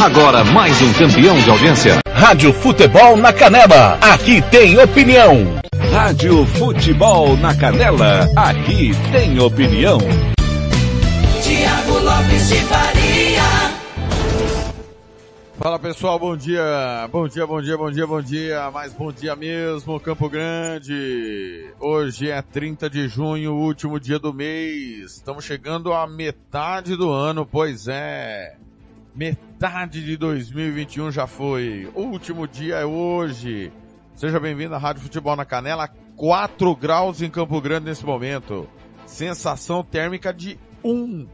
Agora mais um campeão de audiência. Rádio Futebol na Canela. Aqui tem opinião. Rádio Futebol na Canela. Aqui tem opinião. Tiago Lopes de Faria. Fala pessoal, bom dia, bom dia, bom dia, bom dia, bom dia, mais bom dia mesmo, Campo Grande. Hoje é 30 de junho, último dia do mês. Estamos chegando à metade do ano, pois é. Metade de 2021 já foi. O último dia é hoje. Seja bem-vindo à Rádio Futebol na Canela. 4 graus em Campo Grande nesse momento. Sensação térmica de 1.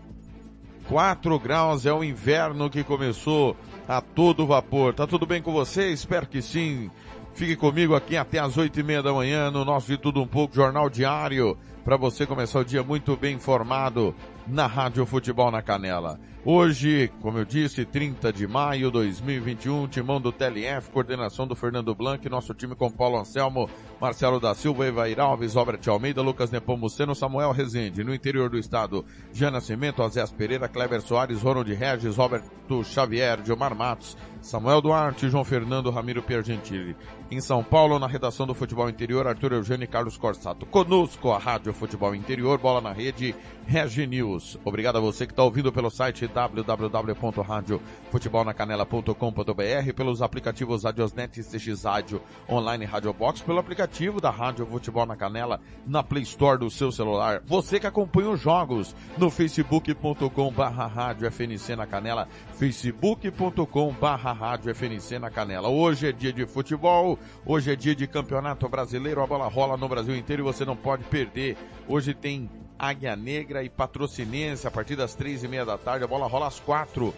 4 graus é o inverno que começou a todo vapor. Tá tudo bem com você? Espero que sim. Fique comigo aqui até as oito e meia da manhã no nosso De Tudo Um Pouco Jornal Diário para você começar o dia muito bem informado na Rádio Futebol na Canela. Hoje, como eu disse, 30 de maio de 2021, timão do TLF, coordenação do Fernando Blanc, nosso time com Paulo Anselmo, Marcelo da Silva, Evair Alves, Robert Almeida, Lucas Nepomuceno, Samuel Rezende. No interior do estado, Jean Nascimento, Azés Pereira, Kleber Soares, Ronald Regis, Roberto Xavier, Gilmar Matos, Samuel Duarte, João Fernando, Ramiro Piergentili. Em São Paulo, na redação do Futebol Interior, Arthur Eugênio e Carlos Corsato. Conosco, a Rádio Futebol Interior, bola na rede, Regi News. Obrigado a você que está ouvindo pelo site www.radiofutebolnacanela.com.br, pelos aplicativos Radiosnet CX Rádio Online Rádio Box, pelo aplicativo da Rádio Futebol na Canela na Play Store do seu celular. Você que acompanha os jogos no facebook.com barra Rádio FNC na Canela, facebook.com barra Rádio FNC na Canela. Hoje é dia de futebol, hoje é dia de campeonato brasileiro, a bola rola no Brasil inteiro e você não pode perder. Hoje tem Águia Negra e Patrocinense a partir das três e meia da tarde. A bola rola às quatro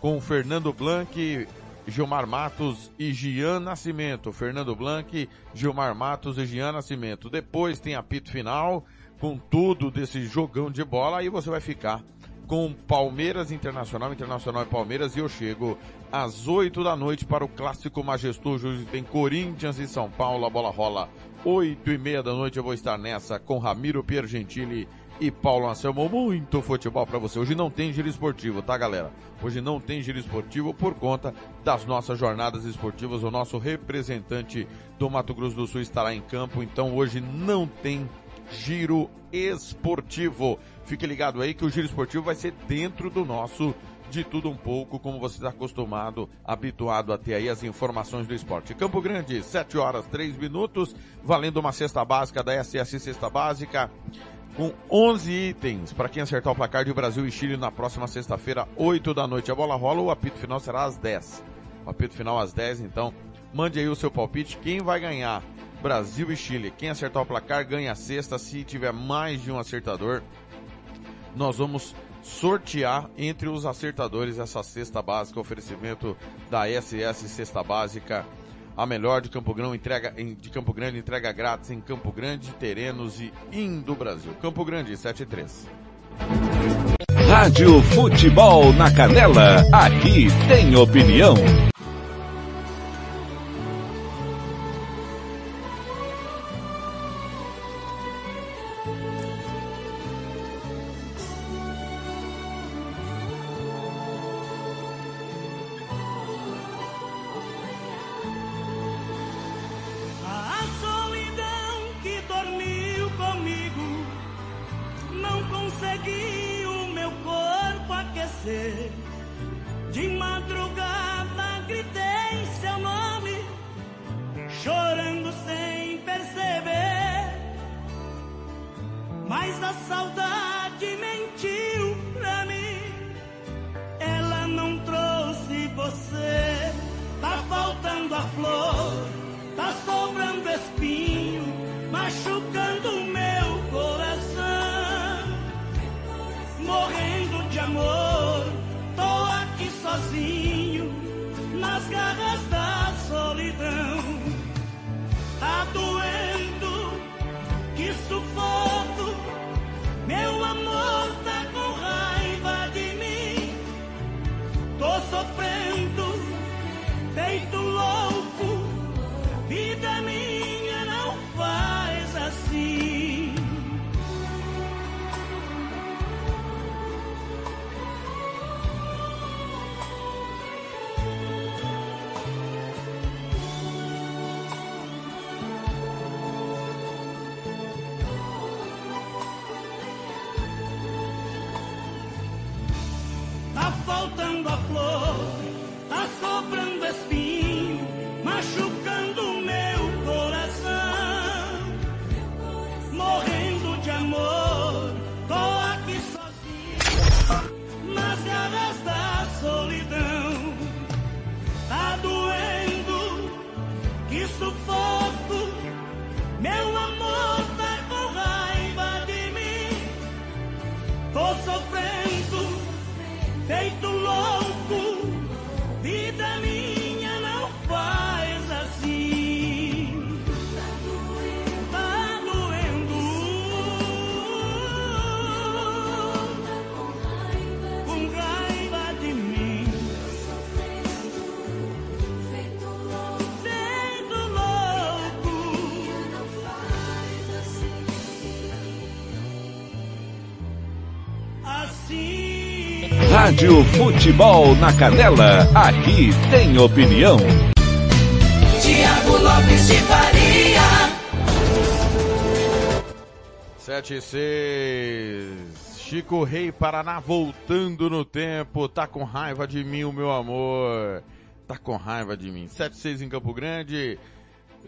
com Fernando Blanc, Gilmar Matos e Gian Nascimento. Fernando Blanc, Gilmar Matos e Gian Nascimento. Depois tem apito final com tudo desse jogão de bola. Aí você vai ficar com Palmeiras Internacional, Internacional e Palmeiras e eu chego às 8 da noite para o clássico majestoso. Tem Corinthians e São Paulo, a bola rola 8 e meia da noite. Eu vou estar nessa com Ramiro Piergentili e Paulo Anselmo. Muito futebol para você. Hoje não tem giro esportivo, tá galera? Hoje não tem giro esportivo por conta das nossas jornadas esportivas. O nosso representante do Mato Grosso do Sul estará em campo, então hoje não tem giro esportivo. Fique ligado aí que o giro esportivo vai ser dentro do nosso de tudo um pouco, como você está acostumado, habituado a ter aí as informações do esporte. Campo Grande, 7 horas 3 minutos, valendo uma cesta básica da SS Cesta Básica, com 11 itens para quem acertar o placar de Brasil e Chile na próxima sexta-feira, 8 da noite. A bola rola, o apito final será às 10. O apito final às 10, então mande aí o seu palpite, quem vai ganhar? Brasil e Chile. Quem acertar o placar ganha a sexta. Se tiver mais de um acertador, nós vamos sortear entre os acertadores essa cesta básica, oferecimento da SS Cesta Básica, a melhor de Campo Grande, entrega de Campo Grande, entrega grátis em Campo Grande, Terenos e Indo Brasil. Campo Grande 73. Rádio Futebol na Canela, aqui tem opinião. Rádio Futebol na Canela, aqui tem opinião. Tiago Lopes de Faria. 7 e 6. Chico Rei Paraná voltando no tempo. Tá com raiva de mim, o meu amor. Tá com raiva de mim. 7 e 6 em Campo Grande.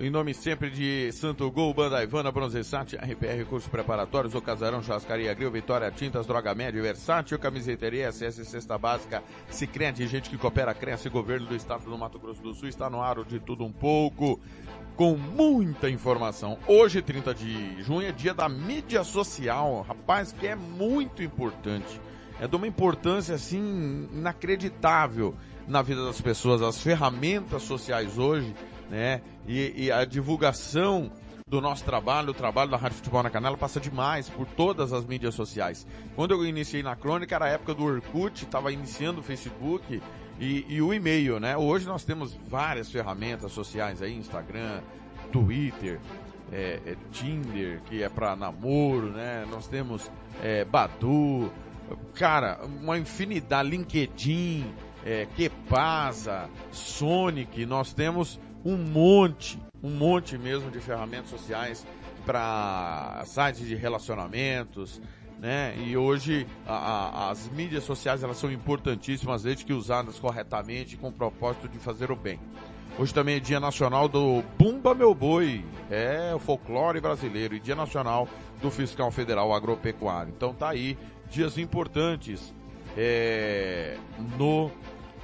Em nome sempre de Santo Gol, Banda Ivana, Bronzesat, RPR Cursos Preparatórios, O Casarão, Churrascaria Grill, Vitória Tintas, Droga Média, Versátil, Camiseteria, SS Cesta Básica, Cicrente, gente que coopera, cresce, Governo do Estado do Mato Grosso do Sul, está no ar de tudo um pouco, com muita informação. Hoje, 30 de junho, é dia da mídia social, rapaz, que é muito importante. É de uma importância, assim, inacreditável na vida das pessoas. As ferramentas sociais hoje, né? E, e a divulgação do nosso trabalho, o trabalho da Rádio Futebol na Canela passa demais por todas as mídias sociais. Quando eu iniciei na Crônica era a época do Orkut, estava iniciando o Facebook e, e o e-mail, né? Hoje nós temos várias ferramentas sociais aí, Instagram, Twitter, é, é Tinder, que é para namoro, né? Nós temos é, Badu, cara, uma infinidade, LinkedIn, é, Kepasa, Sonic, nós temos um monte, um monte mesmo de ferramentas sociais para sites de relacionamentos, né? E hoje a, a, as mídias sociais elas são importantíssimas desde que usadas corretamente com o propósito de fazer o bem. Hoje também é Dia Nacional do Bumba Meu Boi, é o folclore brasileiro e Dia Nacional do Fiscal Federal Agropecuário. Então tá aí dias importantes é, no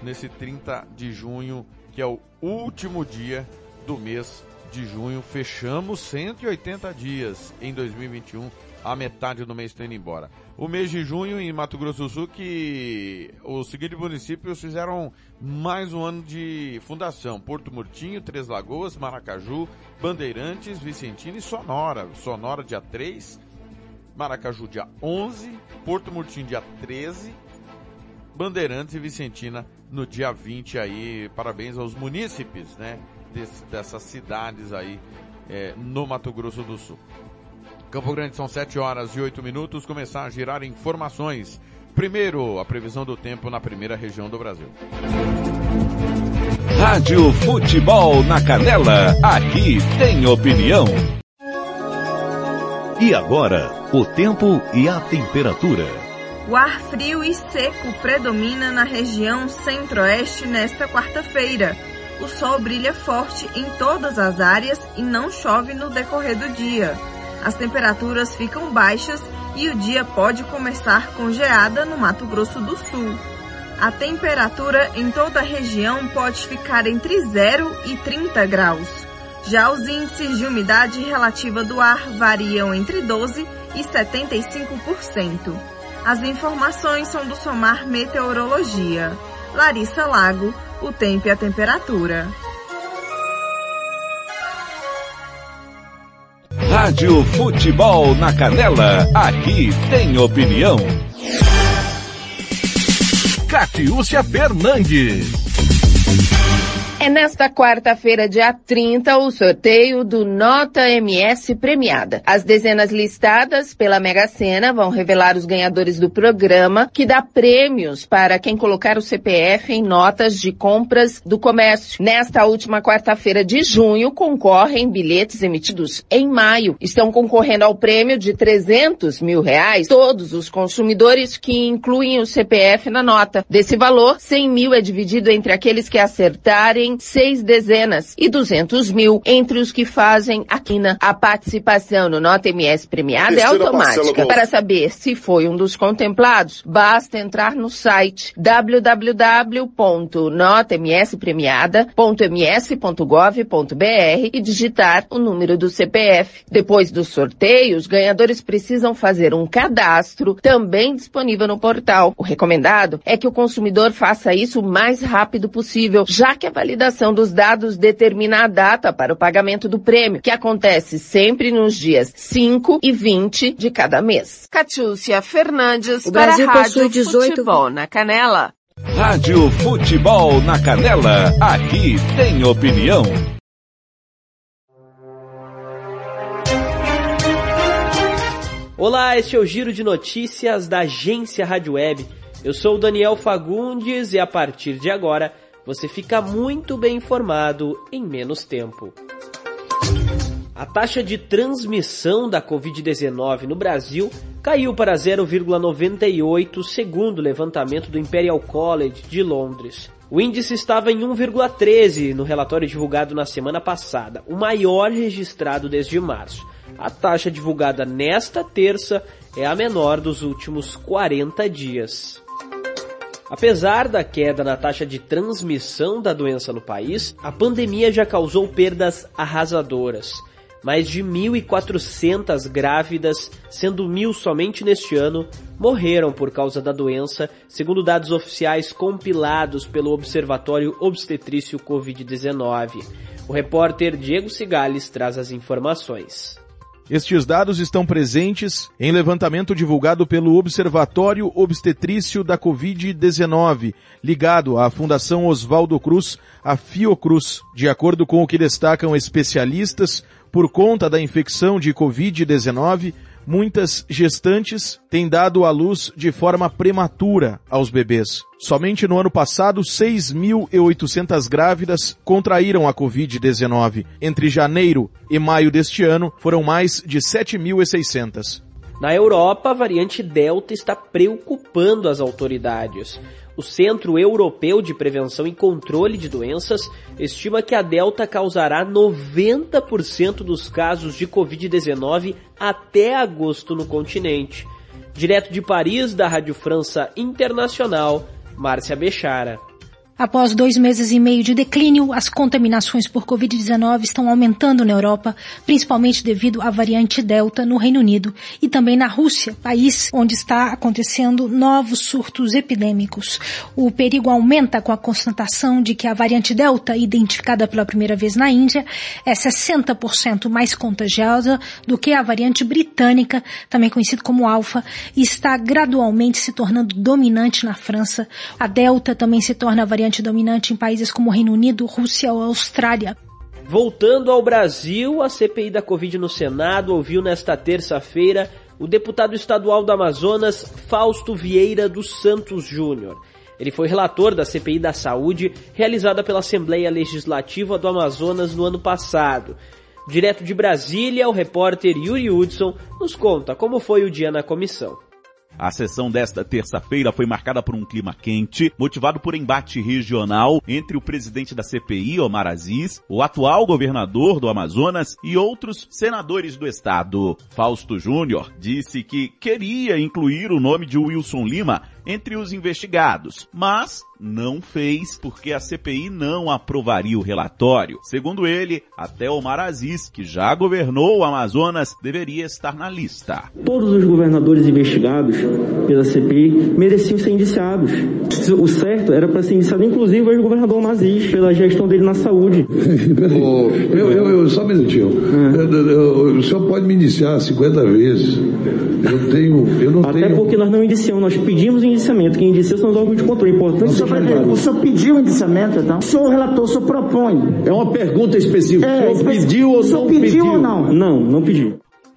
nesse 30 de junho, que é o último dia do mês de junho. Fechamos 180 dias em 2021, a metade do mês está indo embora. O mês de junho em Mato Grosso do Sul que os seguintes municípios fizeram mais um ano de fundação. Porto Murtinho, Três Lagoas, Maracaju, Bandeirantes, Vicentina e Sonora. Sonora dia 3, Maracaju dia 11, Porto Murtinho dia 13, Bandeirantes e Vicentina no dia 20 aí. Parabéns aos munícipes, né? Desse, dessas cidades aí é, no Mato Grosso do Sul. Campo Grande são 7 horas e 8 minutos. Começar a girar informações. Primeiro, a previsão do tempo na primeira região do Brasil. Rádio Futebol na Canela, aqui tem opinião. E agora, o tempo e a temperatura. O ar frio e seco predomina na região centro-oeste nesta quarta-feira. O sol brilha forte em todas as áreas e não chove no decorrer do dia. As temperaturas ficam baixas e o dia pode começar com geada no Mato Grosso do Sul. A temperatura em toda a região pode ficar entre 0 e 30 graus. Já os índices de umidade relativa do ar variam entre 12 e 75%. As informações são do Somar Meteorologia. Larissa Lago, o tempo e a temperatura. Rádio Futebol na Canela, aqui tem opinião. Catiúcia Fernandes. É nesta quarta-feira, dia 30, o sorteio do Nota MS Premiada. As dezenas listadas pela Mega Sena vão revelar os ganhadores do programa, que dá prêmios para quem colocar o CPF em notas de compras do comércio. Nesta última quarta-feira de junho, concorrem bilhetes emitidos em maio. Estão concorrendo ao prêmio de 300 mil reais todos os consumidores que incluem o CPF na nota. Desse valor, 100 mil é dividido entre aqueles que acertarem seis dezenas e 200 mil entre os que fazem a quina. A participação no Nota MS premiada é automática. Para saber se foi um dos contemplados, basta entrar no site www.notamspremiada.ms.gov.br e digitar o número do CPF. Depois do sorteio, os ganhadores precisam fazer um cadastro, também disponível no portal. O recomendado é que o consumidor faça isso o mais rápido possível, já que a validação validação dos dados determina a data para o pagamento do prêmio, que acontece sempre nos dias 5 e 20 de cada mês. Catiúcia Fernandes o Brasil para a Rádio 18 Futebol na Canela. Rádio Futebol na Canela. Aqui tem opinião. Olá, este é o Giro de Notícias da agência Rádio Web. Eu sou o Daniel Fagundes e a partir de agora você fica muito bem informado em menos tempo. A taxa de transmissão da Covid-19 no Brasil caiu para 0,98 segundo o levantamento do Imperial College de Londres. O índice estava em 1,13 no relatório divulgado na semana passada, o maior registrado desde março. A taxa divulgada nesta terça é a menor dos últimos 40 dias. Apesar da queda na taxa de transmissão da doença no país, a pandemia já causou perdas arrasadoras. Mais de 1.400 grávidas, sendo mil somente neste ano, morreram por causa da doença, segundo dados oficiais compilados pelo Observatório Obstetrício Covid-19. O repórter Diego Cigales traz as informações. Estes dados estão presentes em levantamento divulgado pelo Observatório Obstetrício da Covid-19, ligado à Fundação Oswaldo Cruz, a Fiocruz. De acordo com o que destacam especialistas, por conta da infecção de Covid-19, muitas gestantes têm dado à luz de forma prematura aos bebês. Somente no ano passado, 6.800 grávidas contraíram a Covid-19. Entre janeiro e maio deste ano, foram mais de 7.600. Na Europa, a variante Delta está preocupando as autoridades. O Centro Europeu de Prevenção e Controle de Doenças estima que a Delta causará 90% dos casos de Covid-19 até agosto no continente. Direto de Paris, da Rádio França Internacional, Márcia Bechara. Após dois meses e meio de declínio, as contaminações por Covid-19 estão aumentando na Europa, principalmente devido à variante Delta no Reino Unido e também na Rússia, país onde está acontecendo novos surtos epidêmicos. O perigo aumenta com a constatação de que a variante Delta, identificada pela primeira vez na Índia, é 60% mais contagiosa do que a variante britânica, também conhecida como Alfa, e está gradualmente se tornando dominante na França. A Delta também se torna a variante variante dominante em países como Reino Unido, Rússia ou Austrália. Voltando ao Brasil, a CPI da Covid no Senado ouviu nesta terça-feira o deputado estadual do Amazonas, Fausto Vieira dos Santos Júnior. Ele foi relator da CPI da Saúde, realizada pela Assembleia Legislativa do Amazonas no ano passado. Direto de Brasília, o repórter Yuri Hudson nos conta como foi o dia na comissão. A sessão desta terça-feira foi marcada por um clima quente, motivado por embate regional entre o presidente da CPI, Omar Aziz, o atual governador do Amazonas e outros senadores do estado. Fausto Júnior disse que queria incluir o nome de Wilson Lima entre os investigados, mas não fez porque a CPI não aprovaria o relatório. Segundo ele, até Omar Aziz, que já governou o Amazonas, deveria estar na lista. Todos os governadores investigados pela CPI mereciam ser indiciados. O certo era para ser indiciado, inclusive, o ex-governador Omar Aziz, pela gestão dele na saúde. eu, eu, eu, só um minutinho. É. O senhor pode me indiciar 50 vezes. Eu tenho. Eu não Até tenho... porque nós não indiciamos, nós pedimos indiciamento. Quem indicia são os órgãos de controle. É importante o senhor pediu o indiciamento, então? O senhor relator, o senhor propõe. É uma pergunta específica. É, o senhor pediu ou o senhor não pediu, pediu? ou não? Não, não pedi.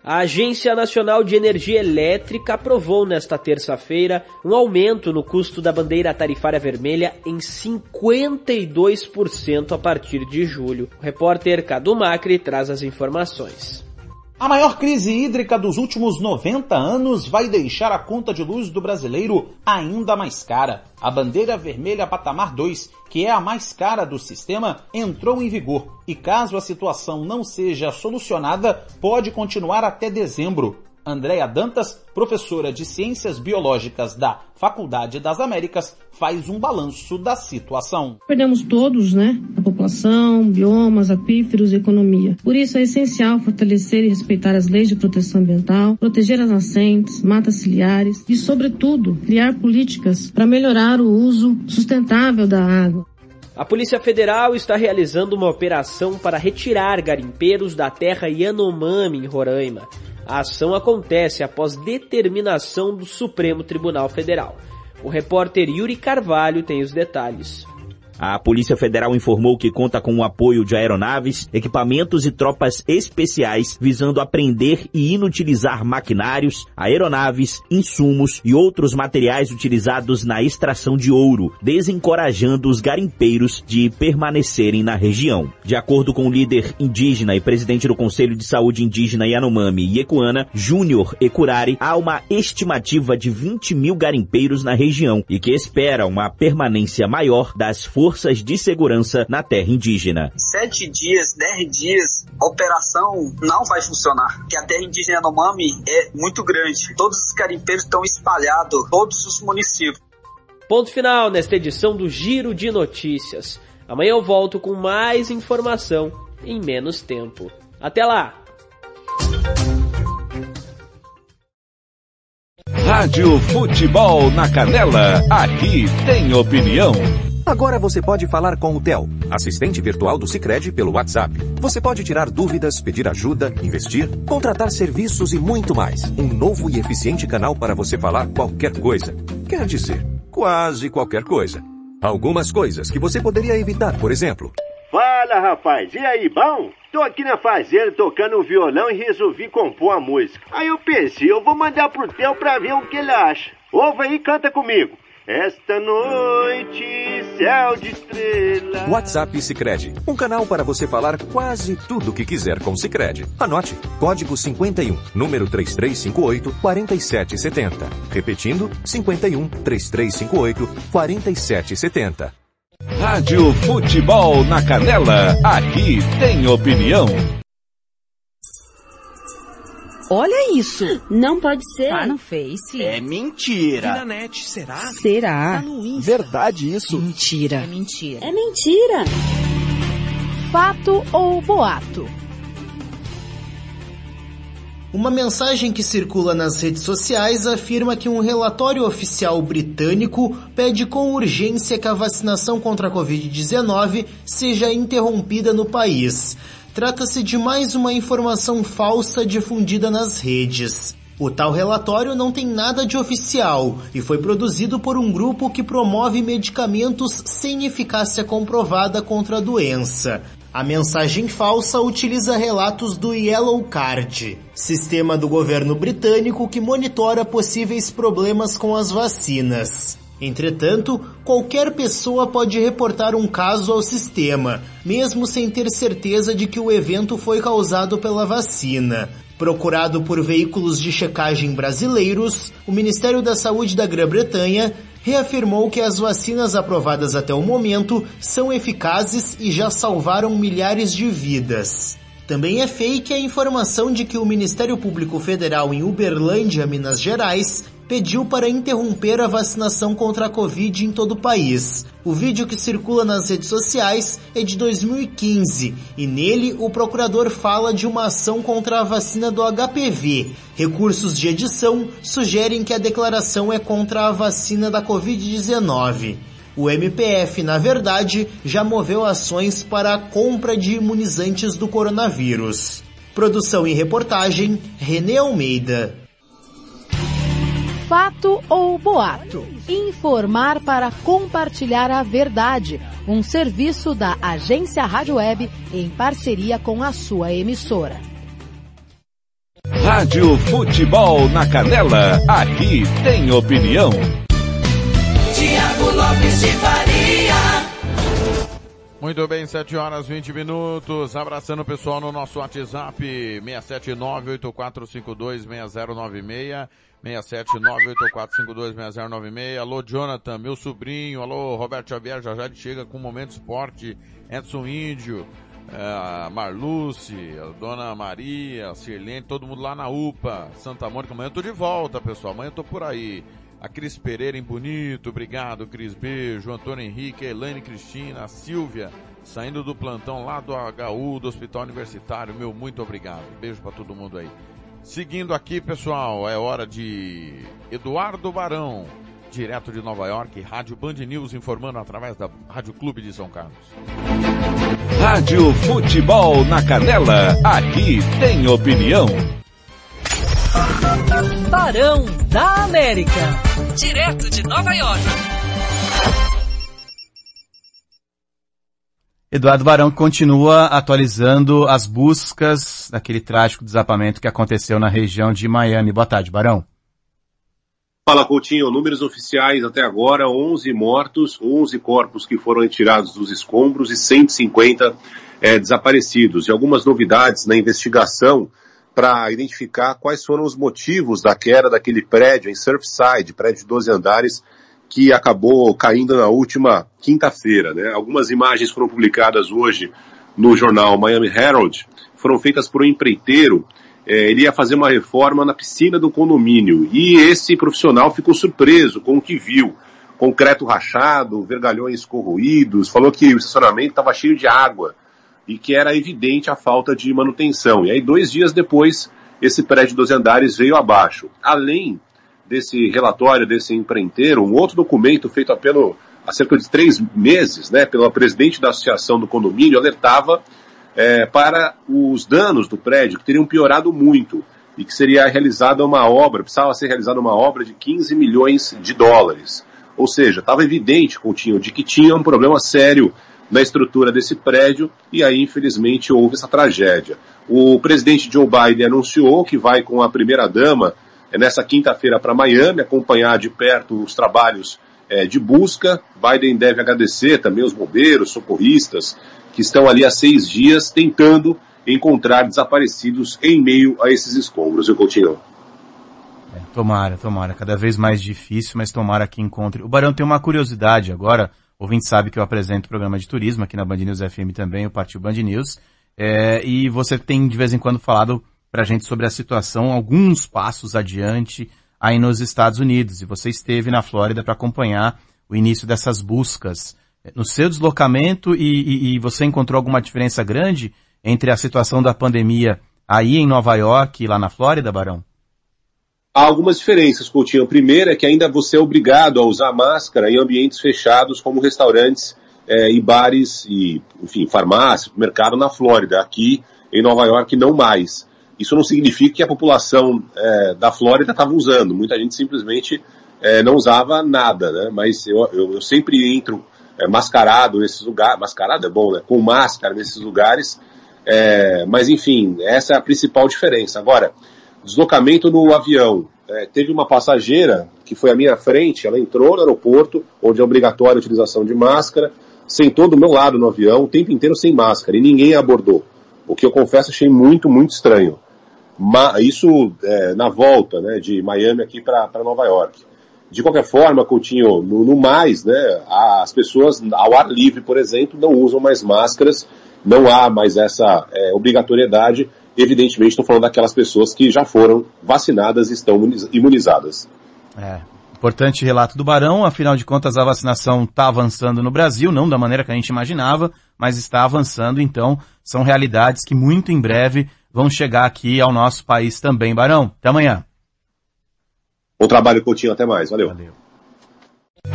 A Agência Nacional de Energia Elétrica aprovou nesta terça-feira um aumento no custo da bandeira tarifária vermelha em 52% a partir de julho. O repórter Cadu Macri traz as informações. A maior crise hídrica dos últimos 90 anos vai deixar a conta de luz do brasileiro ainda mais cara. A bandeira vermelha patamar 2, que é a mais cara do sistema, entrou em vigor e caso a situação não seja solucionada, pode continuar até dezembro. Andréa Dantas, professora de Ciências Biológicas da Faculdade das Américas, faz um balanço da situação. Perdemos todos, né? A população, biomas, aquíferos e economia. Por isso é essencial fortalecer e respeitar as leis de proteção ambiental, proteger as nascentes, matas ciliares e, sobretudo, criar políticas para melhorar o uso sustentável da água. A Polícia Federal está realizando uma operação para retirar garimpeiros da terra Yanomami, em Roraima. A ação acontece após determinação do Supremo Tribunal Federal. O repórter Yuri Carvalho tem os detalhes. A Polícia Federal informou que conta com o apoio de aeronaves, equipamentos e tropas especiais visando apreender e inutilizar maquinários, aeronaves, insumos e outros materiais utilizados na extração de ouro, desencorajando os garimpeiros de permanecerem na região. De acordo com o líder indígena e presidente do Conselho de Saúde Indígena Yanomami Yekuana, Júnior Ecurari, há uma estimativa de 20 mil garimpeiros na região e que espera uma permanência maior das forças forças de segurança na terra indígena. Sete dias, dez dias, a operação não vai funcionar, porque a terra indígena Yanomami é muito grande. Todos os garimpeiros estão espalhados, todos os municípios. Ponto final nesta edição do Giro de Notícias. Amanhã eu volto com mais informação em menos tempo. Até lá! Rádio Futebol na Canela, aqui tem opinião. Agora você pode falar com o Theo, assistente virtual do Sicredi pelo WhatsApp. Você pode tirar dúvidas, pedir ajuda, investir, contratar serviços e muito mais. Um novo e eficiente canal para você falar qualquer coisa. Quer dizer, quase qualquer coisa. Algumas coisas que você poderia evitar, por exemplo. Fala, rapaz. E aí, bom? Tô aqui na fazenda tocando violão e resolvi compor a música. Aí eu pensei, eu vou mandar pro Theo pra ver o que ele acha. Ouve aí e canta comigo. Esta noite, céu de estrela. WhatsApp Sicredi, um canal para você falar quase tudo o que quiser com Sicredi. Anote: código 51, número 3358 4770. Repetindo: 51 3358 4770. Rádio Futebol na Canela, aqui tem opinião. Olha isso. Não pode ser. Tá no Face. É mentira. E na net, será? Será? Tá no Insta. Verdade isso? Mentira. É mentira. É mentira. Fato ou boato? Uma mensagem que circula nas redes sociais afirma que um relatório oficial britânico pede com urgência que a vacinação contra a Covid-19 seja interrompida no país. Trata-se de mais uma informação falsa difundida nas redes. O tal relatório não tem nada de oficial e foi produzido por um grupo que promove medicamentos sem eficácia comprovada contra a doença. A mensagem falsa utiliza relatos do Yellow Card, sistema do governo britânico que monitora possíveis problemas com as vacinas. Entretanto, qualquer pessoa pode reportar um caso ao sistema, mesmo sem ter certeza de que o evento foi causado pela vacina. Procurado por veículos de checagem brasileiros, o Ministério da Saúde da Grã-Bretanha reafirmou que as vacinas aprovadas até o momento são eficazes e já salvaram milhares de vidas. Também é fake a informação de que o Ministério Público Federal em Uberlândia, Minas Gerais, pediu para interromper a vacinação contra a Covid em todo o país. O vídeo que circula nas redes sociais é de 2015 e nele o procurador fala de uma ação contra a vacina do HPV. Recursos de edição sugerem que a declaração é contra a vacina da Covid-19. O MPF, na verdade, já moveu ações para a compra de imunizantes do coronavírus. Produção e reportagem, Renê Almeida. Fato ou boato? Informar para compartilhar a verdade. Um serviço da Agência Rádio Web em parceria com a sua emissora. Rádio Futebol na Canela. Aqui tem opinião. Tiago Lopes de Faria. Muito bem, 7 horas 20 minutos. Abraçando o pessoal no nosso WhatsApp 67984526096. 67984526096. Alô, Jonathan, meu sobrinho. Alô, Roberto Xavier, já já chega com o Momento Esporte. Edson Índio, é, Marluce, a Dona Maria, Sirlene, todo mundo lá na UPA, Santa Mônica. Amanhã eu tô de volta, pessoal. Amanhã eu tô por aí. A Cris Pereira em Bonito, obrigado, Cris. Beijo. Antônio Henrique, Elaine Cristina, a Silvia, saindo do plantão lá do HU, do Hospital Universitário. Meu, muito obrigado. Beijo para todo mundo aí. Seguindo aqui, pessoal, é hora de Eduardo Barão, direto de Nova York, Rádio Band News informando através da Rádio Clube de São Carlos. Rádio Futebol na Canela. Aqui tem opinião. Barão da América. Direto de Nova York. Eduardo Barão continua atualizando as buscas daquele trágico desabamento que aconteceu na região de Miami. Boa tarde, Barão. Fala, Coutinho. Números oficiais até agora, 11 mortos, 11 corpos que foram retirados dos escombros e 150 é, desaparecidos. E algumas novidades na investigação para identificar quais foram os motivos da queda daquele prédio em Surfside, prédio de 12 andares, que acabou caindo na última quinta-feira. Né? Algumas imagens foram publicadas hoje no jornal Miami Herald, foram feitas por um empreiteiro. É, ele ia fazer uma reforma na piscina do condomínio e esse profissional ficou surpreso com o que viu. Concreto rachado, vergalhões corroídos, falou que o estacionamento estava cheio de água e que era evidente a falta de manutenção. E aí, dois dias depois, esse prédio de 12 andares veio abaixo. Além desse relatório desse empreiteiro, um outro documento feito há, pelo, há cerca de três meses, né, pela presidente da associação do condomínio, alertava é, para os danos do prédio, que teriam piorado muito, e que seria realizada uma obra, precisava ser realizada uma obra de 15 milhões de dólares. Ou seja, estava evidente, Coutinho, de que tinha um problema sério na estrutura desse prédio, e aí, infelizmente, houve essa tragédia. O presidente Joe Biden anunciou que vai com a primeira-dama nessa quinta-feira para Miami, acompanhar de perto os trabalhos é, de busca. Biden deve agradecer também os bombeiros, socorristas, que estão ali há seis dias tentando encontrar desaparecidos em meio a esses escombros. Eu continuo. É, tomara, tomara. Cada vez mais difícil, mas tomara que encontre. O Barão tem uma curiosidade agora. O ouvinte sabe que eu apresento programa de turismo aqui na Band News FM também, o Partiu Band News. É, e você tem de vez em quando falado para a gente sobre a situação alguns passos adiante aí nos Estados Unidos. E você esteve na Flórida para acompanhar o início dessas buscas. No seu deslocamento e, e, e, você encontrou alguma diferença grande entre a situação da pandemia aí em Nova York e lá na Flórida, Barão? Há algumas diferenças, Coutinho. A primeira é que ainda você é obrigado a usar máscara em ambientes fechados como restaurantes é, e bares e, enfim, farmácia, mercado na Flórida. Aqui em Nova York não mais. Isso não significa que a população é, da Flórida estava usando. Muita gente simplesmente é, não usava nada, né? Mas eu, eu, eu sempre entro é, mascarado nesses lugares. Mascarado é bom, né? Com máscara nesses lugares. É, mas enfim, essa é a principal diferença. Agora, deslocamento no avião. É, teve uma passageira que foi à minha frente, ela entrou no aeroporto, onde é obrigatória a utilização de máscara, sentou do meu lado no avião o tempo inteiro sem máscara e ninguém a abordou. O que eu confesso achei muito, muito estranho isso é, na volta né, de Miami aqui para Nova York. De qualquer forma, Coutinho, no, no, mais, né, as pessoas ao ar livre, por exemplo, não usam mais máscaras, não há mais essa é, obrigatoriedade. Evidentemente, estou falando daquelas pessoas que já foram vacinadas e estão imunizadas. É, importante relato do Barão, afinal de contas a vacinação está avançando no Brasil, não da maneira que a gente imaginava, mas está avançando, então são realidades que muito em breve vão chegar aqui ao nosso país também, Barão. Até amanhã. Bom trabalho, Coutinho. Até mais. Valeu. Valeu.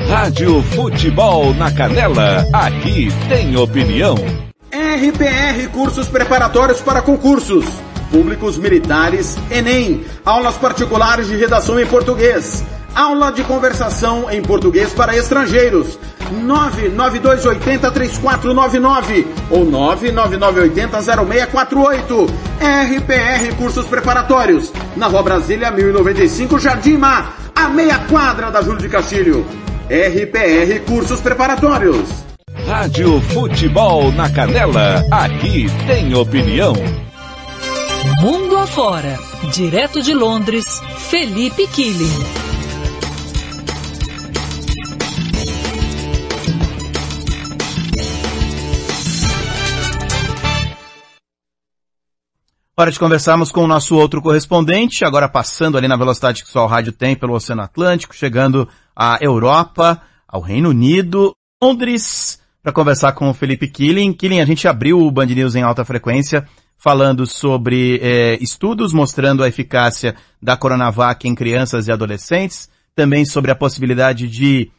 Rádio Futebol na Canela. Aqui tem opinião. RPR Cursos Preparatórios para Concursos. Públicos Militares, Enem. Aulas particulares de redação em português Aula de conversação em português para estrangeiros. 992803499 ou 999800648. RPR Cursos Preparatórios. Na Rua Brasília 1095, Jardim Mar, a meia quadra da Júlio de Castilho. RPR Cursos Preparatórios. Rádio Futebol na Canela, aqui tem opinião. Mundo afora, direto de Londres, Felipe Killing. Hora de conversarmos com o nosso outro correspondente, agora passando ali na velocidade que só o rádio tem pelo Oceano Atlântico, chegando à Europa, ao Reino Unido, Londres, para conversar com o Felipe Killing. Killing, a gente abriu o Band News em alta frequência, falando sobre eh, estudos mostrando a eficácia da Coronavac em crianças e adolescentes, também sobre a possibilidade de,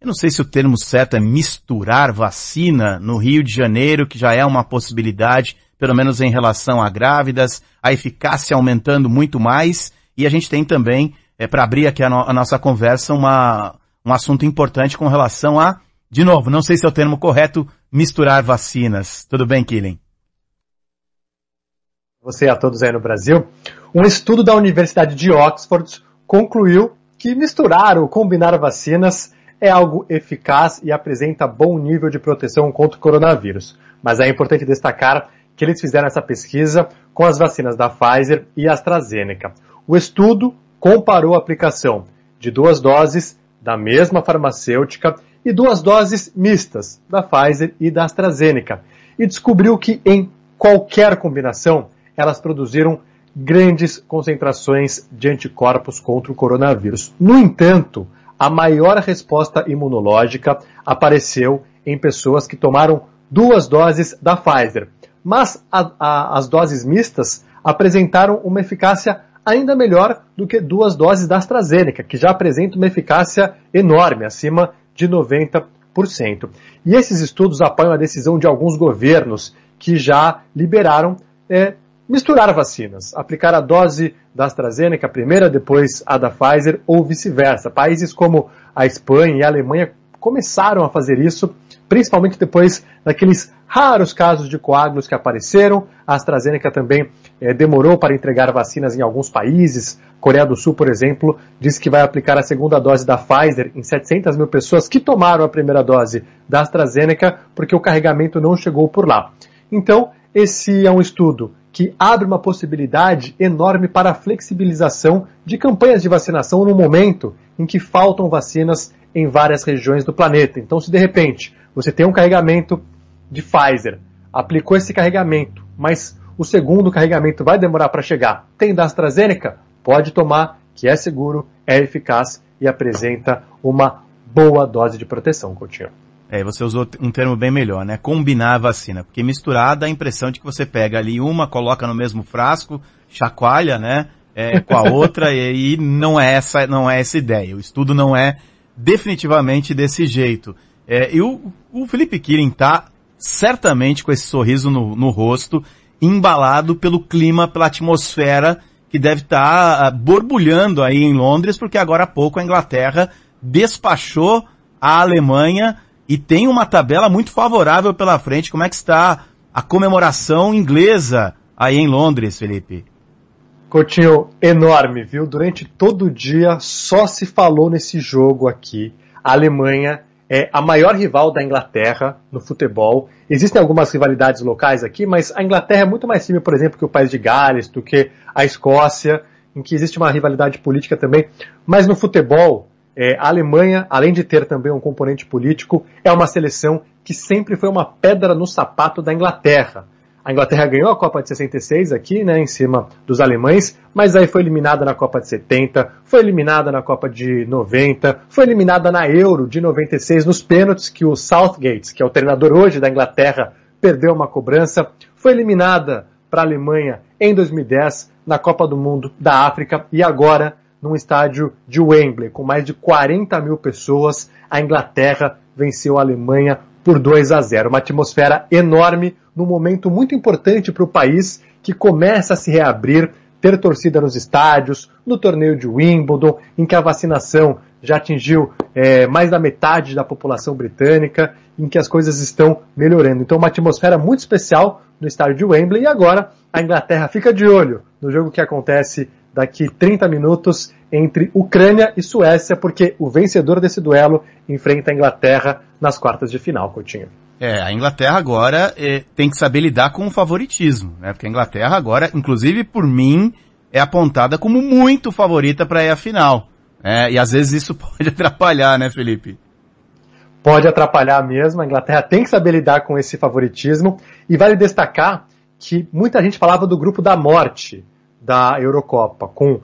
eu não sei se o termo certo é misturar vacina no Rio de Janeiro, que já é uma possibilidade, pelo menos em relação a grávidas, a eficácia aumentando muito mais, e a gente tem também, é, para abrir aqui a, no a nossa conversa, uma, um assunto importante com relação a, de novo, não sei se é o termo correto, misturar vacinas. Tudo bem, Killing? Você e a todos aí no Brasil. Um estudo da Universidade de Oxford concluiu que misturar ou combinar vacinas é algo eficaz e apresenta bom nível de proteção contra o coronavírus. Mas é importante destacar que eles fizeram essa pesquisa com as vacinas da Pfizer e AstraZeneca. O estudo comparou a aplicação de duas doses da mesma farmacêutica e duas doses mistas da Pfizer e da AstraZeneca e descobriu que em qualquer combinação elas produziram grandes concentrações de anticorpos contra o coronavírus. No entanto, a maior resposta imunológica apareceu em pessoas que tomaram duas doses da Pfizer, mas a, a, as doses mistas apresentaram uma eficácia ainda melhor do que duas doses da AstraZeneca, que já apresenta uma eficácia enorme, acima de 90%. E esses estudos apoiam a decisão de alguns governos que já liberaram é, misturar vacinas, aplicar a dose da AstraZeneca primeira, depois a da Pfizer ou vice-versa. Países como a Espanha e a Alemanha começaram a fazer isso, principalmente depois daqueles raros casos de coágulos que apareceram. A AstraZeneca também eh, demorou para entregar vacinas em alguns países. Coreia do Sul, por exemplo, disse que vai aplicar a segunda dose da Pfizer em 700 mil pessoas que tomaram a primeira dose da AstraZeneca porque o carregamento não chegou por lá. Então, esse é um estudo que abre uma possibilidade enorme para a flexibilização de campanhas de vacinação no momento em que faltam vacinas em várias regiões do planeta. Então, se de repente você tem um carregamento de Pfizer, aplicou esse carregamento, mas o segundo carregamento vai demorar para chegar, tem da AstraZeneca, pode tomar, que é seguro, é eficaz e apresenta uma boa dose de proteção, Coutinho. É, você usou um termo bem melhor, né? Combinar a vacina. Porque misturar dá a impressão de que você pega ali uma, coloca no mesmo frasco, chacoalha, né? É, com a outra, e, e não é essa, não é essa ideia. O estudo não é definitivamente desse jeito. É, e o, o Felipe Kirin tá certamente com esse sorriso no, no rosto, embalado pelo clima, pela atmosfera que deve estar tá, uh, borbulhando aí em Londres, porque agora há pouco a Inglaterra despachou a Alemanha e tem uma tabela muito favorável pela frente. Como é que está a comemoração inglesa aí em Londres, Felipe? Coutinho, enorme, viu? Durante todo o dia só se falou nesse jogo aqui. A Alemanha é a maior rival da Inglaterra no futebol. Existem algumas rivalidades locais aqui, mas a Inglaterra é muito mais firme, por exemplo, que o país de Gales, do que a Escócia, em que existe uma rivalidade política também. Mas no futebol, é, a Alemanha, além de ter também um componente político, é uma seleção que sempre foi uma pedra no sapato da Inglaterra. A Inglaterra ganhou a Copa de 66 aqui, né, em cima dos alemães, mas aí foi eliminada na Copa de 70, foi eliminada na Copa de 90, foi eliminada na Euro de 96 nos pênaltis que o Southgate, que é o treinador hoje da Inglaterra, perdeu uma cobrança, foi eliminada para a Alemanha em 2010 na Copa do Mundo da África e agora num estádio de Wembley, com mais de 40 mil pessoas, a Inglaterra venceu a Alemanha por 2 a 0. Uma atmosfera enorme, num momento muito importante para o país que começa a se reabrir ter torcida nos estádios, no torneio de Wimbledon, em que a vacinação já atingiu é, mais da metade da população britânica, em que as coisas estão melhorando. Então, uma atmosfera muito especial no estádio de Wembley. E agora, a Inglaterra fica de olho no jogo que acontece daqui 30 minutos entre Ucrânia e Suécia, porque o vencedor desse duelo enfrenta a Inglaterra nas quartas de final, Coutinho. É, a Inglaterra agora é, tem que saber lidar com o favoritismo, né? Porque a Inglaterra agora, inclusive por mim, é apontada como muito favorita para ir à final. É, e às vezes isso pode atrapalhar, né, Felipe? Pode atrapalhar mesmo. A Inglaterra tem que saber lidar com esse favoritismo. E vale destacar que muita gente falava do grupo da morte da Eurocopa, com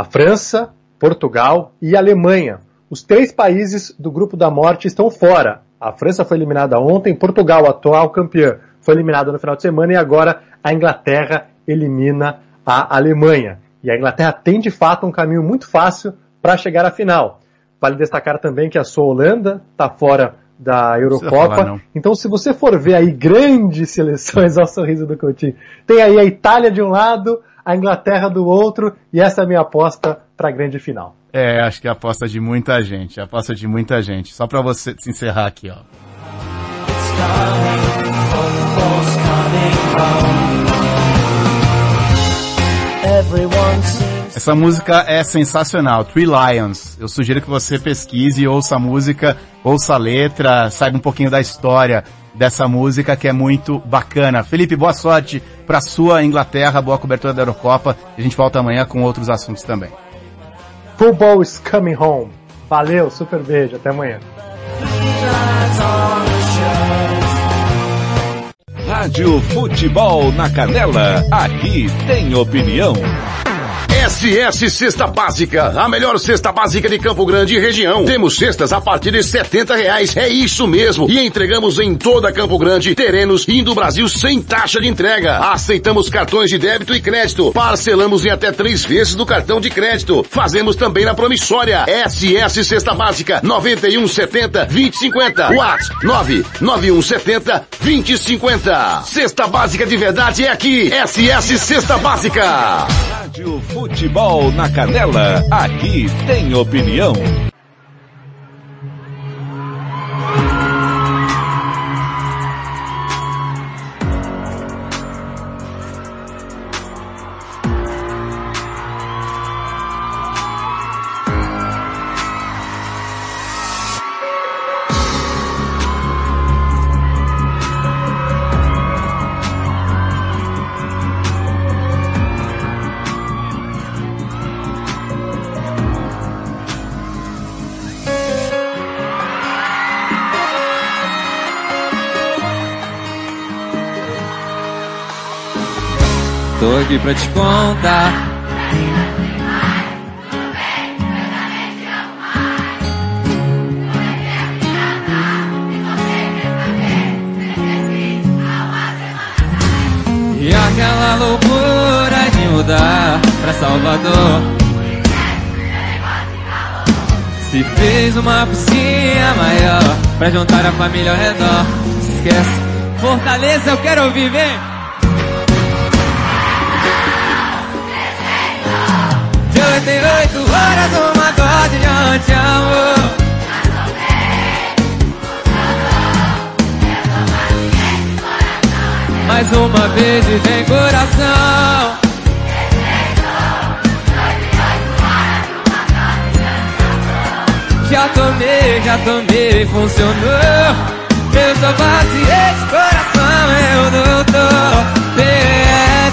a França, Portugal e Alemanha. Os três países do grupo da morte estão fora. A França foi eliminada ontem, Portugal, atual campeã, foi eliminada no final de semana e agora a Inglaterra elimina a Alemanha. E a Inglaterra tem de fato um caminho muito fácil para chegar à final. Vale destacar também que a sua Holanda está fora da Eurocopa. Falar, então, se você for ver aí grandes seleções ao sorriso do Coutinho, tem aí a Itália de um lado, a Inglaterra do outro, e essa é a minha aposta para a grande final. É, acho que é a aposta de muita gente, a aposta de muita gente. Só para você se encerrar aqui, ó. Essa música é sensacional, Three Lions. Eu sugiro que você pesquise, ouça a música, ouça a letra, saiba um pouquinho da história dessa música que é muito bacana. Felipe, boa sorte para sua Inglaterra, boa cobertura da Eurocopa. A gente volta amanhã com outros assuntos também. Football is coming home. Valeu, super beijo, até amanhã. Rádio Futebol na Canela, aqui tem opinião. SS Cesta Básica, a melhor cesta básica de Campo Grande e região. Temos cestas a partir de setenta reais, é isso mesmo. E entregamos em toda Campo Grande, terrenos e do Brasil sem taxa de entrega. Aceitamos cartões de débito e crédito. Parcelamos em até três vezes do cartão de crédito. Fazemos também na promissória. SS Cesta Básica, 9170 2050. Whats 99170 2050. Cesta Básica de verdade é aqui. SS Cesta Básica. Rádio Futebol na Canela, aqui tem opinião. Aqui pra te contar. E aquela loucura de mudar pra Salvador. Se fez uma piscina maior pra juntar a família ao redor. Esquece. Fortaleza, eu quero viver. De 88 horas, uma dose de anti-amor. Mais uma vez e tem coração. Já tomei, já tomei, funcionou. Eu sou paciente, coração, eu doutor.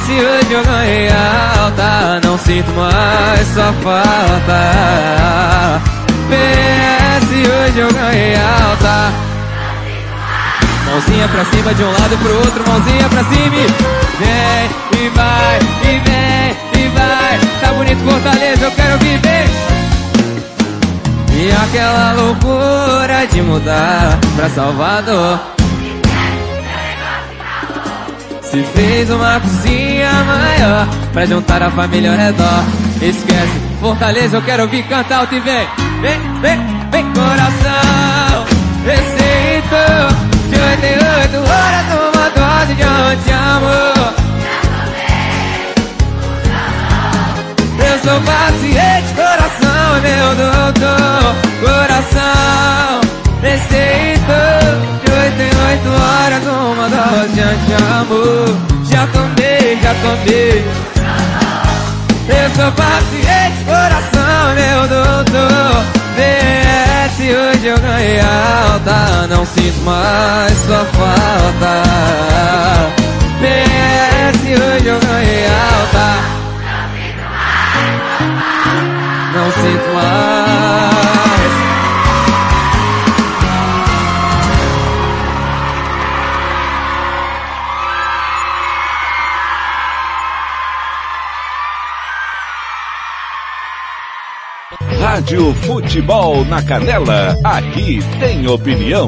PS, hoje eu ganhei alta. Não sinto mais sua falta. PS, hoje eu ganhei alta. Mãozinha pra cima de um lado pro outro, mãozinha pra cima e vem e vai, e vem e vai. Tá bonito Fortaleza, eu quero viver. E aquela loucura de mudar pra Salvador. Se fez uma cozinha maior Pra juntar a família ao redor é Esquece, Fortaleza eu quero ouvir cantar o e vem. Vem, vem, vem coração. Receito de 88 horas Uma dose de onde amo. Eu sou paciente, coração é meu doutor. Coração, receito oito horas, uma dose de amor. Já tomei, já tomei. Eu sou paciente, coração, meu doutor. PS, hoje eu ganhei alta. Não sinto mais sua falta. PS, hoje eu ganhei alta. Rádio Futebol na Canela, aqui tem opinião.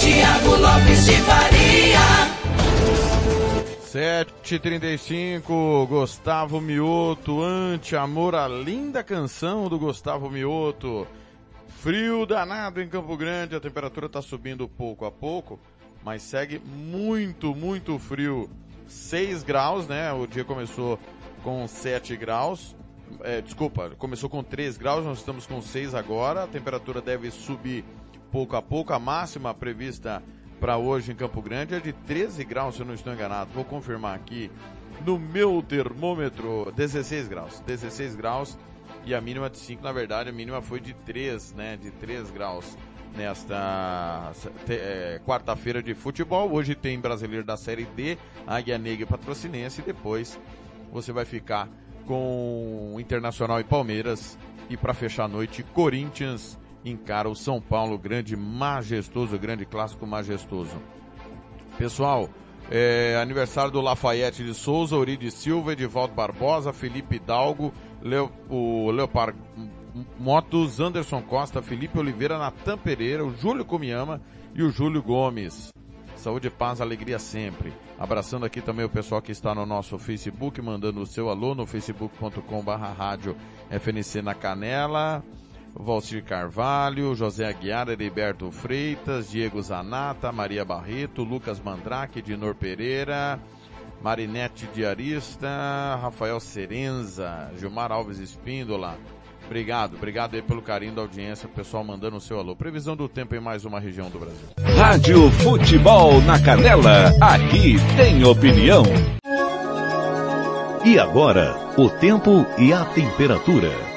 Tiago Lopes de Faria. 7h35, Gustavo Mioto, Ante-Amor, a linda canção do Gustavo Mioto. Frio danado em Campo Grande, a temperatura está subindo pouco a pouco, mas segue muito, muito frio. 6 graus, né? O dia começou com 7 graus. É, desculpa, começou com 3 graus, nós estamos com 6 agora. A temperatura deve subir pouco a pouco. A máxima prevista para hoje em Campo Grande é de 13 graus, se eu não estou enganado. Vou confirmar aqui no meu termômetro, 16 graus. 16 graus e a mínima de 5, na verdade, a mínima foi de 3, né? De 3 graus nesta é, quarta-feira de futebol. Hoje tem brasileiro da Série D, Águia Negra e Patrocinense. E depois você vai ficar com Internacional e Palmeiras. E para fechar a noite, Corinthians encara o São Paulo, grande majestoso, grande clássico majestoso. Pessoal, é, aniversário do Lafayette de Souza, Uribe Silva, Edivaldo Barbosa, Felipe Hidalgo, Leo, o Leopard Motos, Anderson Costa, Felipe Oliveira, Natan Pereira, o Júlio Comiyama e o Júlio Gomes. Saúde, paz, alegria sempre. Abraçando aqui também o pessoal que está no nosso Facebook, mandando o seu alô no facebook.com barra rádio FNC na Canela. Valcir Carvalho, José Aguiar, Heriberto Freitas, Diego Zanata, Maria Barreto, Lucas Mandrake, Dinor Pereira, Marinete Diarista, Rafael Serenza, Gilmar Alves Espíndola. Obrigado, obrigado aí pelo carinho da audiência, pessoal mandando o seu alô. Previsão do tempo em mais uma região do Brasil. Rádio Futebol na Canela, aqui tem opinião. E agora, o tempo e a temperatura.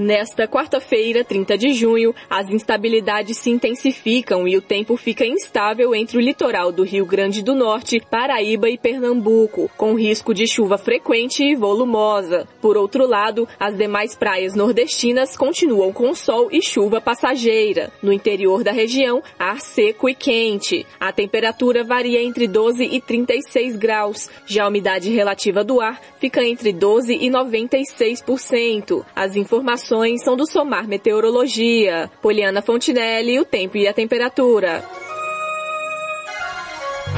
Nesta quarta-feira, 30 de junho, as instabilidades se intensificam e o tempo fica instável entre o litoral do Rio Grande do Norte, Paraíba e Pernambuco, com risco de chuva frequente e volumosa. Por outro lado, as demais praias nordestinas continuam com sol e chuva passageira. No interior da região, ar seco e quente. A temperatura varia entre 12 e 36 graus. Já a umidade relativa do ar fica entre 12 e 96%. As informações são do Somar Meteorologia. Poliana Fontinelli, o tempo e a temperatura.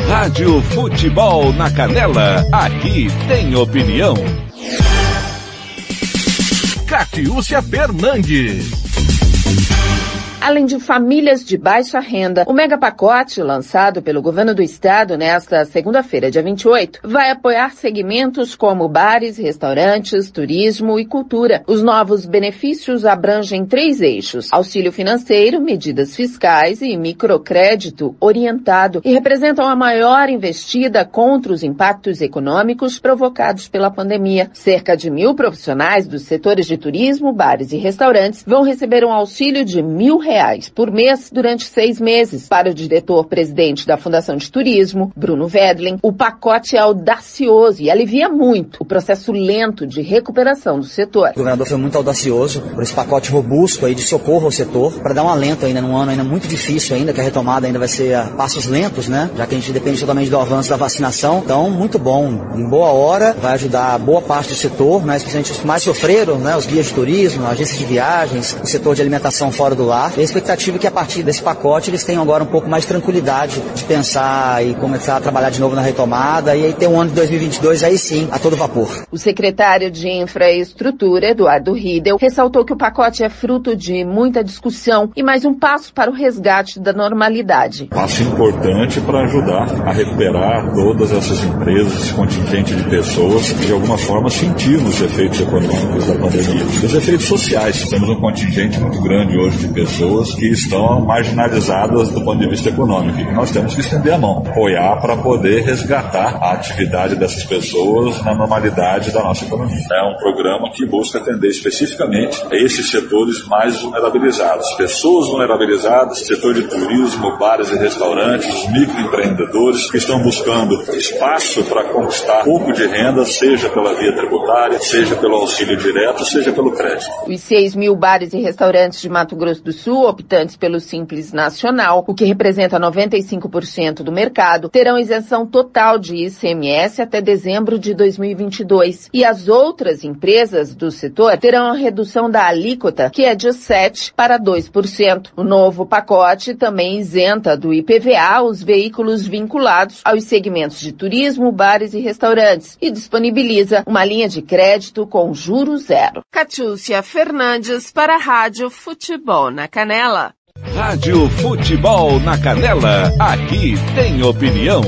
Rádio Futebol na Canela, aqui tem opinião. Catiúcia Fernandes. Além de famílias de baixa renda, o mega pacote lançado pelo governo do estado nesta segunda-feira, dia 28, vai apoiar segmentos como bares, restaurantes, turismo e cultura. Os novos benefícios abrangem três eixos: auxílio financeiro, medidas fiscais e microcrédito orientado e representam a maior investida contra os impactos econômicos provocados pela pandemia. Cerca de mil profissionais dos setores de turismo, bares e restaurantes vão receber um auxílio de mil reais por mês durante seis meses. Para o diretor-presidente da Fundação de Turismo, Bruno Vedlen, o pacote é audacioso e alivia muito o processo lento de recuperação do setor. O governador foi muito audacioso por esse pacote robusto aí de socorro ao setor, para dar um alento ainda num ano ainda muito difícil ainda, que a retomada ainda vai ser a passos lentos, né? Já que a gente depende totalmente do avanço da vacinação. Então, muito bom, em boa hora, vai ajudar boa parte do setor, né? especialmente os que mais sofreram, né? Os guias de turismo, agências de viagens, o setor de alimentação fora do lar. E a expectativa é que a partir desse pacote eles tenham agora um pouco mais de tranquilidade de pensar e começar a trabalhar de novo na retomada e aí ter um ano de 2022 aí sim, a todo vapor. O secretário de Infraestrutura, Eduardo Riedel, ressaltou que o pacote é fruto de muita discussão e mais um passo para o resgate da normalidade. Passo importante para ajudar a recuperar todas essas empresas, esse contingente de pessoas que de alguma forma sentiram os efeitos econômicos da pandemia. Os efeitos sociais. Temos um contingente muito grande hoje de pessoas pessoas que estão marginalizadas do ponto de vista econômico. E nós temos que estender a mão, apoiar para poder resgatar a atividade dessas pessoas na normalidade da nossa economia. É um programa que busca atender especificamente esses setores mais vulnerabilizados. Pessoas vulnerabilizadas, setor de turismo, bares e restaurantes, microempreendedores que estão buscando espaço para conquistar pouco de renda, seja pela via tributária, seja pelo auxílio direto, seja pelo crédito. Os 6 mil bares e restaurantes de Mato Grosso do Sul, optantes pelo Simples Nacional, o que representa 95% do mercado, terão isenção total de ICMS até dezembro de 2022. E as outras empresas do setor terão a redução da alíquota, que é de 7% para 2%. O novo pacote também isenta do IPVA os veículos vinculados aos segmentos de turismo, bares e restaurantes e disponibiliza uma linha de crédito com juros zero. Catiúcia Fernandes para a Rádio Futebol na Canela. Rádio Futebol na Canela, aqui tem opinião.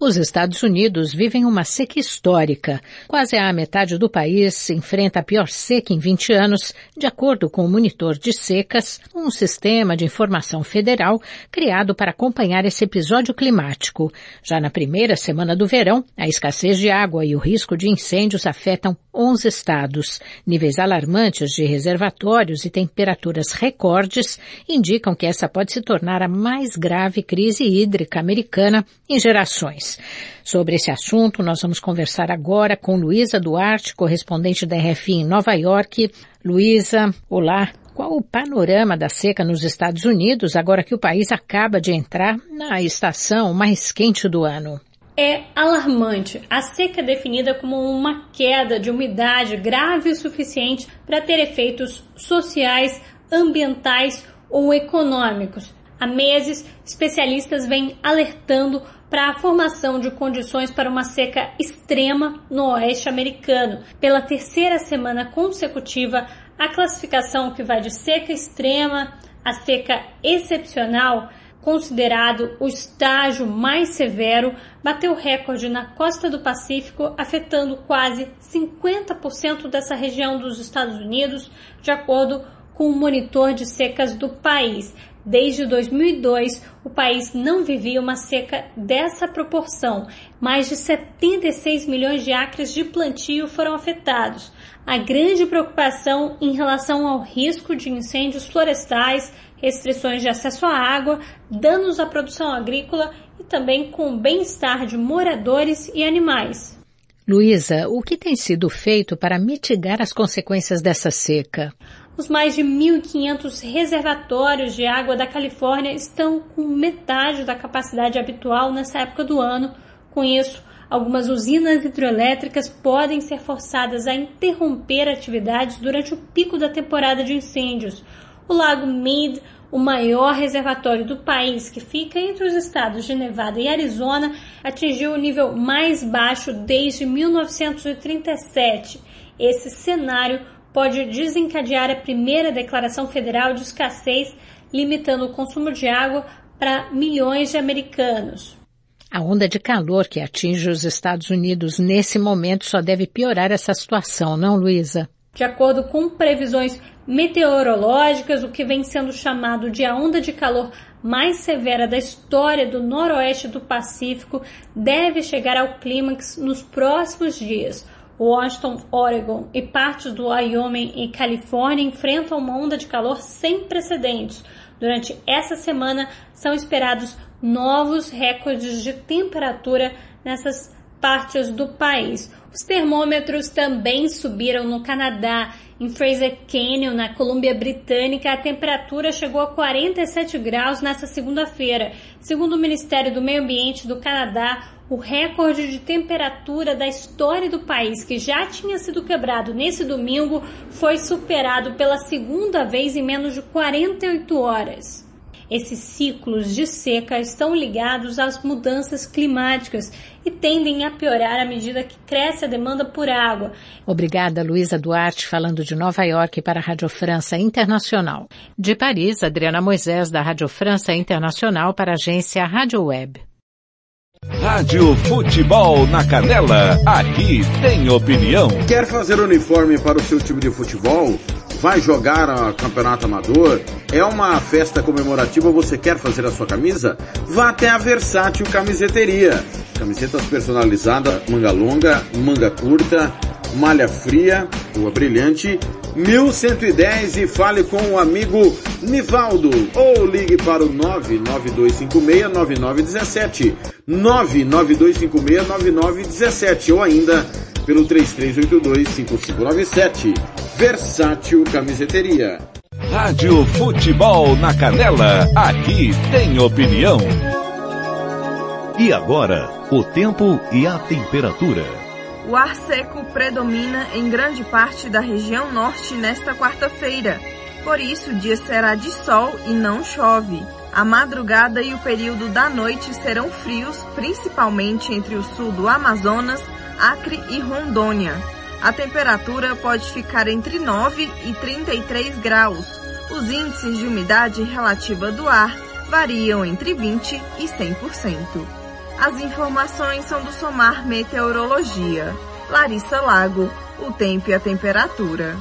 Os Estados Unidos vivem uma seca histórica. Quase a metade do país enfrenta a pior seca em 20 anos, de acordo com o Monitor de Secas, um sistema de informação federal criado para acompanhar esse episódio climático. Já na primeira semana do verão, a escassez de água e o risco de incêndios afetam 11 estados. Níveis alarmantes de reservatórios e temperaturas recordes indicam que essa pode se tornar a mais grave crise hídrica americana em gerações. Sobre esse assunto, nós vamos conversar agora com Luísa Duarte, correspondente da RFI em Nova York. Luísa, olá. Qual o panorama da seca nos Estados Unidos agora que o país acaba de entrar na estação mais quente do ano? É alarmante. A seca é definida como uma queda de umidade grave o suficiente para ter efeitos sociais, ambientais ou econômicos. Há meses, especialistas vêm alertando para a formação de condições para uma seca extrema no oeste americano. Pela terceira semana consecutiva, a classificação que vai de seca extrema a seca excepcional considerado o estágio mais severo, bateu recorde na costa do Pacífico, afetando quase 50% dessa região dos Estados Unidos, de acordo com o monitor de secas do país. Desde 2002, o país não vivia uma seca dessa proporção. Mais de 76 milhões de acres de plantio foram afetados. A grande preocupação em relação ao risco de incêndios florestais restrições de acesso à água, danos à produção agrícola e também com o bem-estar de moradores e animais. Luísa, o que tem sido feito para mitigar as consequências dessa seca? Os mais de 1.500 reservatórios de água da Califórnia estão com metade da capacidade habitual nessa época do ano. Com isso, algumas usinas hidrelétricas podem ser forçadas a interromper atividades durante o pico da temporada de incêndios. O Lago Mead, o maior reservatório do país, que fica entre os estados de Nevada e Arizona, atingiu o nível mais baixo desde 1937. Esse cenário pode desencadear a primeira declaração federal de escassez, limitando o consumo de água para milhões de americanos. A onda de calor que atinge os Estados Unidos nesse momento só deve piorar essa situação, não, Luísa? De acordo com previsões meteorológicas, o que vem sendo chamado de a onda de calor mais severa da história do noroeste do Pacífico deve chegar ao clímax nos próximos dias. Washington, Oregon e partes do Wyoming e Califórnia enfrentam uma onda de calor sem precedentes. Durante essa semana são esperados novos recordes de temperatura nessas partes do país. Os termômetros também subiram no Canadá. Em Fraser Canyon, na Colômbia Britânica, a temperatura chegou a 47 graus nesta segunda-feira. Segundo o Ministério do Meio Ambiente do Canadá, o recorde de temperatura da história do país, que já tinha sido quebrado nesse domingo, foi superado pela segunda vez em menos de 48 horas. Esses ciclos de seca estão ligados às mudanças climáticas e tendem a piorar à medida que cresce a demanda por água. Obrigada, Luísa Duarte, falando de Nova York para a Rádio França Internacional. De Paris, Adriana Moisés, da Rádio França Internacional para a agência Rádio Web. Rádio Futebol na Canela, aqui tem opinião. Quer fazer uniforme para o seu time de futebol? Vai jogar a campeonato amador, é uma festa comemorativa, você quer fazer a sua camisa? Vá até a Versátil Camiseteria. Camisetas personalizadas, manga longa, manga curta, malha fria, rua brilhante, 1110 e fale com o amigo Nivaldo ou ligue para o 992569917 992569917 ou ainda pelo 33825597 Versátil Camiseteria. Rádio Futebol na Canela, aqui tem opinião. E agora, o tempo e a temperatura. O ar seco predomina em grande parte da região norte nesta quarta-feira. Por isso, o dia será de sol e não chove. A madrugada e o período da noite serão frios, principalmente entre o sul do Amazonas, Acre e Rondônia. A temperatura pode ficar entre 9 e 33 graus. Os índices de umidade relativa do ar variam entre 20 e 100%. As informações são do Somar Meteorologia. Larissa Lago, o tempo e a temperatura.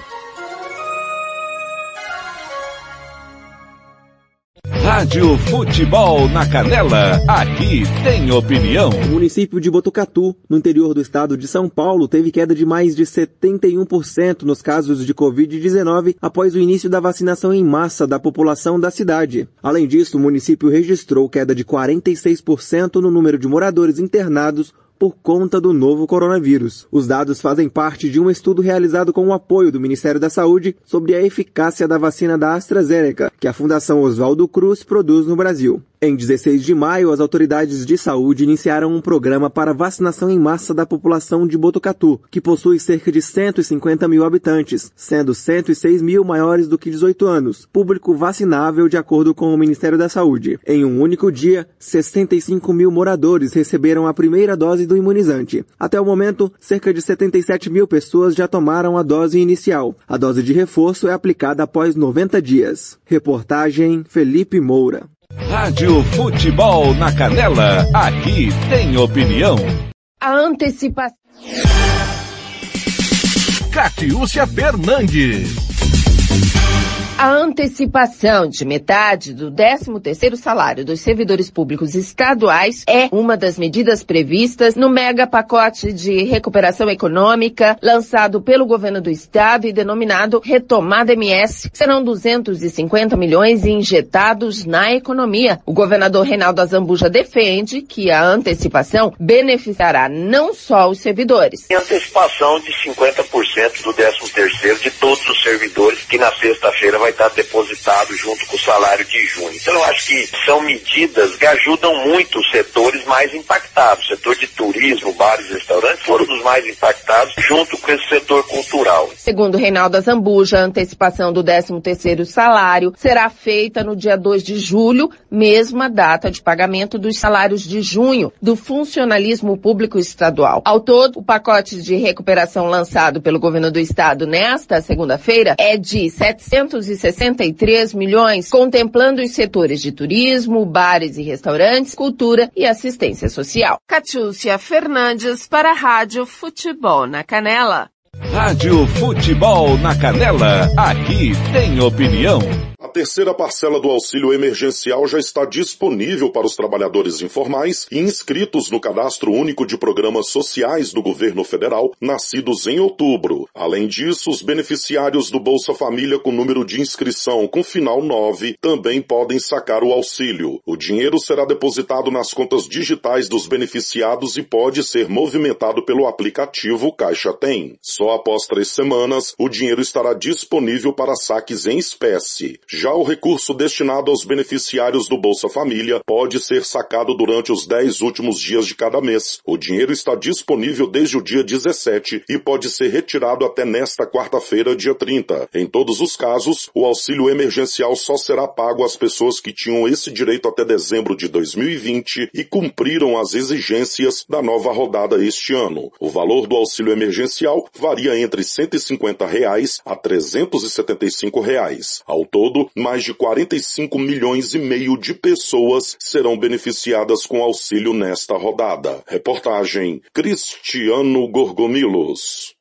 Rádio Futebol na Canela, aqui tem opinião. O município de Botucatu, no interior do estado de São Paulo, teve queda de mais de 71% nos casos de Covid-19 após o início da vacinação em massa da população da cidade. Além disso, o município registrou queda de 46% no número de moradores internados por conta do novo coronavírus. Os dados fazem parte de um estudo realizado com o apoio do Ministério da Saúde sobre a eficácia da vacina da AstraZeneca, que a Fundação Oswaldo Cruz produz no Brasil. Em 16 de maio, as autoridades de saúde iniciaram um programa para vacinação em massa da população de Botucatu, que possui cerca de 150 mil habitantes, sendo 106 mil maiores do que 18 anos, público vacinável de acordo com o Ministério da Saúde. Em um único dia, 65 mil moradores receberam a primeira dose do imunizante. Até o momento, cerca de 77 mil pessoas já tomaram a dose inicial. A dose de reforço é aplicada após 90 dias. Reportagem Felipe Moura. Rádio Futebol na Canela, aqui tem opinião. A antecipação. Catiúcia Fernandes. A antecipação de metade do 13º salário dos servidores públicos estaduais é uma das medidas previstas no mega pacote de recuperação econômica lançado pelo governo do estado e denominado Retomada MS. Serão 250 milhões injetados na economia. O governador Reinaldo Azambuja defende que a antecipação beneficiará não só os servidores. Tem antecipação de 50% do 13º de todos os servidores que na sexta-feira vai estar depositado junto com o salário de junho. Então eu acho que são medidas que ajudam muito os setores mais impactados. O setor de turismo, bares e restaurantes foram dos mais impactados junto com esse setor cultural. Segundo Reinaldo Azambuja, a antecipação do 13º salário será feita no dia 2 de julho, mesma data de pagamento dos salários de junho do funcionalismo público estadual. Ao todo, o pacote de recuperação lançado pelo governo do estado nesta segunda-feira é de 763 milhões, contemplando os setores de turismo, bares e restaurantes, cultura e assistência social. Catiúcia Fernandes para a Rádio Futebol na Canela. Rádio Futebol na Canela, aqui tem opinião. A terceira parcela do auxílio emergencial já está disponível para os trabalhadores informais e inscritos no Cadastro Único de Programas Sociais do Governo Federal, nascidos em outubro. Além disso, os beneficiários do Bolsa Família com número de inscrição com final 9 também podem sacar o auxílio. O dinheiro será depositado nas contas digitais dos beneficiados e pode ser movimentado pelo aplicativo Caixa Tem. Só após três semanas, o dinheiro estará disponível para saques em espécie. Já o recurso destinado aos beneficiários do Bolsa Família pode ser sacado durante os 10 últimos dias de cada mês. O dinheiro está disponível desde o dia 17 e pode ser retirado até nesta quarta-feira, dia 30. Em todos os casos, o auxílio emergencial só será pago às pessoas que tinham esse direito até dezembro de 2020 e cumpriram as exigências da nova rodada este ano. O valor do auxílio emergencial varia entre 150 reais a 375 reais. Ao todo, mais de 45 milhões e meio de pessoas serão beneficiadas com auxílio nesta rodada. Reportagem Cristiano Gorgomilos.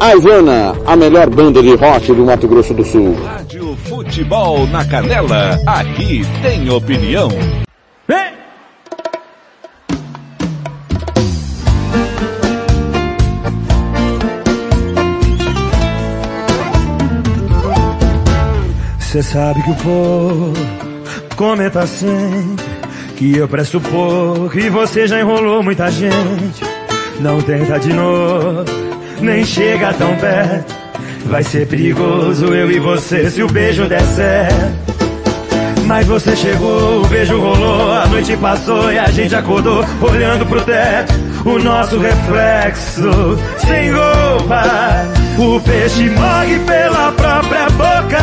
A Ivana, a melhor banda de rock do Mato Grosso do Sul. Rádio Futebol na Canela, aqui tem opinião. Vem! Cê sabe que o povo comenta sempre que eu presto pouco e você já enrolou muita gente. Não tenta de novo, nem chega tão perto. Vai ser perigoso eu e você se o beijo der certo. Mas você chegou, o beijo rolou, a noite passou e a gente acordou olhando pro teto. O nosso reflexo, sem roupa, o peixe morre pela própria boca.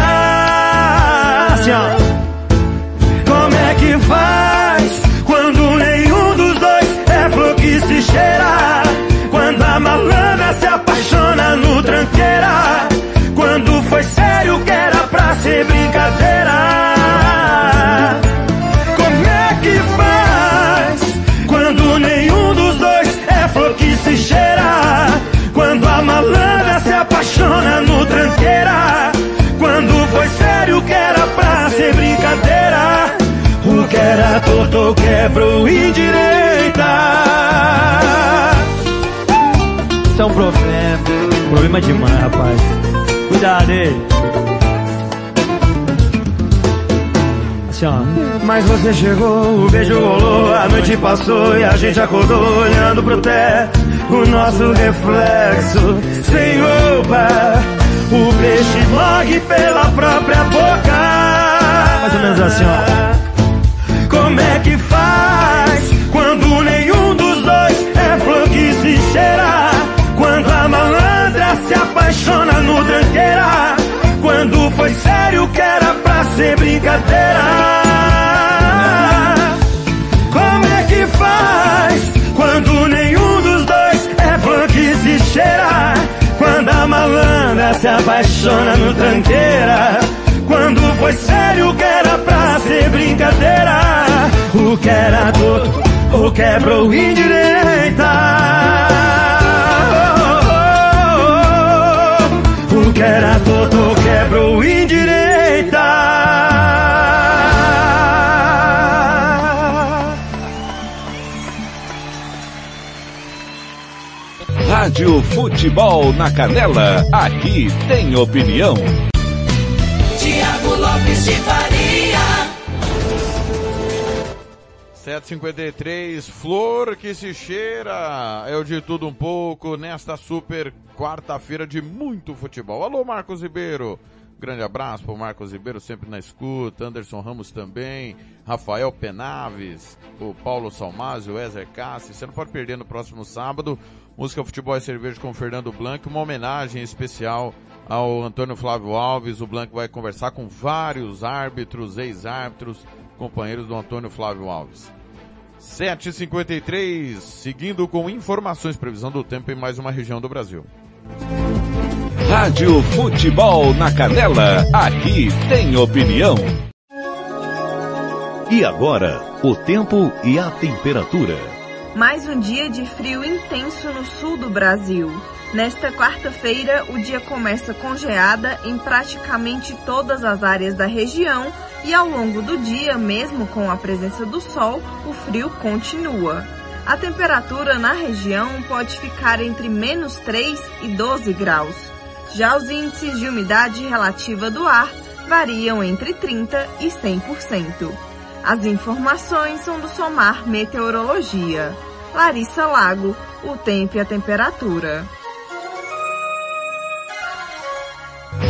Assim. Como é que faz malandra se apaixona no tranqueira? Quando foi sério que era pra ser brincadeira? Como é que faz quando nenhum dos dois é flor que se cheira? Quando a malandra se apaixona no tranqueira? Quando foi sério que era pra ser brincadeira? O que era torto quebrou indireita. Isso é um problema. Problema demais, rapaz. Cuidado aí. Assim, ó. Mas você chegou, o beijo rolou, a noite passou e a gente acordou olhando pro teto. O nosso reflexo, sem roupa, o peixe morre pela própria boca. Mais ou menos assim, ó. Como é que faz quando nenhum dos dois é flor que se cheira? Se apaixona no tranqueira? Quando foi sério que era pra ser brincadeira? Como é que faz quando nenhum dos dois é que se cheira? Quando a malandra se apaixona no tranqueira? Quando foi sério que era pra ser brincadeira? O que era torto, o quebrou indireita? O que era torto, quebrou indireita? Rádio Futebol na Canela, aqui tem opinião. 753, flor que se cheira, é o de tudo um pouco nesta super quarta-feira de muito futebol. Alô Marcos Ribeiro, grande abraço pro Marcos Ribeiro sempre na escuta, Anderson Ramos também, Rafael Penaves, o Paulo Salmásio, o Ezer Cassi, você não pode perder no próximo sábado, música Futebol e Cerveja com o Fernando Blanc, uma homenagem especial ao Antônio Flávio Alves, o Blanc vai conversar com vários árbitros, ex-árbitros, companheiros do Antônio Flávio Alves. 7h53, seguindo com informações, previsão do tempo em mais uma região do Brasil. Rádio Futebol na Canela, aqui tem opinião. E agora, o tempo e a temperatura. Mais um dia de frio intenso no sul do Brasil. Nesta quarta-feira, o dia começa com geada em praticamente todas as áreas da região e ao longo do dia, mesmo com a presença do sol, o frio continua. A temperatura na região pode ficar entre menos 3 e 12 graus. Já os índices de umidade relativa do ar variam entre 30 e 100%. As informações são do Somar Meteorologia. Larissa Lago, o tempo e a temperatura.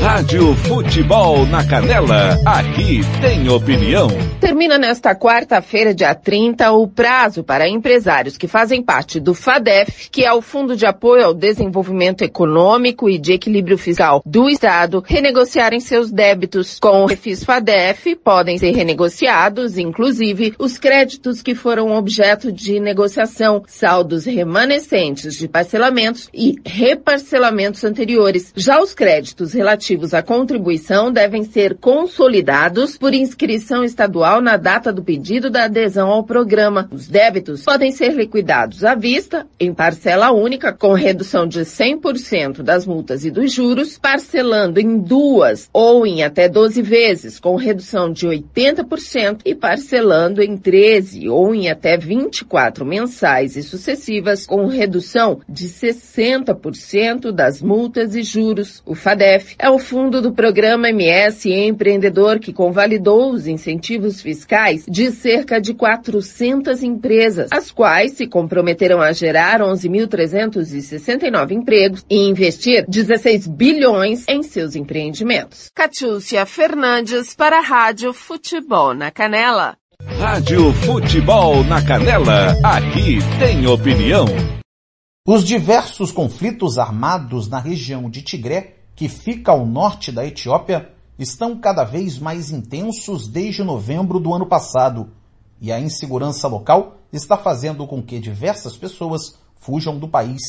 Rádio Futebol na Canela, aqui tem opinião. Termina nesta quarta-feira, dia 30, o prazo para empresários que fazem parte do FADEF, que é o Fundo de Apoio ao Desenvolvimento Econômico e de Equilíbrio Fiscal do Estado, renegociarem seus débitos. Com o Refis FADEF, podem ser renegociados, inclusive, os créditos que foram objeto de negociação, saldos remanescentes de parcelamentos e reparcelamentos anteriores. Já os créditos relativos relativos à contribuição devem ser consolidados por inscrição estadual na data do pedido da adesão ao programa. Os débitos podem ser liquidados à vista, em parcela única, com redução de 100% das multas e dos juros, parcelando em duas ou em até 12 vezes, com redução de 80% e parcelando em 13 ou em até 24 mensais e sucessivas, com redução de 60% das multas e juros. O FADEF é o fundo do programa MS Empreendedor que convalidou os incentivos fiscais de cerca de 400 empresas, as quais se comprometeram a gerar 11.369 empregos e investir 16 bilhões em seus empreendimentos. Catiúcia Fernandes para a Rádio Futebol na Canela. Rádio Futebol na Canela, aqui tem opinião. Os diversos conflitos armados na região de Tigré que fica ao norte da Etiópia, estão cada vez mais intensos desde novembro do ano passado, e a insegurança local está fazendo com que diversas pessoas fujam do país.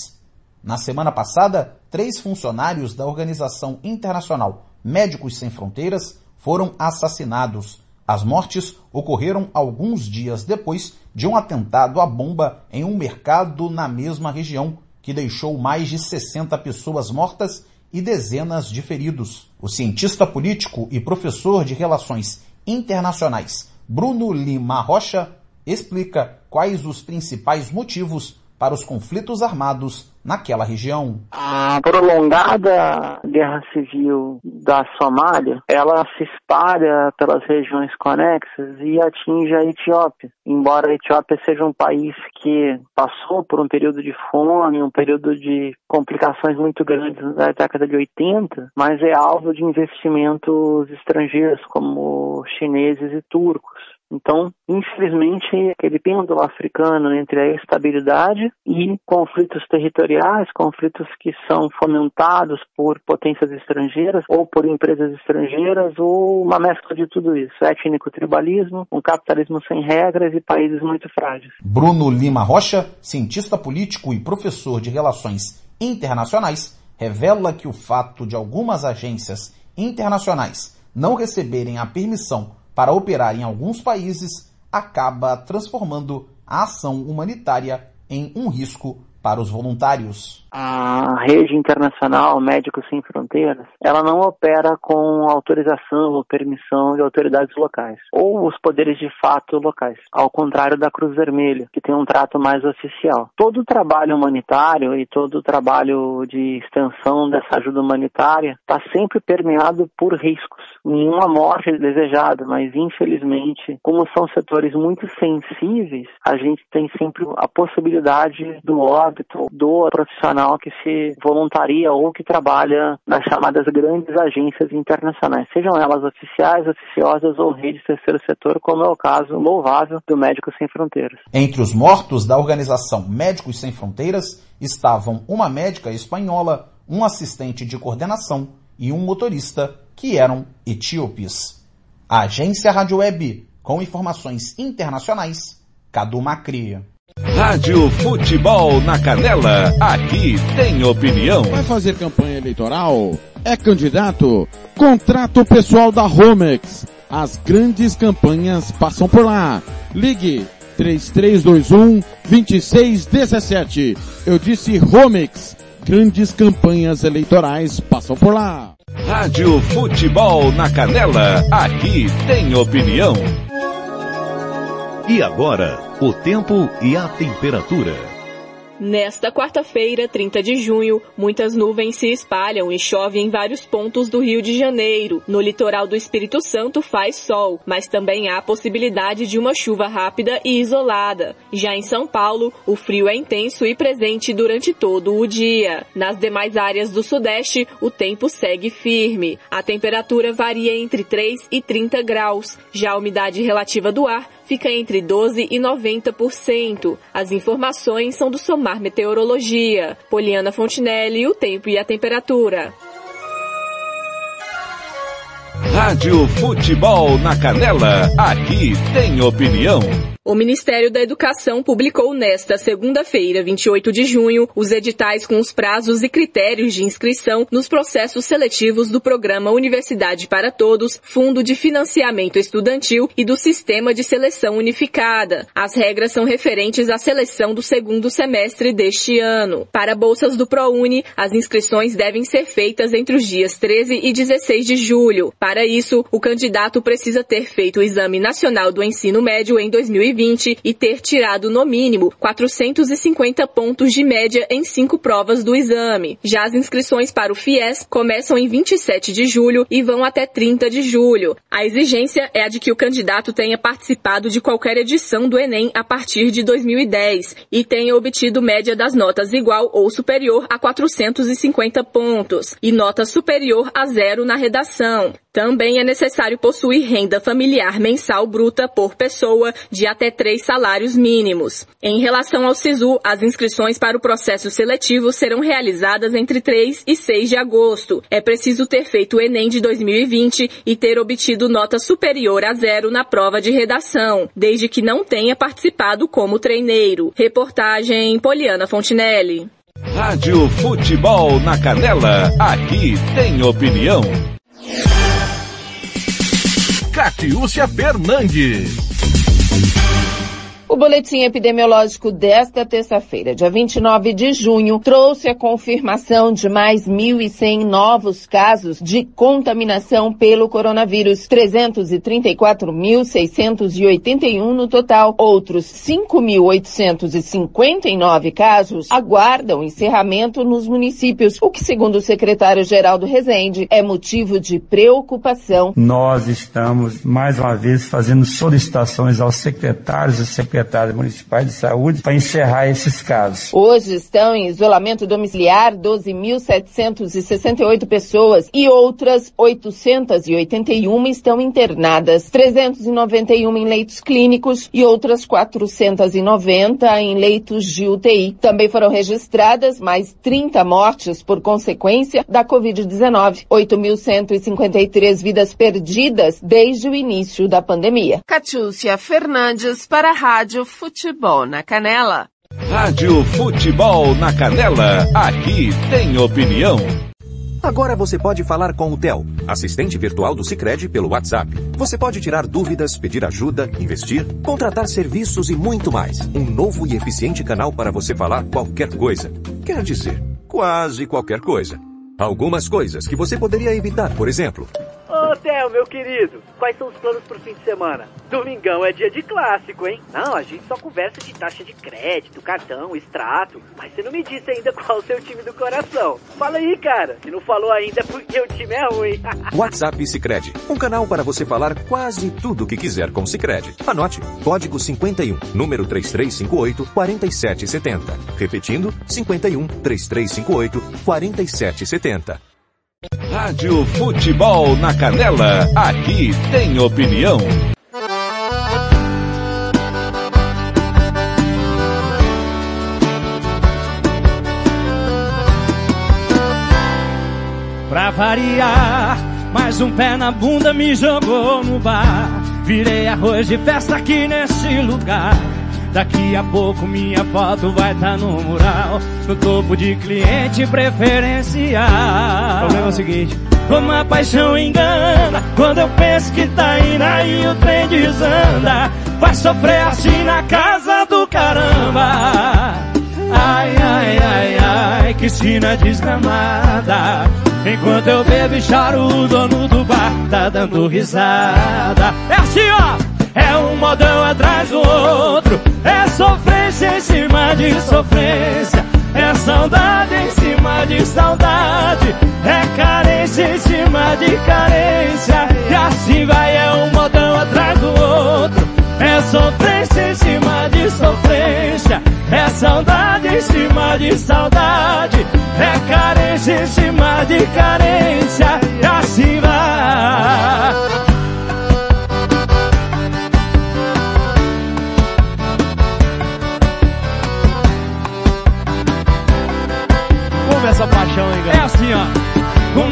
Na semana passada, três funcionários da organização internacional Médicos Sem Fronteiras foram assassinados. As mortes ocorreram alguns dias depois de um atentado à bomba em um mercado na mesma região, que deixou mais de 60 pessoas mortas e dezenas de feridos. O cientista político e professor de relações internacionais Bruno Lima Rocha explica quais os principais motivos para os conflitos armados naquela região. A prolongada guerra civil da Somália, ela se espalha pelas regiões conexas e atinge a Etiópia. Embora a Etiópia seja um país que passou por um período de fome, um período de complicações muito grandes na década de 80, mas é alvo de investimentos estrangeiros como chineses e turcos. Então, infelizmente, aquele pêndulo africano entre a estabilidade e conflitos territoriais, conflitos que são fomentados por potências estrangeiras ou por empresas estrangeiras, ou uma mescla de tudo isso: étnico-tribalismo, um capitalismo sem regras e países muito frágeis. Bruno Lima Rocha, cientista político e professor de relações internacionais, revela que o fato de algumas agências internacionais não receberem a permissão para operar em alguns países acaba transformando a ação humanitária em um risco para os voluntários. A rede internacional Médicos Sem Fronteiras, ela não opera com autorização ou permissão de autoridades locais, ou os poderes de fato locais, ao contrário da Cruz Vermelha, que tem um trato mais oficial. Todo o trabalho humanitário e todo o trabalho de extensão dessa ajuda humanitária está sempre permeado por riscos. Nenhuma morte é desejada, mas infelizmente, como são setores muito sensíveis, a gente tem sempre a possibilidade do óbito do profissional que se voluntaria ou que trabalha nas chamadas grandes agências internacionais, sejam elas oficiais, oficiosas ou redes terceiro setor, como é o caso louvável do Médicos Sem Fronteiras. Entre os mortos da organização Médicos Sem Fronteiras estavam uma médica espanhola, um assistente de coordenação e um motorista que eram etíopes. A agência Rádio Web, com informações internacionais, Cadu Macri. Rádio Futebol na Canela, aqui tem opinião. Vai fazer campanha eleitoral? É candidato? Contrato pessoal da Romex. As grandes campanhas passam por lá. Ligue 3321 2617. Eu disse Romex. Grandes campanhas eleitorais passam por lá. Rádio Futebol na Canela, aqui tem opinião. E agora, o tempo e a temperatura. Nesta quarta-feira, 30 de junho, muitas nuvens se espalham e chove em vários pontos do Rio de Janeiro. No litoral do Espírito Santo faz sol, mas também há possibilidade de uma chuva rápida e isolada. Já em São Paulo, o frio é intenso e presente durante todo o dia. Nas demais áreas do Sudeste, o tempo segue firme. A temperatura varia entre 3 e 30 graus. Já a umidade relativa do ar fica entre 12 e 90%. As informações são do Somar Meteorologia. Poliana Fontinelli, o tempo e a temperatura. Rádio Futebol na Canela, aqui tem opinião. O Ministério da Educação publicou nesta segunda-feira, 28 de junho, os editais com os prazos e critérios de inscrição nos processos seletivos do programa Universidade para Todos, Fundo de Financiamento Estudantil e do Sistema de Seleção Unificada. As regras são referentes à seleção do segundo semestre deste ano. Para bolsas do ProUni, as inscrições devem ser feitas entre os dias 13 e 16 de julho. Para isso, o candidato precisa ter feito o Exame Nacional do Ensino Médio em 2020 2020 e ter tirado no mínimo 450 pontos de média em cinco provas do exame. Já as inscrições para o FIES começam em 27 de julho e vão até 30 de julho. A exigência é a de que o candidato tenha participado de qualquer edição do Enem a partir de 2010 e tenha obtido média das notas igual ou superior a 450 pontos e nota superior a zero na redação. Também é necessário possuir renda familiar mensal bruta por pessoa de até três salários mínimos. Em relação ao SISU, as inscrições para o processo seletivo serão realizadas entre 3 e 6 de agosto. É preciso ter feito o Enem de 2020 e ter obtido nota superior a zero na prova de redação, desde que não tenha participado como treineiro. Reportagem Poliana Fontinelli. Rádio Futebol na Canela, aqui tem opinião. Catiúcia Fernandes. O boletim epidemiológico desta terça-feira, dia 29 de junho, trouxe a confirmação de mais 1.100 novos casos de contaminação pelo coronavírus. 334.681 no total. Outros 5.859 casos aguardam encerramento nos municípios, o que, segundo o secretário-geral do Resende, é motivo de preocupação. Nós estamos, mais uma vez, fazendo solicitações aos secretários e secretários secretários municipais de saúde para encerrar esses casos. Hoje estão em isolamento domiciliar 12.768 pessoas e outras 881 estão internadas, 391 em leitos clínicos e outras 490 em leitos de UTI. Também foram registradas mais 30 mortes por consequência da Covid-19, 8.153 vidas perdidas desde o início da pandemia. Catiúcia Fernandes para a Rádio Rádio Futebol na Canela. Rádio Futebol na Canela, aqui tem opinião. Agora você pode falar com o Tel, assistente virtual do Sicredi pelo WhatsApp. Você pode tirar dúvidas, pedir ajuda, investir, contratar serviços e muito mais. Um novo e eficiente canal para você falar qualquer coisa. Quer dizer, quase qualquer coisa. Algumas coisas que você poderia evitar, por exemplo. Ô, Theo, meu querido, quais são os planos pro fim de semana? Domingão é dia de clássico, hein? Não, a gente só conversa de taxa de crédito, cartão, extrato. Mas você não me disse ainda qual é o seu time do coração. Fala aí, cara. Se não falou ainda é porque o time é ruim. WhatsApp Sicredi, um canal para você falar quase tudo o que quiser com Sicredi. Anote, código 51, número 3358 4770. Repetindo, 51 3358 4770. Rádio Futebol na Canela, aqui tem opinião. Pra variar, mais um pé na bunda me jogou no bar. Virei arroz de festa aqui nesse lugar. Daqui a pouco minha foto vai estar tá no mural No topo de cliente preferencial. O problema é o seguinte. Uma paixão engana Quando eu penso que tá indo aí o trem desanda. Vai sofrer assim na casa do caramba. Ai, ai, ai, ai, que sina desgramada. Enquanto eu bebo e choro, o dono do bar tá dando risada. É assim, ó! É um modão atrás do outro É sofrência em cima de sofrência de saudade. É carência em cima de carência. E assim vai, é um modão atrás do outro. É sofrência em cima de sofrência. É saudade em cima de saudade. É carência em cima de carência. E assim vai.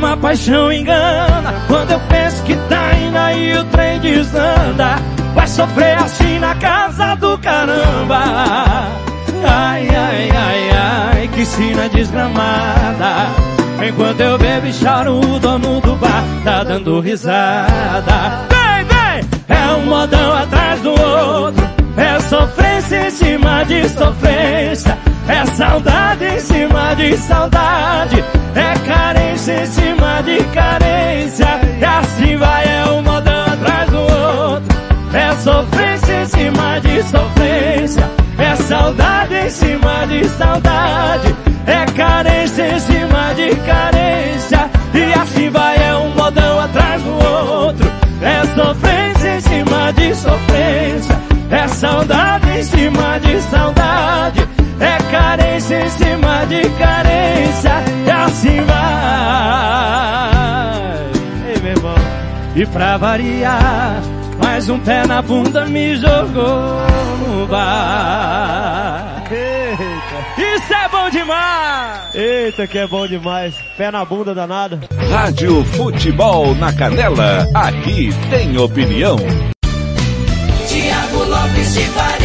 Uma paixão engana quando eu penso que tá indo aí o trem desanda. Vai sofrer assim na casa do caramba. Ai, ai, ai, ai, que sina desgramada. Enquanto eu bebo e choro, o dono do bar tá dando risada. Vem, vem! É um modão atrás do outro. É sofrência em cima de sofrência. É saudade em cima de saudade. É carência em cima de carência. E assim vai, é um modão atrás do outro. É sofrência em cima de sofrência. É saudade em cima de saudade. É carência em cima de carência. E assim vai, é um modão atrás do outro. É sofrência em cima de sofrência. É saudade em cima de saudade. É carência em cima de carência. E assim vai. Ei, meu irmão. E pra variar, mais um pé na bunda me jogou no bar. Eita. Isso é bom demais! Eita, que é bom demais. Pé na bunda danado. Rádio Futebol na Canela. Aqui tem opinião. Tiago Lopes de Faria.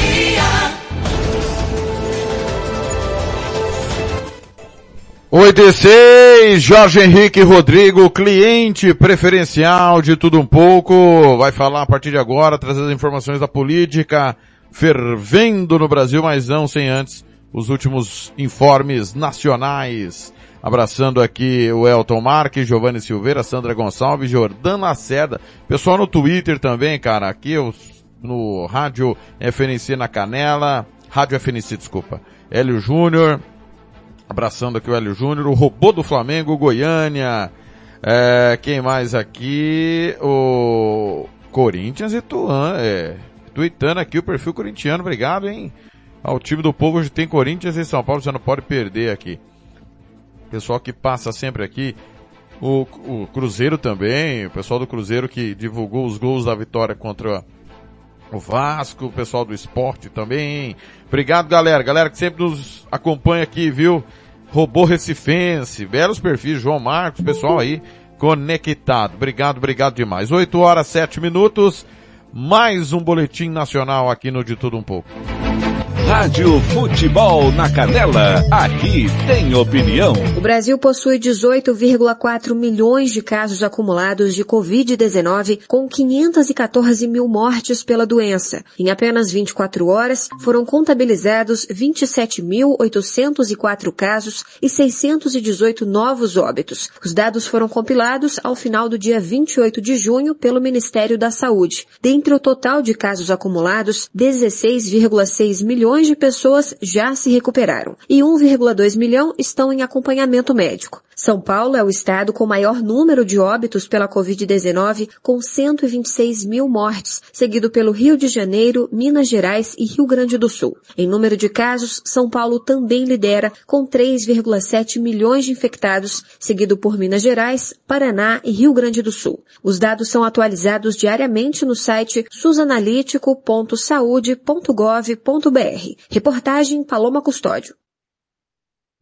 8 e 6, Jorge Henrique Rodrigo, cliente preferencial de tudo um pouco, vai falar a partir de agora, trazer as informações da política fervendo no Brasil, mas não sem antes os últimos informes nacionais. Abraçando aqui o Elton Marques, Giovanni Silveira, Sandra Gonçalves, Jordana Lacerda, pessoal no Twitter também, cara, aqui no Rádio FNC na Canela, Rádio FNC, desculpa, Hélio Júnior, Abraçando aqui o Hélio Júnior, o robô do Flamengo, Goiânia. É, quem mais aqui? O Corinthians e Tuan, é. Tuitando aqui o perfil corintiano, obrigado, hein? Ao time do povo hoje tem Corinthians e São Paulo, você não pode perder aqui. Pessoal que passa sempre aqui. O, o Cruzeiro também, o pessoal do Cruzeiro que divulgou os gols da vitória contra o Vasco, o pessoal do esporte também. Obrigado, galera. Galera que sempre nos acompanha aqui, viu? Robô Recifense, belos perfis, João Marcos, pessoal aí conectado. Obrigado, obrigado demais. 8 horas 7 minutos. Mais um boletim nacional aqui no De Tudo Um Pouco. Rádio Futebol na Canela. Aqui tem opinião. O Brasil possui 18,4 milhões de casos acumulados de Covid-19, com 514 mil mortes pela doença. Em apenas 24 horas, foram contabilizados 27.804 casos e 618 novos óbitos. Os dados foram compilados ao final do dia 28 de junho pelo Ministério da Saúde. Dentre o total de casos acumulados, 16,6 milhões de pessoas já se recuperaram e 1,2 milhão estão em acompanhamento médico. São Paulo é o estado com maior número de óbitos pela Covid-19, com 126 mil mortes, seguido pelo Rio de Janeiro, Minas Gerais e Rio Grande do Sul. Em número de casos, São Paulo também lidera, com 3,7 milhões de infectados, seguido por Minas Gerais, Paraná e Rio Grande do Sul. Os dados são atualizados diariamente no site susanalítico.saude.gov.br. Reportagem Paloma Custódio.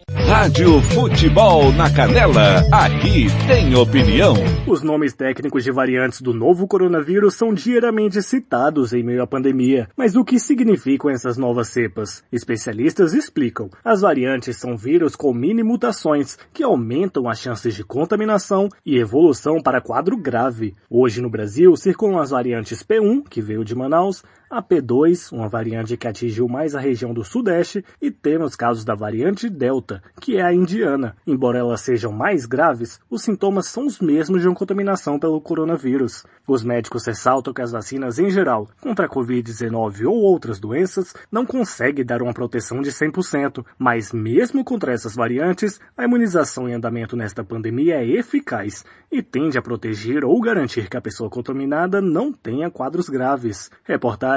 Rádio Futebol na Canela. Aqui tem opinião. Os nomes técnicos de variantes do novo coronavírus são diariamente citados em meio à pandemia. Mas o que significam essas novas cepas? Especialistas explicam. As variantes são vírus com mini mutações que aumentam as chances de contaminação e evolução para quadro grave. Hoje no Brasil circulam as variantes P1, que veio de Manaus, a P2, uma variante que atingiu mais a região do Sudeste, e temos casos da variante Delta, que é a indiana. Embora elas sejam mais graves, os sintomas são os mesmos de uma contaminação pelo coronavírus. Os médicos ressaltam que as vacinas em geral, contra a Covid-19 ou outras doenças, não conseguem dar uma proteção de 100%, mas mesmo contra essas variantes, a imunização em andamento nesta pandemia é eficaz e tende a proteger ou garantir que a pessoa contaminada não tenha quadros graves. Reportagem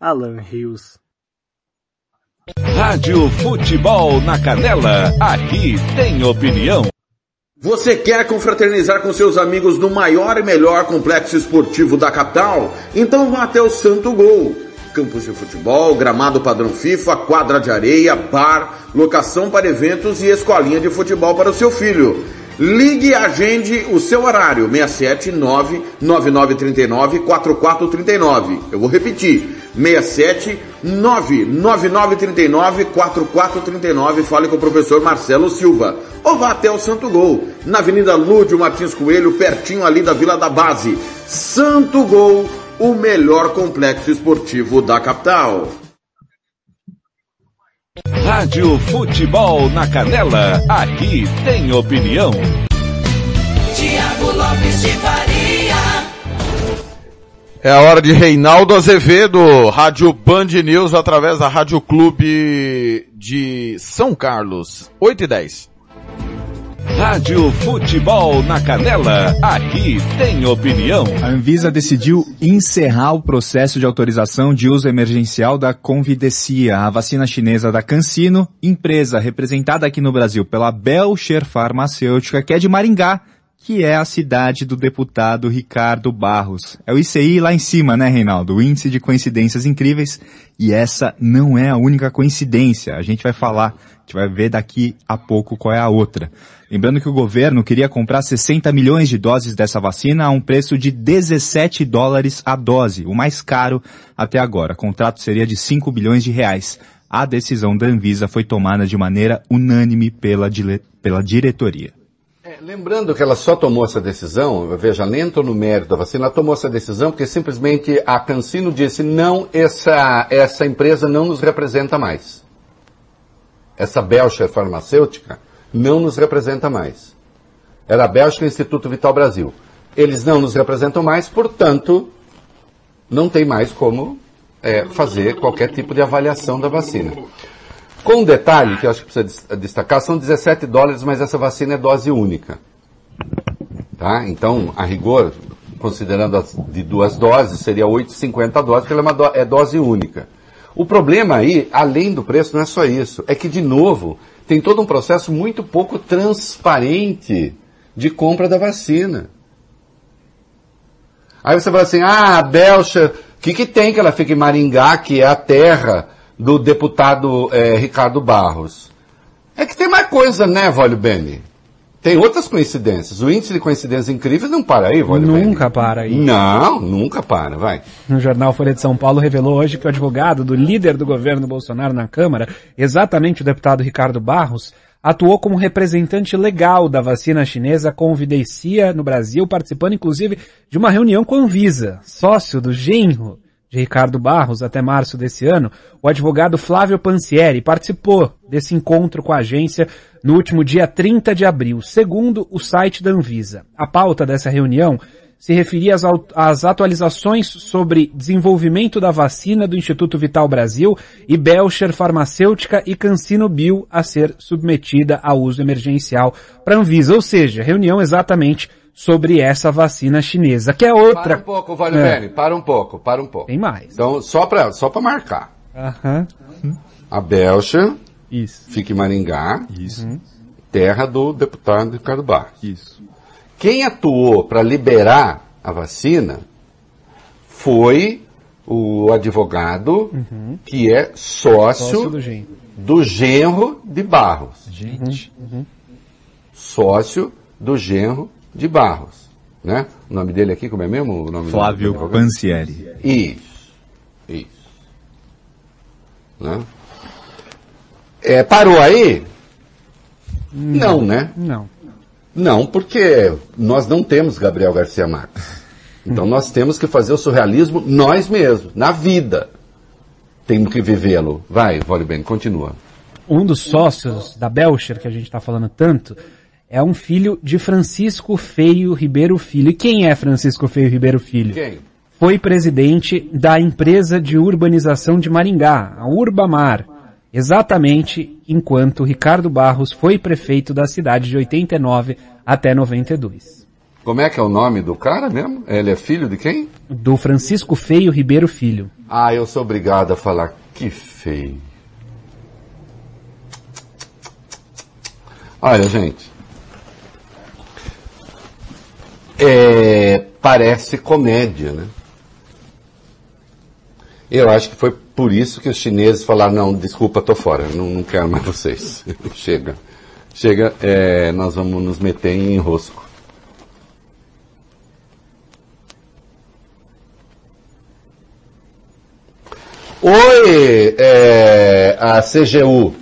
Alan Rios. Rádio Futebol na Canela, aqui tem opinião. Você quer confraternizar com seus amigos no maior e melhor complexo esportivo da capital? Então vá até o Santo Gol. Campos de futebol, gramado padrão FIFA, quadra de areia, bar, locação para eventos e escolinha de futebol para o seu filho. Ligue e agende o seu horário, 679 9939 4439. Eu vou repetir, 67 99939 4439. Fale com o professor Marcelo Silva. Ou vá até o Santo Gol, na Avenida Lúdio Martins Coelho, pertinho ali da Vila da Base. Santo Gol, o melhor complexo esportivo da capital. Rádio Futebol na Canela, aqui tem opinião. Tiago Lopes de Faria. É a hora de Reinaldo Azevedo, Rádio Band News, através da Rádio Clube de São Carlos. 8 e 10. Rádio Futebol na Canela, aqui tem opinião. A Anvisa decidiu encerrar o processo de autorização de uso emergencial da Convidecia, a vacina chinesa da CanSino, empresa representada aqui no Brasil pela Belcher Farmacêutica, que é de Maringá, que é a cidade do deputado Ricardo Barros. É o ICI lá em cima, né, Reinaldo? O índice de coincidências incríveis. E essa não é a única coincidência. A gente vai falar, a gente vai ver daqui a pouco qual é a outra. Lembrando que o governo queria comprar 60 milhões de doses dessa vacina a um preço de 17 dólares a dose, o mais caro até agora. O contrato seria de 5 bilhões de reais. A decisão da Anvisa foi tomada de maneira unânime pela, pela diretoria. É, lembrando que ela só tomou essa decisão, veja, nem no mérito da vacina, ela tomou essa decisão porque simplesmente a Cancino disse, não, essa, essa empresa não nos representa mais. Essa Belcher farmacêutica não nos representa mais. Era a Belcher Instituto Vital Brasil. Eles não nos representam mais, portanto, não tem mais como é, fazer qualquer tipo de avaliação da vacina. Com um detalhe que eu acho que precisa destacar, são 17 dólares, mas essa vacina é dose única. Tá? Então, a rigor, considerando as de duas doses, seria 8,50 doses, porque ela é, uma do, é dose única. O problema aí, além do preço, não é só isso. É que, de novo, tem todo um processo muito pouco transparente de compra da vacina. Aí você fala assim, ah, a Belcha, o que, que tem que ela fica em Maringá, que é a terra do deputado é, Ricardo Barros? É que tem mais coisa, né, Vólio Beni? Tem outras coincidências. O índice de coincidências incríveis não para aí, Vólio Nunca Beni. para aí. Não, nunca para, vai. No jornal Folha de São Paulo revelou hoje que o advogado do líder do governo Bolsonaro na Câmara, exatamente o deputado Ricardo Barros, atuou como representante legal da vacina chinesa Convidencia no Brasil, participando inclusive de uma reunião com a Anvisa, sócio do genro de Ricardo Barros até março desse ano, o advogado Flávio Pansieri participou desse encontro com a agência no último dia 30 de abril, segundo o site da Anvisa. A pauta dessa reunião se referia às, às atualizações sobre desenvolvimento da vacina do Instituto Vital Brasil e Belcher Farmacêutica e Cancino Bio a ser submetida a uso emergencial para Anvisa. Ou seja, reunião exatamente sobre essa vacina chinesa, que é outra. Para um pouco, Vale é. para um pouco, para um pouco. Tem mais. Então, só para só pra marcar. Uhum. A Belcha Isso. fica em Maringá, Isso. Uhum. terra do deputado Ricardo Barros. Isso. Quem atuou para liberar a vacina foi o advogado Uhum. que é sócio, Sócio do genro. do genro de Barros. Gente. Uhum. Sócio do genro de Barros. Né? O nome dele aqui, como é mesmo? O nome Flávio do advogado? Pansieri. Isso. Isso. Né? É, parou aí? Não, né? Não. Não, porque nós não temos Gabriel Garcia Marques. Então nós temos que fazer o surrealismo nós mesmos, na vida. Temos que vivê-lo. Vai, Vole bem, continua. Um dos sócios da Belcher, que a gente está falando tanto, é um filho de Francisco Feio Ribeiro Filho. E quem é Francisco Feio Ribeiro Filho? Quem? Foi presidente da empresa de urbanização de Maringá, a Urbamar. Exatamente enquanto Ricardo Barros foi prefeito da cidade de 89 até 92. Como é que é o nome do cara mesmo? Ele é filho de quem? Do Francisco Feio Ribeiro Filho. Ah, eu sou obrigado a falar que feio. Olha, gente. É, parece comédia, né? Eu acho que foi por isso que os chineses falaram, não, desculpa, tô fora, não, não quero mais vocês. Chega. Chega, é, nós vamos nos meter em enrosco. Oi, é, a CGU.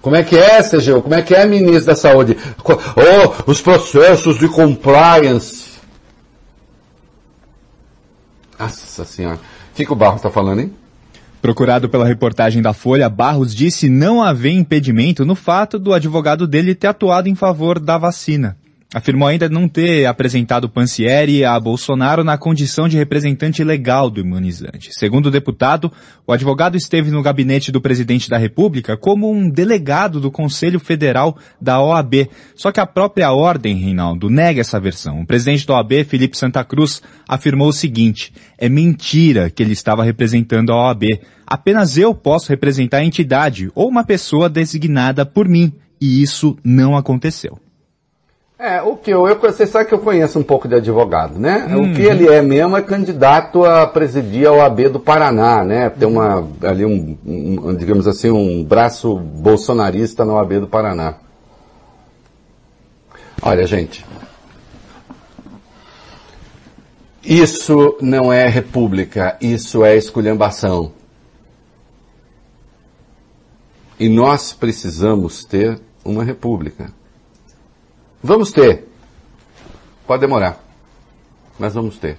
Como é que é, CGU? Como é que é, ministro da Saúde? Oh, os processos de compliance. Nossa senhora. O que, que o Barros está falando, hein? Procurado pela reportagem da Folha, Barros disse não haver impedimento no fato do advogado dele ter atuado em favor da vacina. Afirmou ainda não ter apresentado Pansieri a Bolsonaro na condição de representante legal do imunizante. Segundo o deputado, o advogado esteve no gabinete do presidente da República como um delegado do Conselho Federal da OAB. Só que a própria ordem, Reinaldo, nega essa versão. O presidente da OAB, Felipe Santa Cruz, afirmou o seguinte, é mentira que ele estava representando a OAB. Apenas eu posso representar a entidade ou uma pessoa designada por mim. E isso não aconteceu. É, o que eu, eu, você sabe que eu conheço um pouco de advogado, né? Uhum. O que ele é mesmo é candidato a presidir a OAB do Paraná, né? Tem uma, ali um, um, digamos assim, um braço bolsonarista na OAB do Paraná. Olha, gente. Isso não é república, isso é esculhambação. E nós precisamos ter uma república. Vamos ter. Pode demorar. Mas vamos ter.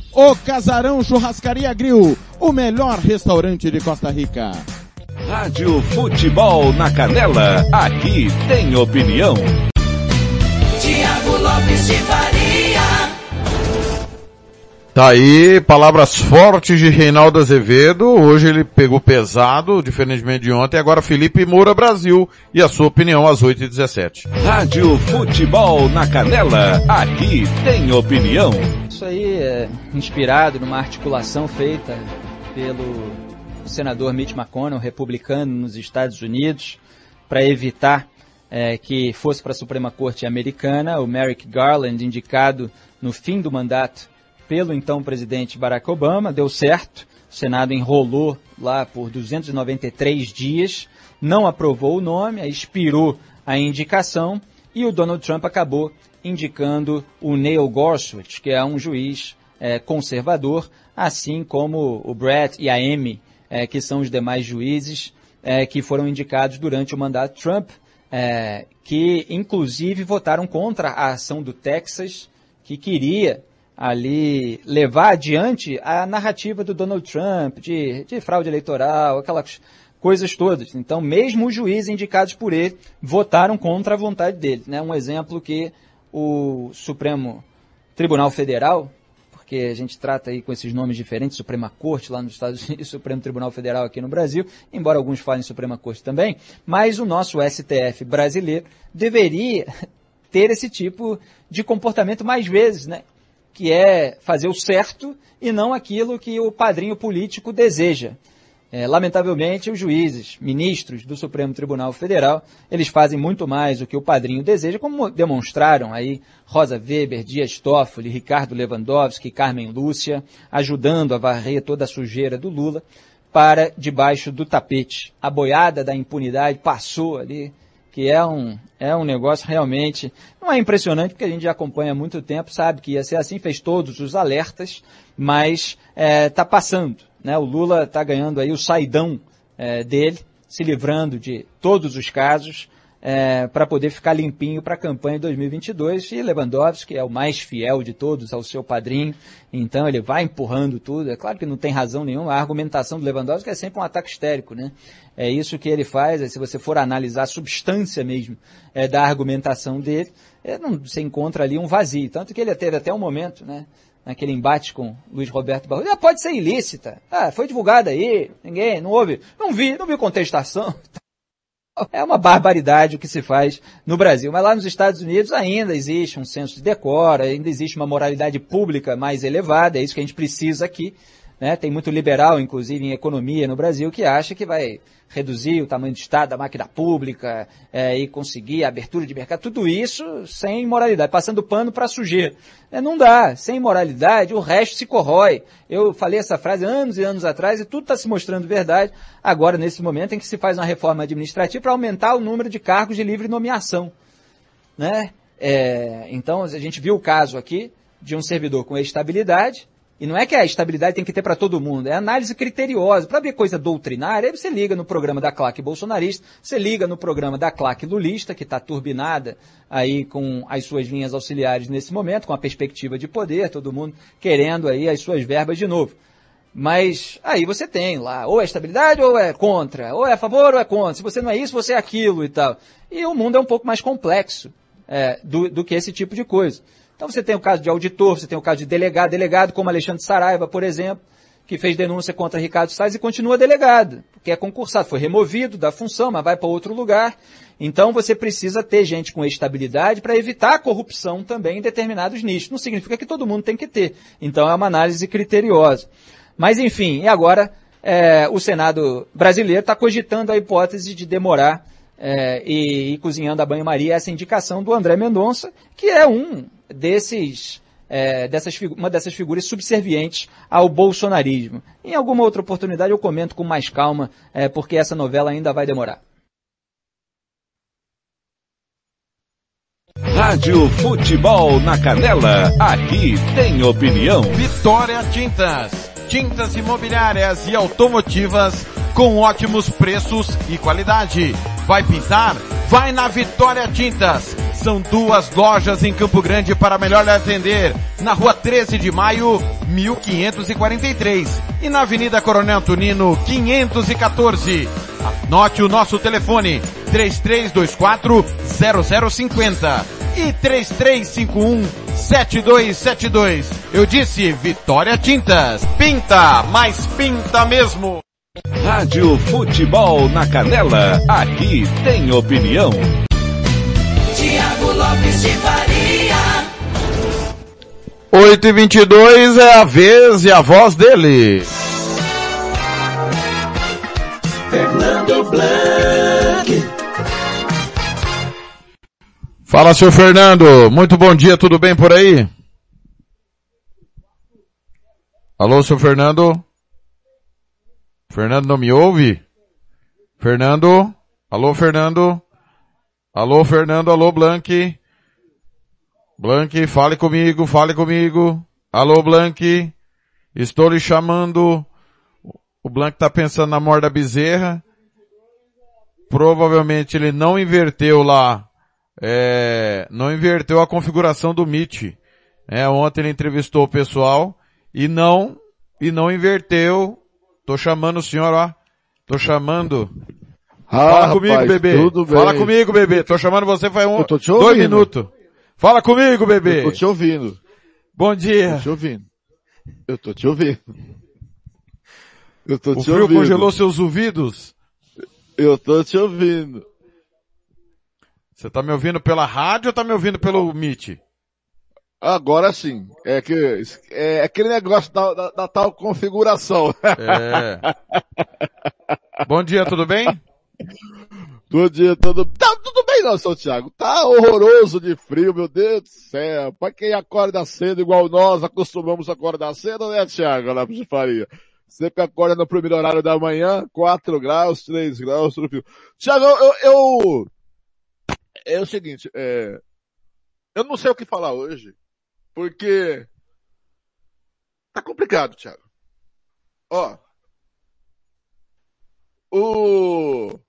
O Casarão Churrascaria Grill, o melhor restaurante de Costa Rica. Rádio Futebol na Canela. Aqui tem opinião. Tiago Lopes de Faria. Tá aí, palavras fortes de Reinaldo Azevedo. Hoje ele pegou pesado, diferentemente de ontem. Agora Felipe Moura Brasil e a sua opinião às 8h17. Rádio Futebol na Canela. Aqui tem opinião. Isso aí é inspirado numa articulação feita pelo senador Mitch McConnell, republicano nos Estados Unidos, para evitar é, que fosse para a Suprema Corte americana o Merrick Garland, indicado no fim do mandato pelo então presidente Barack Obama, deu certo. O Senado enrolou lá por 293 dias, não aprovou o nome, expirou a indicação e o Donald Trump acabou indicando o Neil Gorsuch, que é um juiz é, conservador, assim como o Brett e a Amy, é, que são os demais juízes é, que foram indicados durante o mandato Trump, é, que inclusive votaram contra a ação do Texas, que queria ali levar adiante a narrativa do Donald Trump de, de fraude eleitoral, aquelas coisas todas. Então, mesmo os juízes indicados por ele votaram contra a vontade dele. Né? Um exemplo que o Supremo Tribunal Federal, porque a gente trata aí com esses nomes diferentes, Suprema Corte lá nos Estados Unidos, Supremo Tribunal Federal aqui no Brasil, embora alguns falem Suprema Corte também, mas o nosso STF brasileiro deveria ter esse tipo de comportamento mais vezes, né? Que é fazer o certo e não aquilo que o padrinho político deseja. É, lamentavelmente, os juízes, ministros do Supremo Tribunal Federal, eles fazem muito mais do que o padrinho deseja, como demonstraram aí Rosa Weber, Dias Toffoli, Ricardo Lewandowski, Carmen Lúcia, ajudando a varrer toda a sujeira do Lula para debaixo do tapete. A boiada da impunidade passou ali, que é um, é um negócio realmente, não é impressionante, porque a gente já acompanha há muito tempo, sabe que ia ser assim, fez todos os alertas, mas está passando. Né? O Lula está ganhando aí o saidão é, dele, se livrando de todos os casos, é, para poder ficar limpinho para a campanha de 2022. E Lewandowski é o mais fiel de todos ao seu padrinho, então ele vai empurrando tudo. É claro que não tem razão nenhuma, a argumentação do Lewandowski é sempre um ataque histérico, né? É isso que ele faz, é, se você for analisar a substância mesmo é, da argumentação dele, é, não, você encontra ali um vazio. Tanto que ele teve até um momento, né? naquele embate com Luiz Roberto Barroso, ah, pode ser ilícita. Ah, foi divulgada aí, ninguém, não houve, não vi, não vi contestação. É uma barbaridade o que se faz no Brasil. Mas lá nos Estados Unidos ainda existe um senso de decoro, ainda existe uma moralidade pública mais elevada, é isso que a gente precisa aqui. Né? Tem muito liberal, inclusive, em economia no Brasil, que acha que vai reduzir o tamanho do Estado, da máquina pública é, e conseguir a abertura de mercado. Tudo isso sem moralidade, passando pano para sujeira. É, não dá. Sem moralidade, o resto se corrói. Eu falei essa frase anos e anos atrás e tudo está se mostrando verdade agora, nesse momento em que se faz uma reforma administrativa para aumentar o número de cargos de livre nomeação. Né? É, então, a gente viu o caso aqui de um servidor com estabilidade, e não é que a estabilidade tem que ter para todo mundo, é análise criteriosa. Para ver coisa doutrinária, você liga no programa da claque bolsonarista, você liga no programa da claque lulista, que está turbinada aí com as suas linhas auxiliares nesse momento, com a perspectiva de poder, todo mundo querendo aí as suas verbas de novo. Mas aí você tem lá, ou é estabilidade ou é contra, ou é a favor ou é contra. Se você não é isso, você é aquilo e tal. E o mundo é um pouco mais complexo é, do, do que esse tipo de coisa. Então você tem o caso de auditor, você tem o caso de delegado, delegado como Alexandre Saraiva, por exemplo, que fez denúncia contra Ricardo Salles e continua delegado, porque é concursado, foi removido da função, mas vai para outro lugar. Então você precisa ter gente com estabilidade para evitar a corrupção também em determinados nichos. Não significa que todo mundo tem que ter. Então é uma análise criteriosa. Mas enfim, e agora é, o Senado brasileiro está cogitando a hipótese de demorar é, e ir cozinhando a banho-maria essa indicação do André Mendonça, que é um desses, é, dessas, uma dessas figuras subservientes ao bolsonarismo. Em alguma outra oportunidade eu comento com mais calma, é, porque essa novela ainda vai demorar. Rádio Futebol na Canela, aqui tem opinião. Vitória Tintas, tintas imobiliárias e automotivas com ótimos preços e qualidade. Vai pintar? Vai na Vitória Tintas. São duas lojas em Campo Grande para melhor lhe atender. Na rua 13 de maio, 1543. E na Avenida Coronel Antonino, 514. Anote o nosso telefone, 3324 0050 e 3351 7272. Eu disse Vitória Tintas. Pinta, mas pinta mesmo. Rádio Futebol na Canela, aqui tem opinião. Lopes de Faria. 8 e 22 é a vez e a voz dele. Fernando Blanc. Fala, seu Fernando. Muito bom dia, tudo bem por aí? Alô, seu Fernando? Fernando não me ouve? Fernando? Alô, Fernando? Alô, Fernando? Alô, Blank? Blank, fale comigo, fale comigo. Alô, Blank? Estou lhe chamando. O Blank está pensando na morda bezerra. Provavelmente ele não inverteu lá, é, não inverteu a configuração do Meet. É, ontem ele entrevistou o pessoal e não, e não inverteu Tô chamando o senhor, ó. Tô chamando. Ah, Fala comigo, rapaz, bebê. tudo bem. Fala comigo, bebê. Tô chamando você faz um, dois minutos. Fala comigo, bebê. Eu tô te ouvindo. Bom dia. Tô te ouvindo. Eu tô te ouvindo. Eu tô O te frio ouvindo. congelou seus ouvidos? Eu tô te ouvindo. Você tá me ouvindo pela rádio ou tá me ouvindo pelo Meet? Agora sim. É que é aquele negócio da, da, da tal configuração. É. Bom dia, tudo bem? Bom dia, tudo, tá, tudo bem não, São Thiago? Tá horroroso de frio, meu Deus do céu. Pra quem acorda cedo igual nós, acostumamos a acordar cedo, né, Thiago, lá pro Faria? Sempre acorda no primeiro horário da manhã, 4 graus, 3 graus, tudo frio. Thiago, eu, eu, é o seguinte, é, eu não sei o que falar hoje, porque tá complicado, Thiago. Ó, o,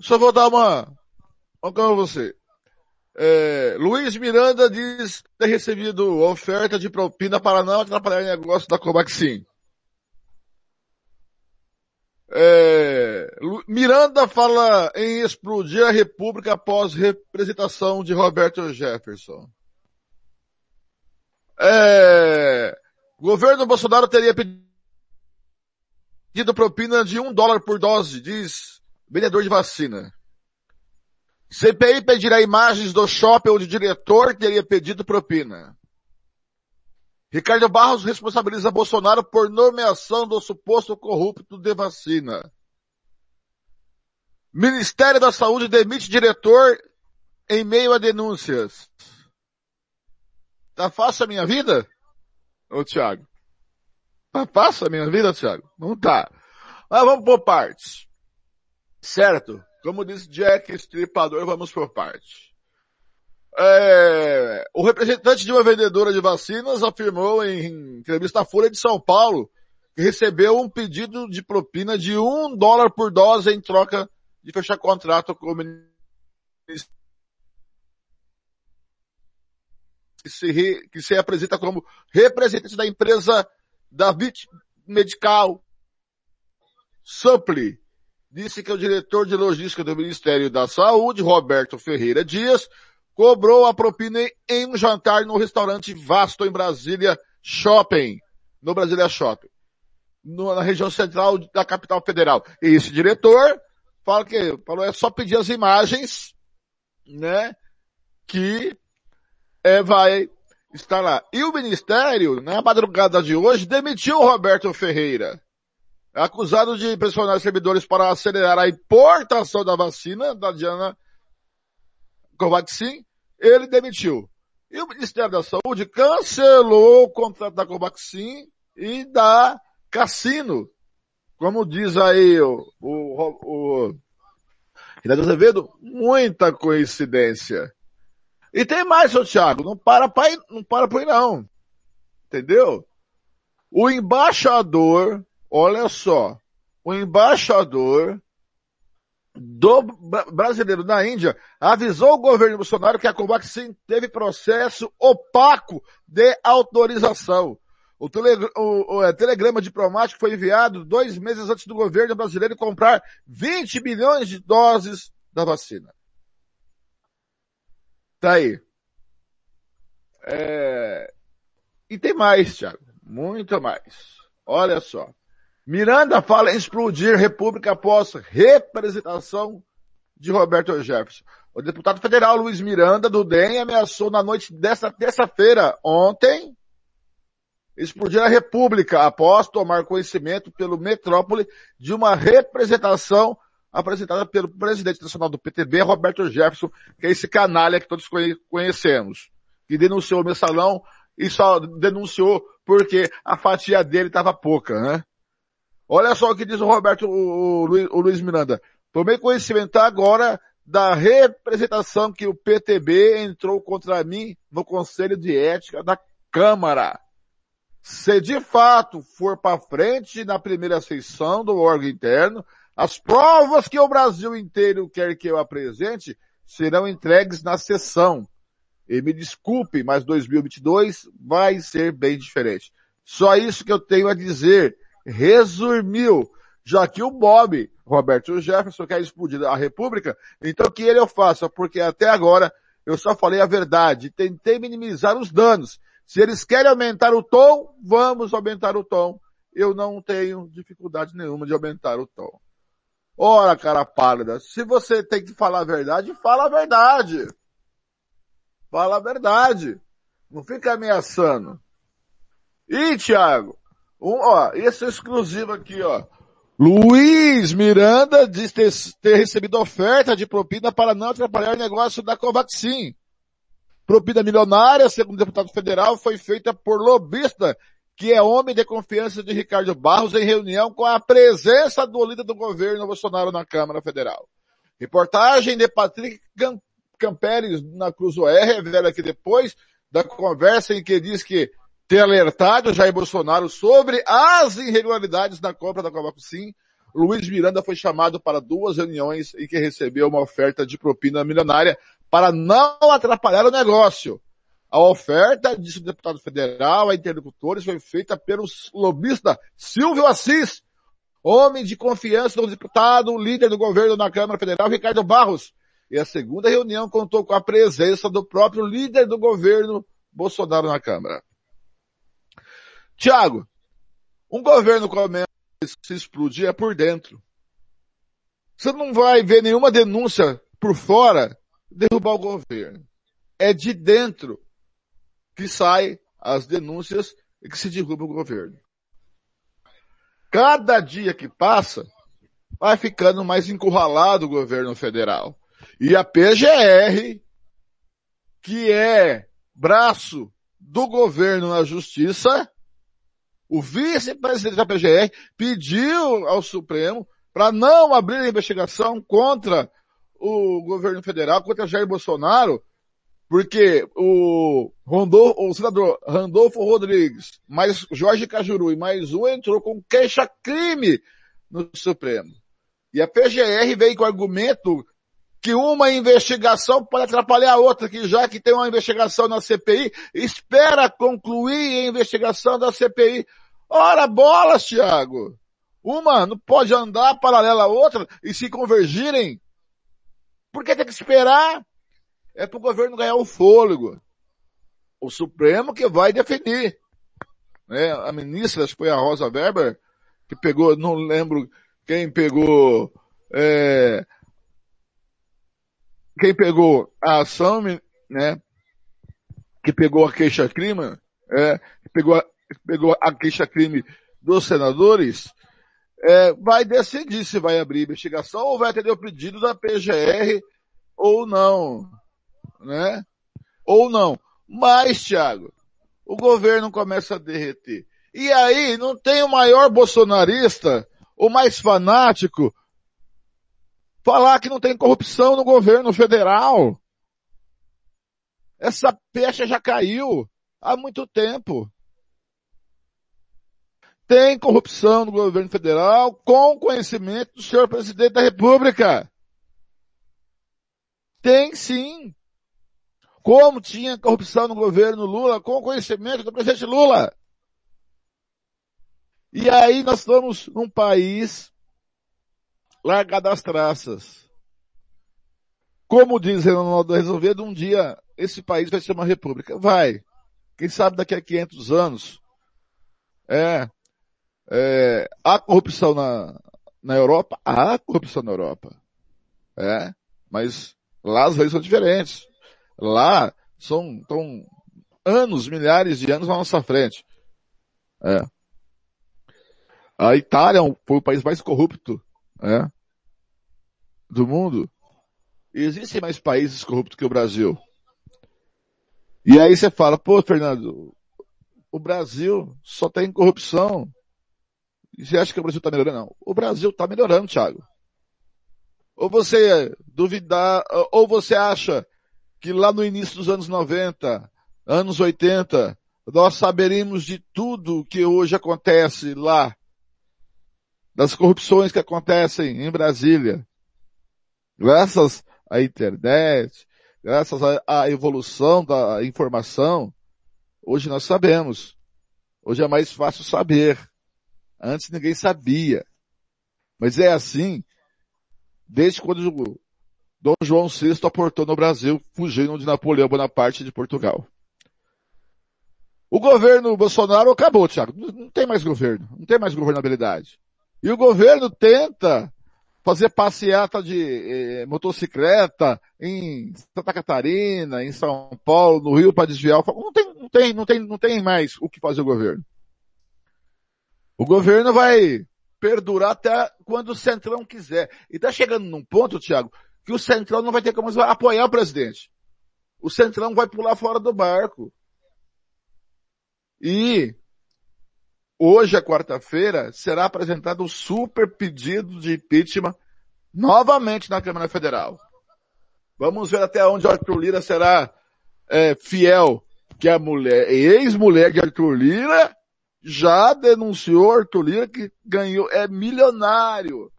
só vou dar uma, uma pra você. É, Luiz Miranda diz ter recebido oferta de propina para não atrapalhar o negócio da Covaxin. É, Miranda fala em explodir a República após representação de Roberto Jefferson. É, governo Bolsonaro teria pedido propina de um dólar por dose, diz vendedor de vacina. CPI pedirá imagens do shopping onde o diretor teria pedido propina. Ricardo Barros responsabiliza Bolsonaro por nomeação do suposto corrupto de vacina. Ministério da Saúde demite diretor em meio a denúncias. Tá fácil a minha vida? Ô Thiago. Tá fácil a minha vida, Thiago? Não tá. Mas vamos por partes. Certo? Como disse Jack Stripador, vamos por partes. É, o representante de uma vendedora de vacinas afirmou em entrevista à Folha de São Paulo que recebeu um pedido de propina de um dólar por dose em troca de fechar contrato com o ministro que se, re, que se apresenta como representante da empresa David Medical Supply. Disse que o diretor de logística do Ministério da Saúde, Roberto Ferreira Dias, cobrou a propina em um jantar no restaurante Vasto em Brasília Shopping, no Brasília Shopping, no, na região central da capital federal. E esse diretor fala que falou é só pedir as imagens, né, que é, vai estar lá. E o Ministério, na madrugada de hoje, demitiu o Roberto Ferreira, acusado de pressionar servidores para acelerar a importação da vacina da Diana Covaxin ele demitiu. E o Ministério da Saúde cancelou o contrato da Covaxin e da Cassino. Como diz aí o, o, o Renato Azevedo, muita coincidência. E tem mais, seu Thiago, não para pai, não para por aí não. Entendeu? O embaixador, olha só, o embaixador do brasileiro na Índia avisou o governo Bolsonaro que a Covaxin teve processo opaco de autorização. O, tele, o, o é, telegrama diplomático foi enviado dois meses antes do governo brasileiro comprar 20 milhões de doses da vacina. Tá aí. É... E tem mais, Thiago. Muito mais. Olha só. Miranda fala em explodir República após representação de Roberto Jefferson. O deputado federal Luiz Miranda, do DEM, ameaçou na noite desta terça-feira, ontem, explodir a República após tomar conhecimento pelo Metrópole de uma representação apresentada pelo presidente nacional do PTB, Roberto Jefferson, que é esse canalha que todos conhecemos, que denunciou o mensalão e só denunciou porque a fatia dele estava pouca, né? Olha só o que diz o Roberto, o, o, o Luiz Miranda. Tomei conhecimento agora da representação que o PTB entrou contra mim no Conselho de Ética da Câmara. Se de fato for para frente na primeira sessão do órgão interno, as provas que o Brasil inteiro quer que eu apresente serão entregues na sessão. E me desculpe, mas 2022 vai ser bem diferente. Só isso que eu tenho a dizer resumiu, já que o Bob, Roberto Jefferson, quer explodir a República, então que ele eu faça, porque até agora eu só falei a verdade, tentei minimizar os danos. Se eles querem aumentar o tom, vamos aumentar o tom. Eu não tenho dificuldade nenhuma de aumentar o tom. Ora, cara pálida, se você tem que falar a verdade, fala a verdade. Fala a verdade. Não fica ameaçando. E, Thiago, um, ó, esse é exclusivo aqui, ó. Luiz Miranda diz ter, ter recebido oferta de propina para não atrapalhar o negócio da Covaxin. Propina milionária, segundo o deputado federal, foi feita por lobista, que é homem de confiança de Ricardo Barros, em reunião com a presença do líder do governo Bolsonaro na Câmara Federal. Reportagem de Patrick Camperes na Cruz OR revela que depois da conversa em que diz que ter alertado Jair Bolsonaro sobre as irregularidades na compra da Covaxin, Luiz Miranda foi chamado para duas reuniões em que recebeu uma oferta de propina milionária para não atrapalhar o negócio. A oferta, disse o deputado federal a interlocutores, foi feita pelo lobista Silvio Assis, homem de confiança do deputado, líder do governo na Câmara Federal, Ricardo Barros. E a segunda reunião contou com a presença do próprio líder do governo, Bolsonaro, na Câmara. Tiago, um governo começa a se explodir é por dentro. Você não vai ver nenhuma denúncia por fora derrubar o governo. É de dentro que saem as denúncias e que se derruba o governo. Cada dia que passa, vai ficando mais encurralado o governo federal. E a PGR, que é braço do governo na justiça, o vice-presidente da PGR pediu ao Supremo para não abrir a investigação contra o governo federal, contra Jair Bolsonaro, porque o, Rondolfo, o senador Randolfo Rodrigues, mais Jorge Cajuru e mais um entrou com queixa-crime no Supremo. E a PGR veio com argumento que uma investigação pode atrapalhar a outra, que já que tem uma investigação na CPI, espera concluir a investigação da CPI. Ora, bolas, Tiago! Uma não pode andar paralela à outra e se convergirem. Por que tem que esperar? É para o governo ganhar o fôlego. O Supremo que vai definir. Né? A ministra, acho que foi a Rosa Weber, que pegou, não lembro quem pegou, é, quem pegou a ação, né, que pegou a queixa-crime, é, pegou, a, pegou a queixa-crime dos senadores, é, vai decidir se vai abrir investigação ou vai atender o pedido da PGR ou não, né? Ou não. Mas, Thiago, o governo começa a derreter. E aí, não tem o maior bolsonarista, o mais fanático, falar que não tem corrupção no governo federal. Essa pecha já caiu há muito tempo. Tem corrupção no governo federal com conhecimento do senhor presidente da república. Tem sim. Como tinha corrupção no governo Lula com conhecimento do presidente Lula. E aí nós estamos num país largado às traças. Como diz Ronaldo Resolvido, um dia esse país vai ser uma república. Vai. Quem sabe daqui a 500 anos. É. é há corrupção na, na Europa? Há corrupção na Europa. É. Mas lá as leis são diferentes. Lá são, estão anos, milhares de anos na nossa frente. É. A Itália é foi o país mais corrupto é, do mundo. Existem mais países corruptos que o Brasil. E aí você fala, pô, Fernando, o Brasil só tem corrupção. E você acha que o Brasil está melhorando? Não. O Brasil está melhorando, Thiago. Ou você duvidar, ou você acha que lá no início dos anos 90, anos 80, nós saberíamos de tudo que hoje acontece lá, das corrupções que acontecem em Brasília, graças à internet, graças à evolução da informação, hoje nós sabemos. Hoje é mais fácil saber. Antes ninguém sabia. Mas é assim desde quando Dom João VI aportou no Brasil, fugindo de Napoleão Bonaparte de Portugal. O governo Bolsonaro acabou, Thiago. Não tem mais governo. Não tem mais governabilidade. E o governo tenta fazer passeata de eh, motocicleta em Santa Catarina, em São Paulo, no Rio para desviar. Não tem, não tem, não tem, não tem mais o que fazer o governo. O governo vai perdurar até quando o Centrão quiser. E está chegando num ponto, Tiago, que o Centrão não vai ter como apoiar o presidente. O Centrão vai pular fora do barco. E hoje, é quarta-feira, será apresentado um super pedido de impeachment novamente na Câmara Federal. Vamos ver até onde Arthur Lira será é, fiel, que a mulher, ex-mulher de Arthur Lira, já denunciou Arthur Lira que ganhou, é milionário.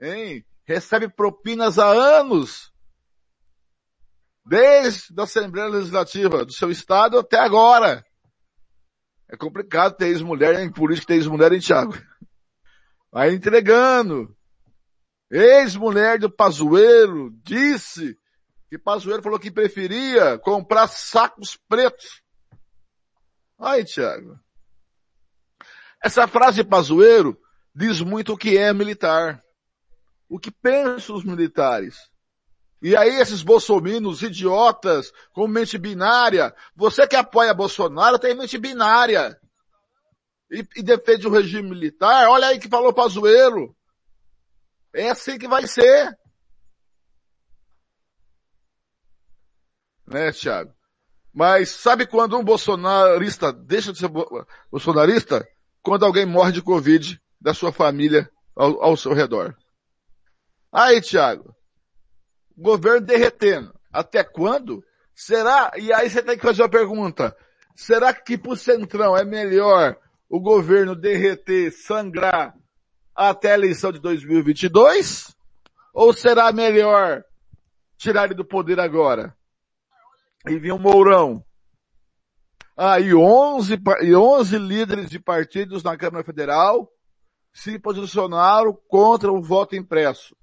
Hein? Recebe propinas há anos. Desde a Assembleia Legislativa do seu estado até agora. É complicado ter ex-mulher em política, ter ex-mulher em Thiago. Vai entregando. Ex-mulher do Pazuello disse que Pazuello falou que preferia comprar sacos pretos. Aí, Thiago. Essa frase de Pazuello diz muito o que é militar. O que pensam os militares. E aí esses bolsominions idiotas com mente binária, você que apoia Bolsonaro tem mente binária. E, e defende o regime militar, olha aí que falou Pazuello. É assim que vai ser. Né, Thiago? Mas sabe quando um bolsonarista deixa de ser bolsonarista? Quando alguém morre de Covid da sua família ao, ao seu redor. Aí, Thiago, governo derretendo. Até quando? Será? E aí você tem que fazer uma pergunta. Será que pro Centrão é melhor o governo derreter, sangrar até a eleição de 2022? Ou será melhor tirar ele do poder agora? E vir um Mourão. Ah, e 11, e 11 líderes de partidos na Câmara Federal se posicionaram contra o voto impresso.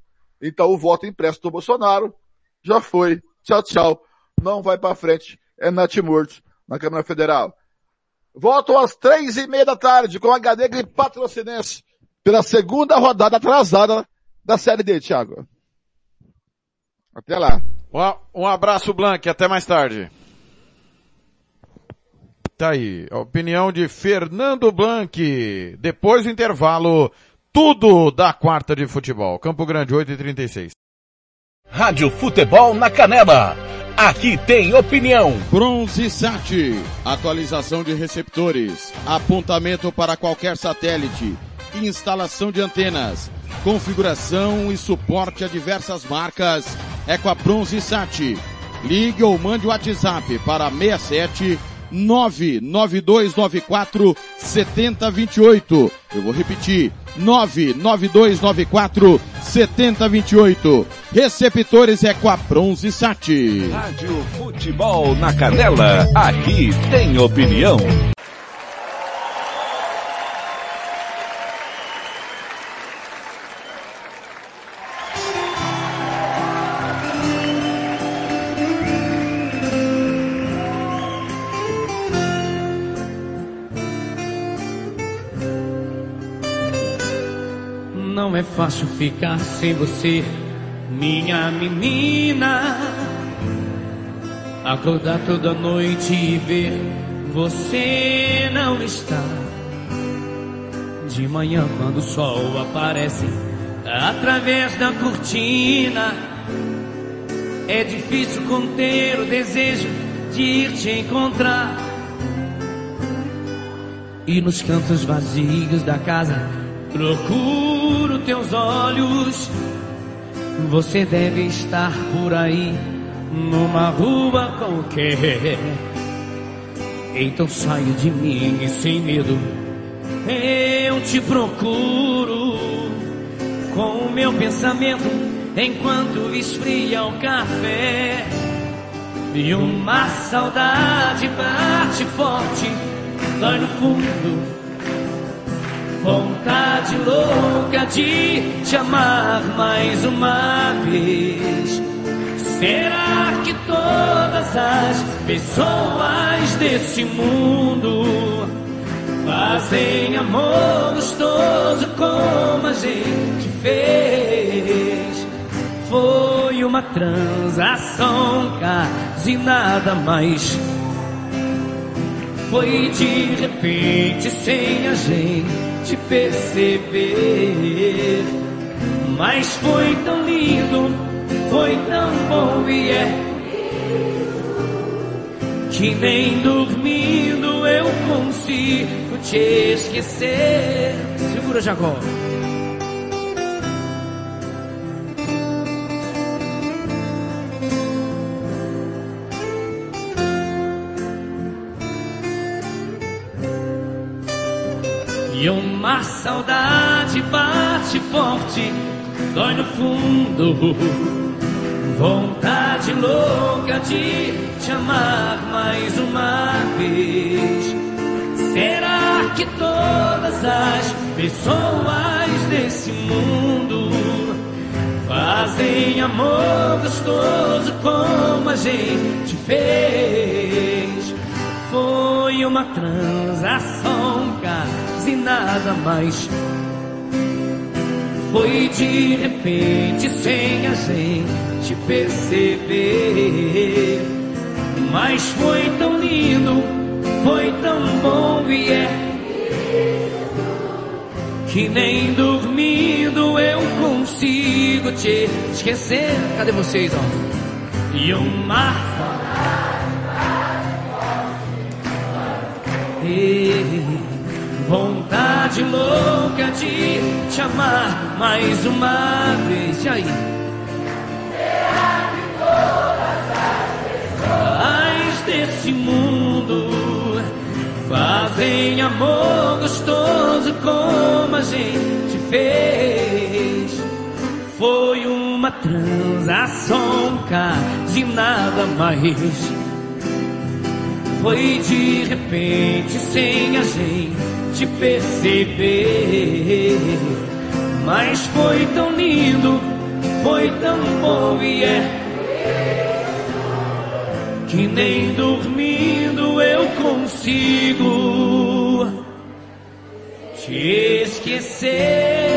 Então o voto impresso do Bolsonaro já foi. Tchau, tchau. Não vai para frente. É natimorto na Câmara Federal. Volto às três e meia da tarde com a HD Patrocinense pela segunda rodada atrasada da Série D, Thiago. Até lá. Um abraço, Blank. Até mais tarde. Tá aí. A opinião de Fernando Blank. Depois do intervalo, tudo da quarta de futebol. Campo Grande, 8 e 36 Rádio Futebol na Canela. Aqui tem opinião. Bronze Sat. Atualização de receptores. Apontamento para qualquer satélite. Instalação de antenas. Configuração e suporte a diversas marcas. É com a Bronze Sat. Ligue ou mande o WhatsApp para 67 99294 7028. Eu vou repetir. 99294 7028. Receptores é com a Bronze Sat. Rádio Futebol na Canela. Aqui tem opinião. É fácil ficar sem você, minha menina. Acordar toda noite e ver você não está. De manhã, quando o sol aparece através da cortina, é difícil conter o desejo de ir te encontrar. E nos cantos vazios da casa procuro teus olhos. Você deve estar por aí, numa rua qualquer. Então saio de mim sem medo, eu te procuro. Com o meu pensamento, enquanto esfria o café. E uma saudade bate forte, dói no fundo vontade louca de te amar mais uma vez. Será que todas as pessoas desse mundo fazem amor gostoso como a gente fez foi uma transação quase nada mais. Foi de repente sem a gente perceber. Mas foi tão lindo, foi tão bom e é que nem dormindo eu consigo te esquecer. Segura, Jacó. E uma saudade bate forte, dói no fundo. Vontade louca de te amar mais uma vez. Será que todas as pessoas desse mundo fazem amor gostoso como a gente fez? Foi uma transação nada mais. Foi de repente sem a gente perceber. Mas foi tão lindo, foi tão bom e é. Que nem dormindo eu consigo te esquecer. Cadê vocês, ó? E uma E vontade louca de te amar mais uma vez. E aí? Será que todas As desse mundo fazem amor gostoso como a gente fez. Foi uma transação quase nada mais. Foi de repente sem a gente perceber. Mas foi tão lindo, foi tão bom e é. Que nem dormindo eu consigo te esquecer.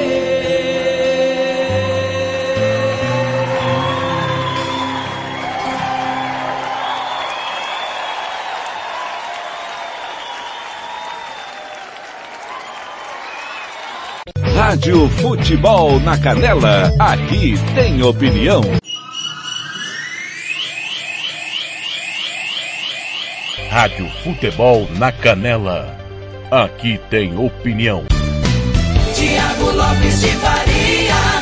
Rádio Futebol na Canela, aqui tem opinião. Rádio Futebol na Canela. Aqui tem opinião. Tiago Lopes de Faria.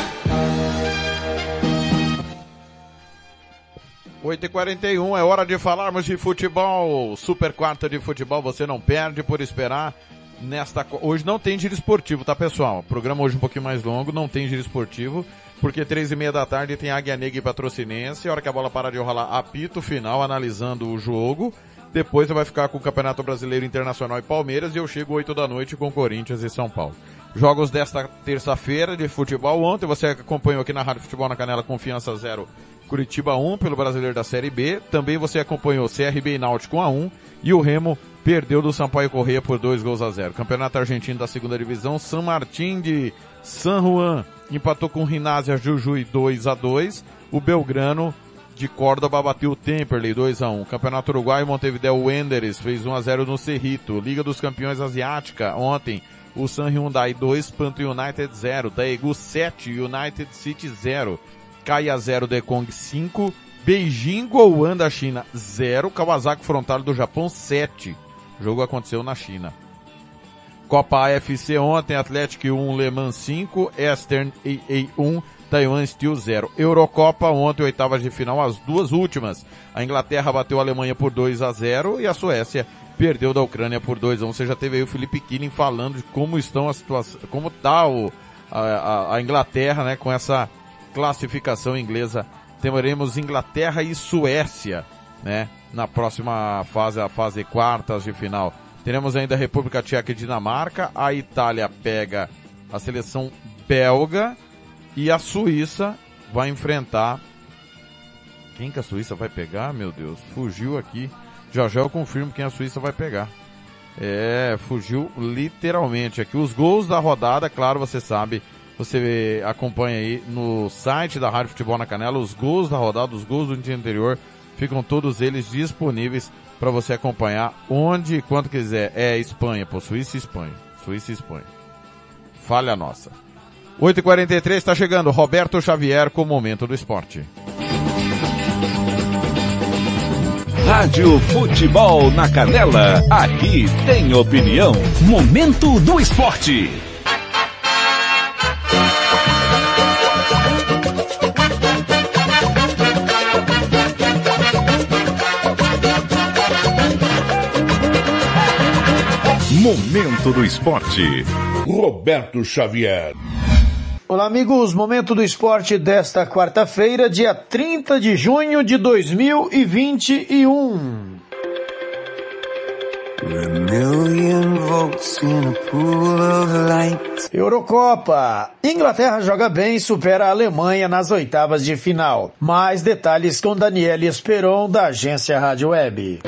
8h41, é hora de falarmos de futebol. Super quarta de futebol, você não perde por esperar nesta. Hoje não tem giro esportivo, tá pessoal? programa hoje um pouquinho mais longo, não tem giro esportivo, porque três e meia da tarde tem Águia Negra e Patrocinense. A hora que a bola parar de rolar, apito final, analisando o jogo. Depois você vai ficar com o Campeonato Brasileiro Internacional e Palmeiras e eu chego 8 da noite com Corinthians e São Paulo. Jogos desta terça-feira de futebol. Ontem você acompanhou aqui na Rádio Futebol na Canela Confiança Zero Curitiba 1 pelo Brasileiro da Série B. Também você acompanhou CRB e Náutico 1 a 1 e o Remo perdeu do Sampaio Correia por 2 gols a 0. Campeonato Argentino da Segunda Divisão, San Martín de San Juan empatou com Rinásia Jujuy 2 a 2. O Belgrano de Córdoba bateu o Temperley 2 a 1. Campeonato Uruguai, Montevideo Wanderers fez 1 a 0 no Cerrito. Liga dos Campeões Asiática, ontem o San Hyundai 2, Panto United 0, Daegu 7, United City 0, Kaia 0, Dekong 5, Beijing Gouan da China 0, Kawasaki Frontal do Japão 7. O jogo aconteceu na China. Copa AFC ontem, Atlético 1, Le Mans 5, Eastern AA 1, Taiwan Steel 0. Eurocopa ontem, oitavas de final, as duas últimas. A Inglaterra bateu a Alemanha por 2 a 0 e a Suécia perdeu da Ucrânia por 2 a 1. Você já teve aí o Felipe Killing falando de como estão a situação, como tá o, a, a Inglaterra, né, com essa classificação inglesa. Teremos Inglaterra e Suécia, né, na próxima fase, a fase quartas de final. Teremos ainda a República Tcheca e Dinamarca, a Itália pega a seleção belga e a Suíça vai enfrentar. Quem que a Suíça vai pegar? Meu Deus, fugiu aqui. Já já eu confirmo quem a Suíça vai pegar. É, fugiu literalmente aqui. Os gols da rodada, claro, você sabe, Você acompanha aí no site da Rádio Futebol na Canela os gols da rodada, os gols do dia anterior. Ficam todos eles disponíveis para você acompanhar onde e quando quiser. É Espanha, pô, Suíça e Espanha. Suíça e Espanha. Falha nossa. 8h43 está chegando Roberto Xavier com o Momento do Esporte. Rádio Futebol na Canela, aqui tem opinião. Momento do Esporte. Momento do Esporte. Roberto Xavier. Olá, amigos. Momento do esporte desta quarta-feira, dia 30 de junho de 2021. Eurocopa. Inglaterra joga bem e supera a Alemanha nas oitavas de final. Mais detalhes com Daniele Esperon, da agência Rádio Web.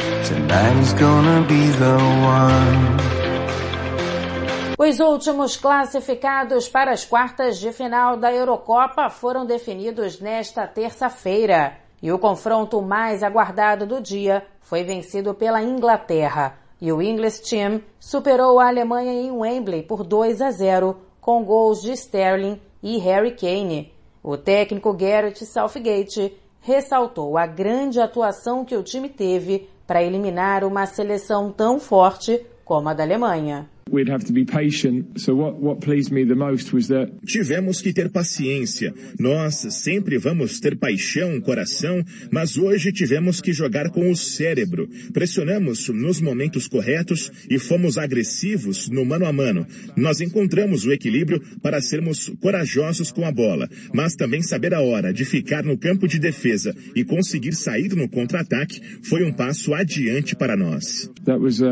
Os últimos classificados para as quartas de final da Eurocopa foram definidos nesta terça-feira. E o confronto mais aguardado do dia foi vencido pela Inglaterra. E o English Team superou a Alemanha em Wembley por 2 a 0, com gols de Sterling e Harry Kane. O técnico Gareth Southgate ressaltou a grande atuação que o time teve para eliminar uma seleção tão forte como a da Alemanha. We'd have to be patient. So what, what pleased me the most was that Tivemos que ter paciência. Nós sempre vamos ter paixão, coração, mas hoje tivemos que jogar com o cérebro. Pressionamos nos momentos corretos e fomos agressivos no mano a mano. Nós encontramos o equilíbrio para sermos corajosos com a bola, mas também saber a hora de ficar no campo de defesa e conseguir sair no contra-ataque foi um passo adiante para nós. that was a,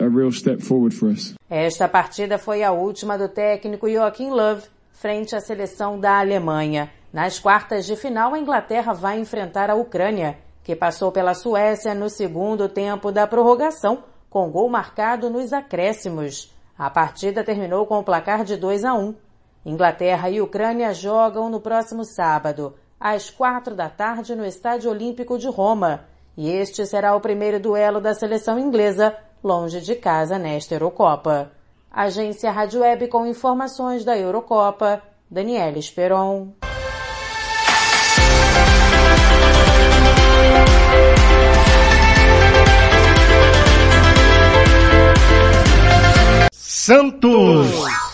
a, a real step forward for us. Esta partida foi a última do técnico Joachim Löw frente à seleção da Alemanha. Nas quartas de final, a Inglaterra vai enfrentar a Ucrânia, que passou pela Suécia no segundo tempo da prorrogação, com gol marcado nos acréscimos. A partida terminou com o placar de 2 a 1. Inglaterra e Ucrânia jogam no próximo sábado, às quatro da tarde, no Estádio Olímpico de Roma. E este será o primeiro duelo da seleção inglesa longe de casa nesta Eurocopa. Agência Rádio Web com informações da Eurocopa, Daniela Esperon. Santos.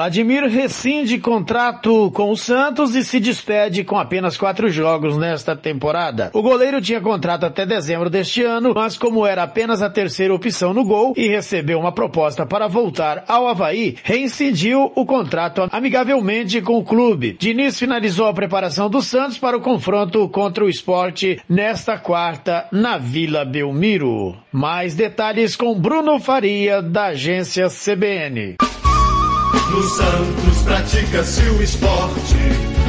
Vladimir rescinde contrato com o Santos e se despede com apenas quatro jogos nesta temporada. O goleiro tinha contrato até dezembro deste ano, mas como era apenas a terceira opção no gol e recebeu uma proposta para voltar ao Havaí, reincidiu o contrato amigavelmente com o clube. Diniz finalizou a preparação do Santos para o confronto contra o esporte nesta quarta na Vila Belmiro. Mais detalhes com Bruno Faria, da agência CBN. No Santos pratica-se o esporte.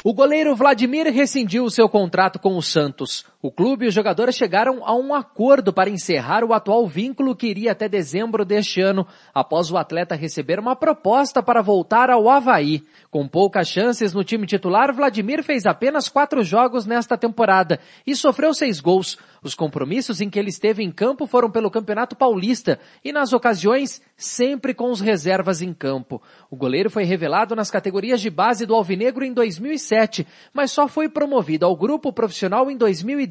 O goleiro Vladimir rescindiu seu contrato com o Santos. O clube e os jogadores chegaram a um acordo para encerrar o atual vínculo que iria até dezembro deste ano, após o atleta receber uma proposta para voltar ao Havaí. Com poucas chances no time titular, Vladimir fez apenas quatro jogos nesta temporada e sofreu seis gols. Os compromissos em que ele esteve em campo foram pelo Campeonato Paulista e nas ocasiões sempre com os reservas em campo. O goleiro foi revelado nas categorias de base do Alvinegro em 2007, mas só foi promovido ao grupo profissional em 2010.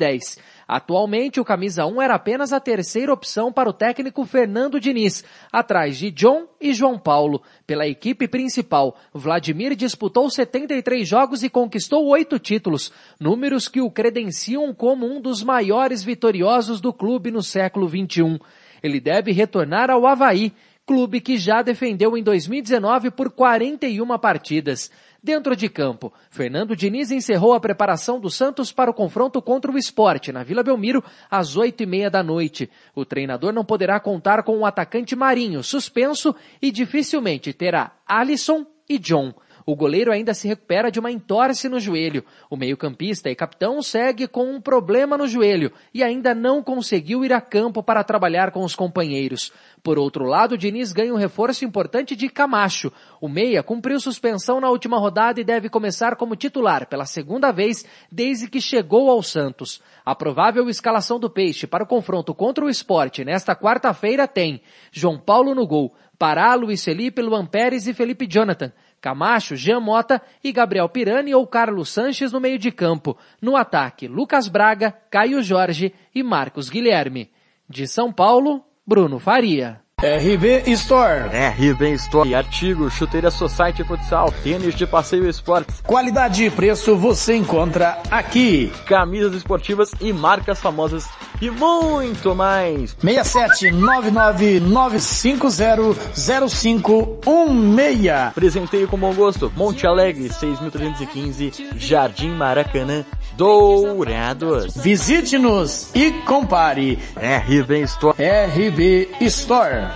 Atualmente, o camisa 1 era apenas a terceira opção para o técnico Fernando Diniz, atrás de John e João Paulo. Pela equipe principal, Vladimir disputou 73 jogos e conquistou oito títulos, números que o credenciam como um dos maiores vitoriosos do clube no século XXI. Ele deve retornar ao Havaí, clube que já defendeu em 2019 por 41 partidas. Dentro de campo, Fernando Diniz encerrou a preparação do Santos para o confronto contra o esporte na Vila Belmiro às oito e meia da noite. O treinador não poderá contar com o atacante Marinho, suspenso, e dificilmente terá Alisson e John. O goleiro ainda se recupera de uma entorse no joelho. O meio-campista e capitão segue com um problema no joelho e ainda não conseguiu ir a campo para trabalhar com os companheiros. Por outro lado, Diniz ganha um reforço importante de Camacho. O meia cumpriu suspensão na última rodada e deve começar como titular pela segunda vez desde que chegou ao Santos. A provável escalação do Peixe para o confronto contra o esporte nesta quarta-feira tem João Paulo no gol, Pará, Luiz Felipe, Luan Pérez e Felipe Jonathan. Camacho, Jean Mota e Gabriel Pirani ou Carlos Sanches no meio de campo. No ataque, Lucas Braga, Caio Jorge e Marcos Guilherme. De São Paulo, Bruno Faria. RB Store. RB Store. Artigos, chuteira Society Futsal, tênis de passeio esportes. Qualidade e preço você encontra aqui. Camisas esportivas e marcas famosas e muito mais. 67 999500516. Presenteio com bom gosto. Monte Alegre, 6315, Jardim Maracanã, Dourados. Visite-nos e compare. RB Store. RB Store.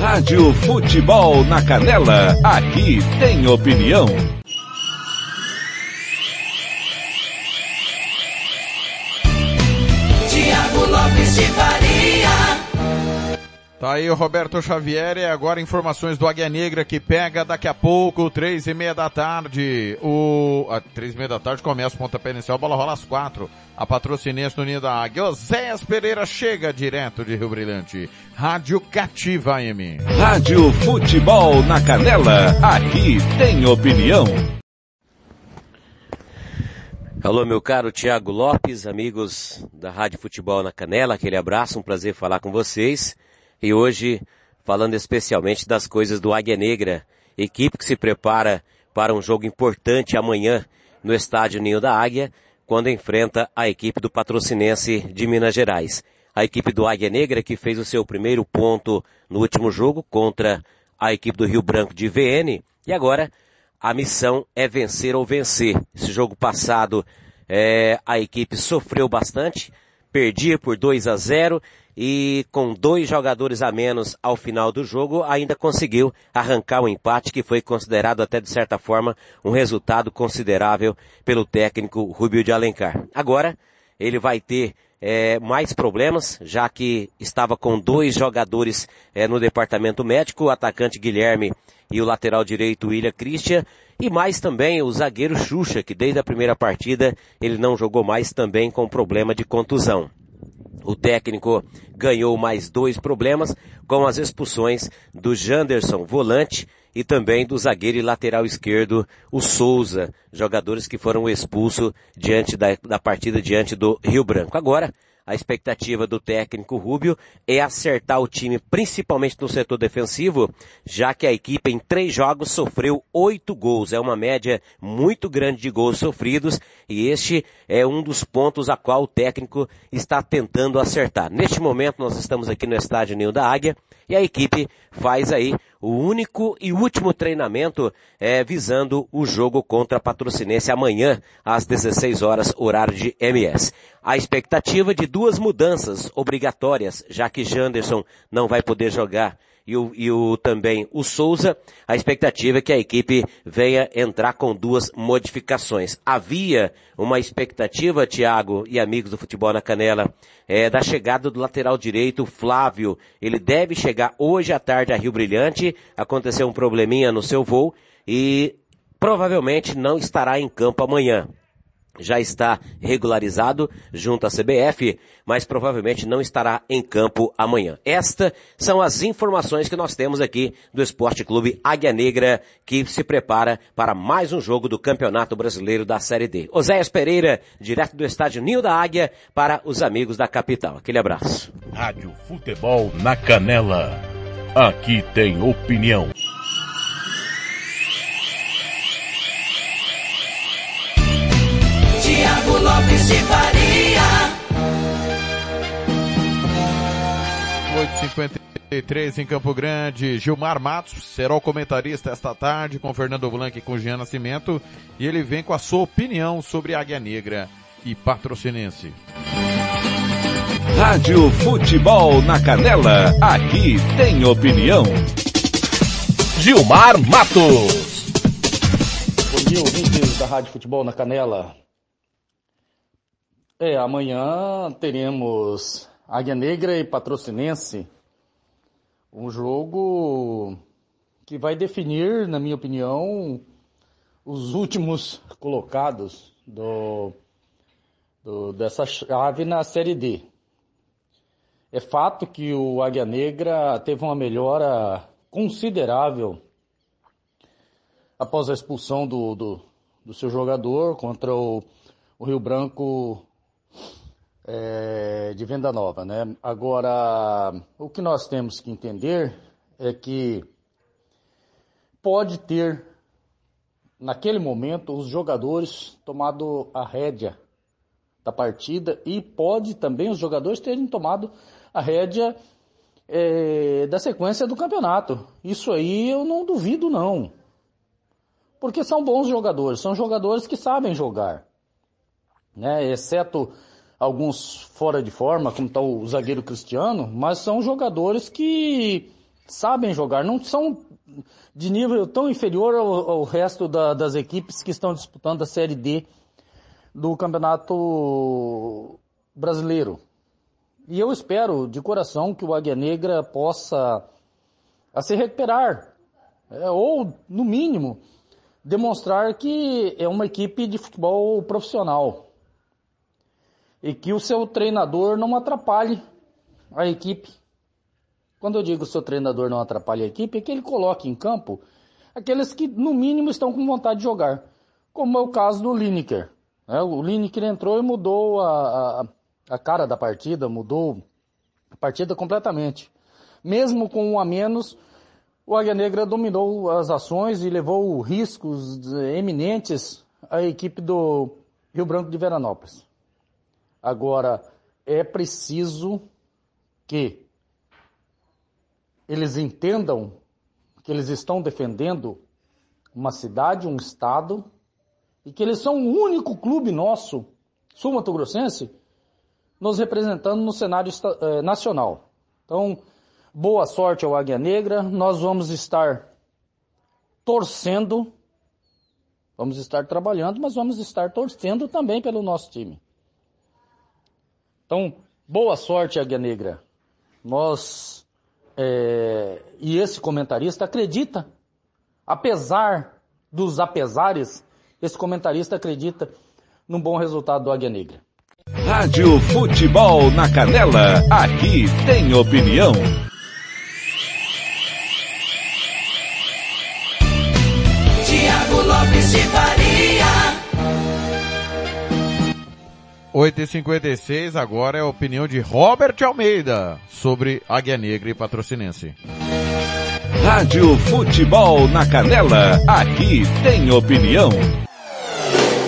Rádio Futebol na Canela, aqui tem opinião. De Faria. Tá aí o Roberto Xavier e agora informações do Águia Negra que pega daqui a pouco, três e meia da tarde. O, a, três e meia da tarde começa o pontapé inicial, bola rola às quatro. A patrocinense do Ninho da Águia. Oséias Pereira chega direto de Rio Brilhante. Rádio Cativa AM. Rádio Futebol na Canela, aqui tem opinião. Alô, meu caro Tiago Lopes, amigos da Rádio Futebol na Canela, aquele abraço, um prazer falar com vocês. E hoje, falando especialmente das coisas do Águia Negra, equipe que se prepara para um jogo importante amanhã no estádio Ninho da Águia, quando enfrenta a equipe do Patrocinense de Minas Gerais. A equipe do Águia Negra que fez o seu primeiro ponto no último jogo contra a equipe do Rio Branco de VN e agora a missão é vencer ou vencer. Esse jogo passado é, a equipe sofreu bastante, perdia por 2 a 0 e com dois jogadores a menos ao final do jogo ainda conseguiu arrancar um empate que foi considerado até de certa forma um resultado considerável pelo técnico Rubio de Alencar. Agora ele vai ter é, mais problemas, já que estava com dois jogadores é, no departamento médico, o atacante Guilherme e o lateral direito William Christian, e mais também o zagueiro Xuxa, que desde a primeira partida ele não jogou mais também com problema de contusão. O técnico ganhou mais dois problemas com as expulsões do Janderson, volante, e também do zagueiro e lateral esquerdo, o Souza, jogadores que foram expulsos diante da, da partida diante do Rio Branco. Agora, a expectativa do técnico Rubio é acertar o time, principalmente no setor defensivo, já que a equipe em três jogos sofreu oito gols. É uma média muito grande de gols sofridos e este é um dos pontos a qual o técnico está tentando acertar. Neste momento nós estamos aqui no estádio Ninho da Águia e a equipe faz aí o único e último treinamento é, visando o jogo contra a Patrocinense amanhã às 16 horas horário de MS. A expectativa de duas mudanças obrigatórias, já que Janderson não vai poder jogar e o, e o também o Souza, a expectativa é que a equipe venha entrar com duas modificações. Havia uma expectativa, Thiago e amigos do futebol na canela, é, da chegada do lateral direito, Flávio. Ele deve chegar hoje à tarde a Rio Brilhante. Aconteceu um probleminha no seu voo e provavelmente não estará em campo amanhã já está regularizado junto à CBF, mas provavelmente não estará em campo amanhã. Estas são as informações que nós temos aqui do Esporte Clube Águia Negra, que se prepara para mais um jogo do Campeonato Brasileiro da Série D. Oséias Pereira, direto do estádio Ninho da Águia, para os amigos da capital. Aquele abraço. Rádio Futebol na Canela. Aqui tem opinião. Lopes de Faria. 8h53 em Campo Grande. Gilmar Matos será o comentarista esta tarde com Fernando Blanc e com Jean Nascimento. E ele vem com a sua opinião sobre Águia Negra e Patrocinense. Rádio Futebol na Canela, aqui tem opinião. Gilmar Matos. dia, ouvintes da Rádio Futebol na Canela. É, amanhã teremos Águia Negra e Patrocinense. Um jogo que vai definir, na minha opinião, os últimos colocados do, do, dessa chave na Série D. É fato que o Águia Negra teve uma melhora considerável após a expulsão do, do, do seu jogador contra o, o Rio Branco é, de Venda Nova. Né? Agora, o que nós temos que entender é que pode ter, naquele momento, os jogadores tomado a rédea da partida e pode também os jogadores terem tomado a rédea é, da sequência do campeonato. Isso aí eu não duvido não. Porque são bons jogadores, são jogadores que sabem jogar. Né? Exceto alguns fora de forma, como está o zagueiro Cristiano, mas são jogadores que sabem jogar, não são de nível tão inferior ao, ao resto da, das equipes que estão disputando a Série D do Campeonato Brasileiro. E eu espero de coração que o Águia Negra possa a se recuperar, é, ou no mínimo demonstrar que é uma equipe de futebol profissional e que o seu treinador não atrapalhe a equipe. Quando eu digo seu treinador não atrapalhe a equipe, é que ele coloque em campo aqueles que no mínimo estão com vontade de jogar, como é o caso do Lineker. É, o Lineker entrou e mudou a, a, a cara da partida, mudou a partida completamente. Mesmo com um a menos, o Águia Negra dominou as ações e levou riscos eminentes à equipe do Rio Branco de Veranópolis. Agora, é preciso que eles entendam que eles estão defendendo uma cidade, um estado, e que eles são o único clube nosso, sul-mato-grossense, nos representando no cenário eh, nacional. Então, Boa sorte ao Águia Negra. Nós vamos estar torcendo, vamos estar trabalhando, mas vamos estar torcendo também pelo nosso time. Então, boa sorte, Águia Negra. Nós, é, e esse comentarista acredita, apesar dos apesares, esse comentarista acredita num bom resultado do Águia Negra. Rádio Futebol na Canela, aqui tem opinião. Lopes de 8h56, agora é a opinião de Robert Almeida sobre Águia Negra e Patrocinense. Rádio Futebol na Canela, aqui tem opinião.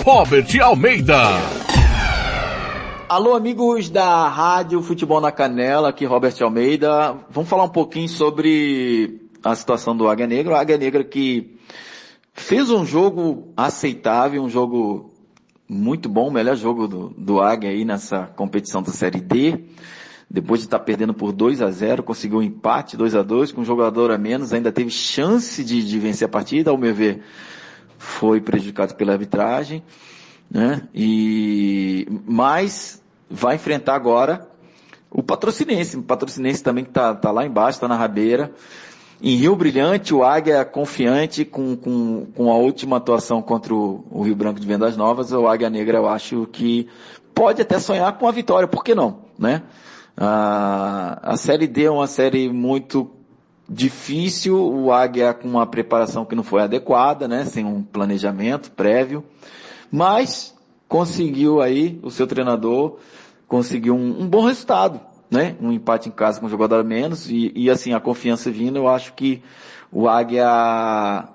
Robert Almeida. Alô, amigos da Rádio Futebol na Canela, aqui Robert Almeida. Vamos falar um pouquinho sobre a situação do Águia Negra. O Águia Negra que Fez um jogo aceitável, um jogo muito bom, melhor jogo do, do Águia aí nessa competição da Série D. Depois de estar perdendo por 2 a 0 conseguiu um empate 2 a 2 com um jogador a menos, ainda teve chance de, de vencer a partida, ao meu ver, foi prejudicado pela arbitragem, né? E, mas vai enfrentar agora o Patrocinense, o Patrocinense também que tá, tá lá embaixo, tá na rabeira, em Rio Brilhante, o Águia confiante com, com, com a última atuação contra o, o Rio Branco de Vendas Novas, o Águia Negra eu acho que pode até sonhar com a vitória, por que não, né? A, a Série D é uma série muito difícil, o Águia com uma preparação que não foi adequada, né? Sem um planejamento prévio, mas conseguiu aí, o seu treinador conseguiu um, um bom resultado, né? Um empate em casa com um jogador a menos e, e assim, a confiança vindo, eu acho que o Águia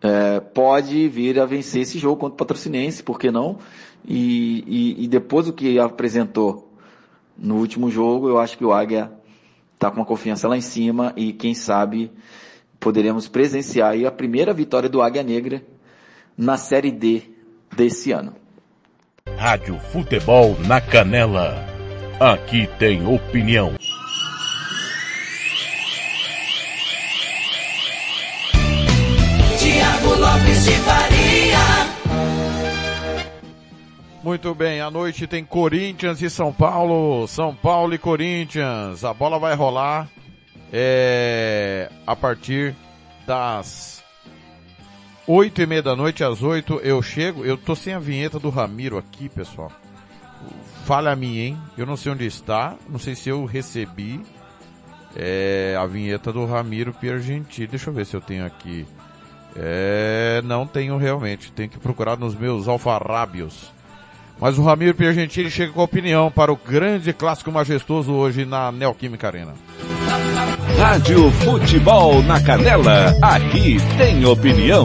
é, pode vir a vencer esse jogo contra o Patrocinense, por que não? E, e, e, depois do que apresentou no último jogo, eu acho que o Águia está com uma confiança lá em cima e quem sabe poderemos presenciar a primeira vitória do Águia Negra na Série D desse ano. Rádio Futebol na Canela. Aqui tem opinião. Tiago Lopes de Faria. Muito bem, à noite tem Corinthians e São Paulo. São Paulo e Corinthians. A bola vai rolar é, a partir das oito e meia da noite às oito. Eu chego, eu tô sem a vinheta do Ramiro aqui, pessoal. Falha a mim, hein? Eu não sei onde está, não sei se eu recebi é, a vinheta do Ramiro Piergenti. Deixa eu ver se eu tenho aqui. É, não tenho realmente, tenho que procurar nos meus alfarrábios. Mas o Ramiro Piergentili chega com a opinião para o grande clássico majestoso hoje na Neoquímica Arena. Rádio Futebol na Canela, aqui tem opinião.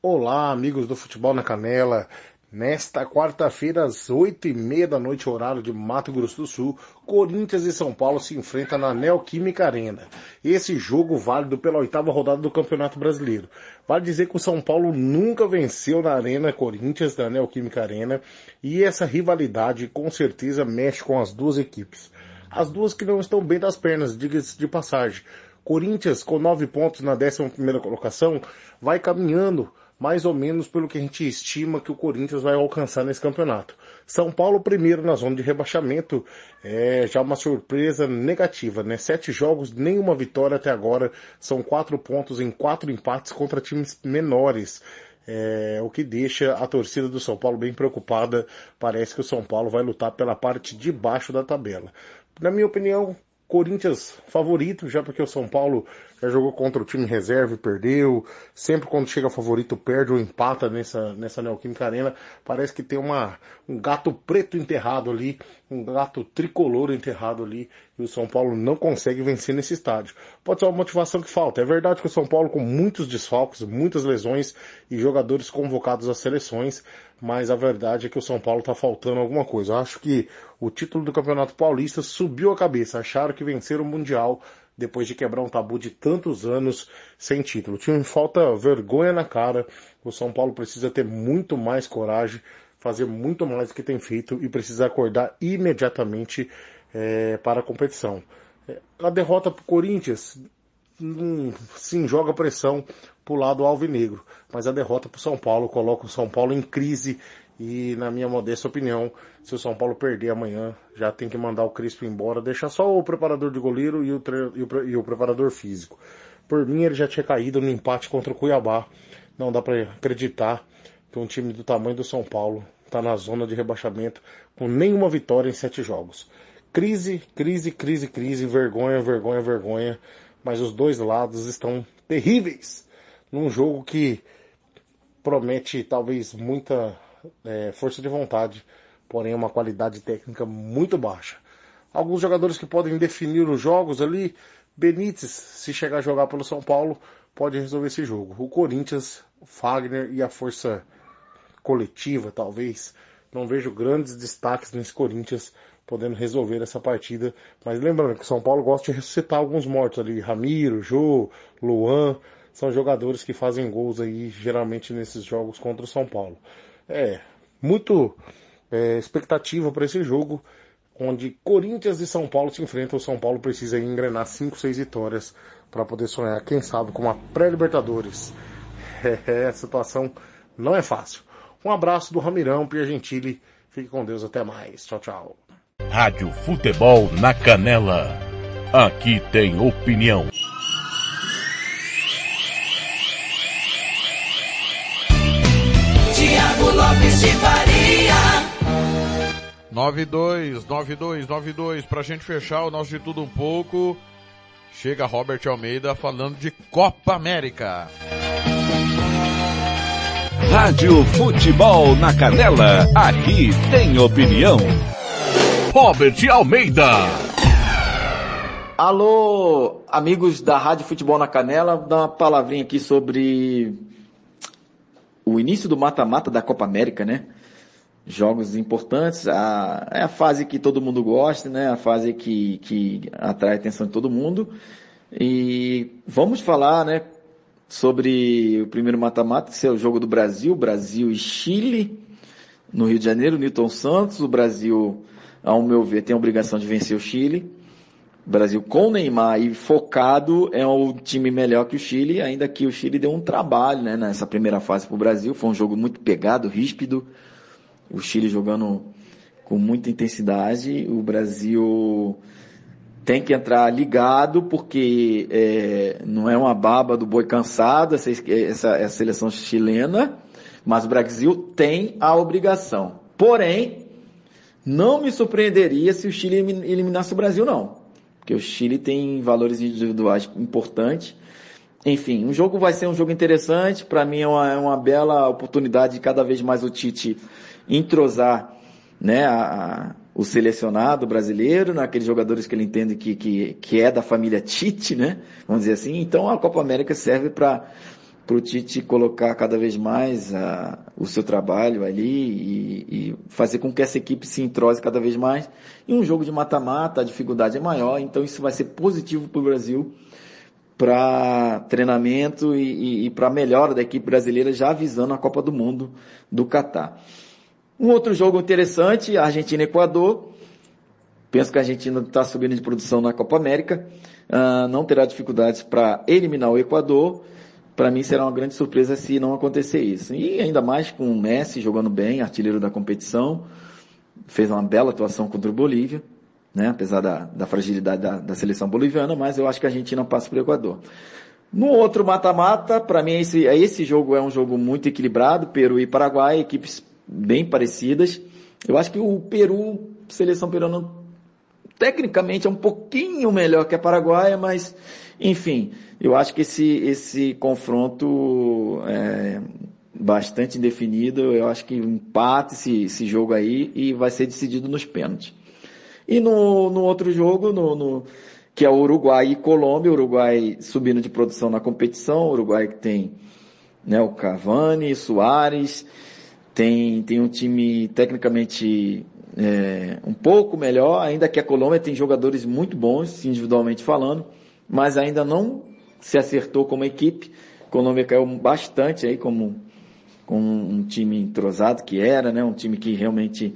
Olá, amigos do Futebol na Canela. Nesta quarta-feira, às oito e meia da noite, horário de Mato Grosso do Sul, Corinthians e São Paulo se enfrentam na Neoquímica Arena. Esse jogo válido pela oitava rodada do Campeonato Brasileiro. Vale dizer que o São Paulo nunca venceu na Arena Corinthians, da Neoquímica Arena, e essa rivalidade com certeza mexe com as duas equipes. As duas que não estão bem das pernas, diga-se de passagem. Corinthians, com nove pontos na décima primeira colocação, vai caminhando mais ou menos pelo que a gente estima que o Corinthians vai alcançar nesse campeonato. São Paulo primeiro na zona de rebaixamento, é já uma surpresa negativa, né? Sete jogos, nenhuma vitória até agora, são quatro pontos em quatro empates contra times menores. É, o que deixa a torcida do São Paulo bem preocupada. Parece que o São Paulo vai lutar pela parte de baixo da tabela. Na minha opinião, Corinthians favorito, já porque o São Paulo já jogou contra o time reserva e perdeu. Sempre quando chega favorito perde ou empata nessa, nessa Neoquímica Arena. Parece que tem uma, um gato preto enterrado ali, um gato tricolor enterrado ali. E o São Paulo não consegue vencer nesse estádio. Pode ser uma motivação que falta. É verdade que o São Paulo com muitos desfalques, muitas lesões e jogadores convocados às seleções. Mas a verdade é que o São Paulo está faltando alguma coisa. Eu acho que o título do Campeonato Paulista subiu a cabeça. Acharam que venceram o Mundial depois de quebrar um tabu de tantos anos sem título. Time falta vergonha na cara. O São Paulo precisa ter muito mais coragem, fazer muito mais do que tem feito e precisa acordar imediatamente é, para a competição. É, a derrota para o Corinthians, hum, sim, joga pressão para o lado alvinegro, mas a derrota para o São Paulo coloca o São Paulo em crise e, na minha modesta opinião, se o São Paulo perder amanhã, já tem que mandar o Crispo embora, deixar só o preparador de goleiro e o, e o, e o preparador físico. Por mim, ele já tinha caído no empate contra o Cuiabá. Não dá para acreditar que um time do tamanho do São Paulo está na zona de rebaixamento com nenhuma vitória em sete jogos. Crise, crise, crise, crise, vergonha, vergonha, vergonha. Mas os dois lados estão terríveis num jogo que promete talvez muita é, força de vontade, porém uma qualidade técnica muito baixa. Alguns jogadores que podem definir os jogos ali, Benítez, se chegar a jogar pelo São Paulo, pode resolver esse jogo. O Corinthians, Fagner e a força coletiva, talvez. Não vejo grandes destaques nesse Corinthians podendo resolver essa partida. Mas lembrando que o São Paulo gosta de ressuscitar alguns mortos ali. Ramiro, Jô, Luan, são jogadores que fazem gols aí geralmente nesses jogos contra o São Paulo. É, muito é, expectativa para esse jogo, onde Corinthians e São Paulo se enfrentam. O São Paulo precisa engrenar 5, 6 vitórias para poder sonhar, quem sabe, com uma pré-Libertadores. É, a situação não é fácil. Um abraço do Ramirão, Pia Gentili. Fique com Deus, até mais. Tchau, tchau. Rádio Futebol na Canela. Aqui tem opinião. De Faria. 92, 92, 92, pra gente fechar o nosso de tudo um pouco. Chega Robert Almeida falando de Copa América. Rádio Futebol na Canela, aqui tem opinião. Robert Almeida. Alô, amigos da Rádio Futebol na Canela, vou dar uma palavrinha aqui sobre o início do mata-mata da Copa América, né? Jogos importantes, a, é a fase que todo mundo gosta, né? A fase que, que atrai a atenção de todo mundo. E vamos falar, né? Sobre o primeiro mata-mata, que é o jogo do Brasil, Brasil e Chile, no Rio de Janeiro, Newton Santos. O Brasil, ao meu ver, tem a obrigação de vencer o Chile. O Brasil com Neymar e focado é um time melhor que o Chile, ainda que o Chile deu um trabalho né, nessa primeira fase para o Brasil. Foi um jogo muito pegado, ríspido. o Chile jogando com muita intensidade, o Brasil tem que entrar ligado porque é, não é uma baba do boi cansado essa, essa, essa seleção chilena, mas o Brasil tem a obrigação. Porém, não me surpreenderia se o Chile eliminasse o Brasil, não. Porque o Chile tem valores individuais importantes. Enfim, o jogo vai ser um jogo interessante. Para mim é uma, é uma, bela oportunidade de cada vez mais o Tite entrosar né, a, o selecionado brasileiro, naqueles jogadores que ele entende que, que, que é da família Tite, né? Vamos dizer assim. Então a Copa América serve para para o Tite colocar cada vez mais a, o seu trabalho ali e, e, fazer com que essa equipe se entrose cada vez mais. Em um jogo de mata-mata, a dificuldade é maior, então isso vai ser positivo para o Brasil para treinamento e, e, e para melhora da equipe brasileira, já avisando a Copa do Mundo do Catar. Um outro jogo interessante, Argentina e Equador. Penso que a Argentina está subindo de produção na Copa América, uh, não terá dificuldades para eliminar o Equador para mim será uma grande surpresa se não acontecer isso. E ainda mais com o Messi jogando bem, artilheiro da competição, fez uma bela atuação contra o Bolívia, né? apesar da, da fragilidade da, da, seleção boliviana, mas eu acho que a Argentina passa para o Equador. No outro mata-mata, para mim esse, esse jogo é um jogo muito equilibrado, Peru e Paraguai, equipes bem parecidas. Eu acho que o Peru, seleção peruana, tecnicamente é um pouquinho melhor que a Paraguai, mas enfim, eu acho que esse, esse confronto é bastante indefinido. Eu acho que empate esse, esse jogo aí e vai ser decidido nos pênaltis. E no, no outro jogo, no, no, que é o Uruguai e Colômbia, o Uruguai subindo de produção na competição, o Uruguai que tem né, o Cavani, Soares, tem, tem um time tecnicamente é, um pouco melhor, ainda que a Colômbia tem jogadores muito bons, individualmente falando mas ainda não se acertou como equipe. A Colômbia caiu bastante aí como, com um time entrosado que era, né? Um time que realmente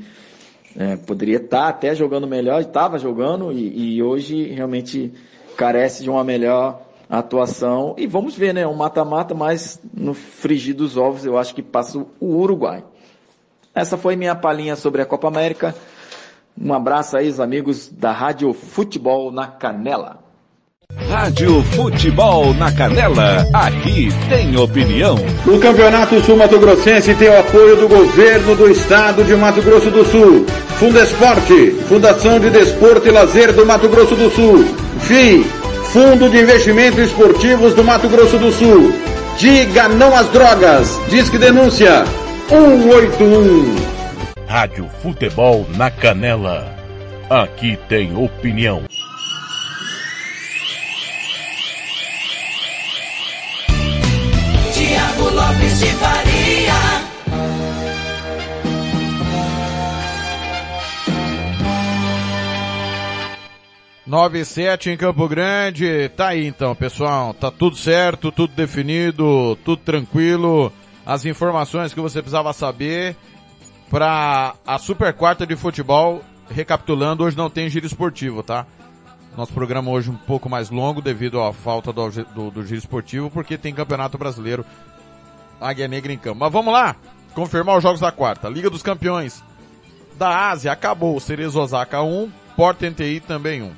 é, poderia estar tá até jogando melhor, estava jogando e, e, hoje realmente carece de uma melhor atuação. E vamos ver, né? Um mata-mata, mas no frigir dos ovos eu acho que passa o Uruguai. Essa foi minha palhinha sobre a Copa América. Um abraço aí, os amigos da Rádio Futebol na Canela. Rádio Futebol na Canela, aqui tem opinião. O Campeonato Sul Mato Grossense tem o apoio do governo do estado de Mato Grosso do Sul. Fundesporte, Fundação de Desporto e Lazer do Mato Grosso do Sul. FII, Fundo de Investimentos Esportivos do Mato Grosso do Sul. Diga não às drogas. Disque denúncia 181. Rádio Futebol na Canela. Aqui tem opinião. De Faria. Nove sete em Campo Grande. Tá aí então, pessoal. Tá tudo certo, tudo definido, tudo tranquilo. As informações que você precisava saber para a Super Quarta de Futebol. Recapitulando, hoje não tem giro esportivo, tá? Nosso programa hoje um pouco mais longo devido à falta do, do, do giro esportivo, porque tem Campeonato Brasileiro Águia Negra em campo. Mas vamos lá, confirmar os jogos da quarta. Liga dos Campeões da Ásia acabou. Cerezo Osaka 1, Porto NTI também 1.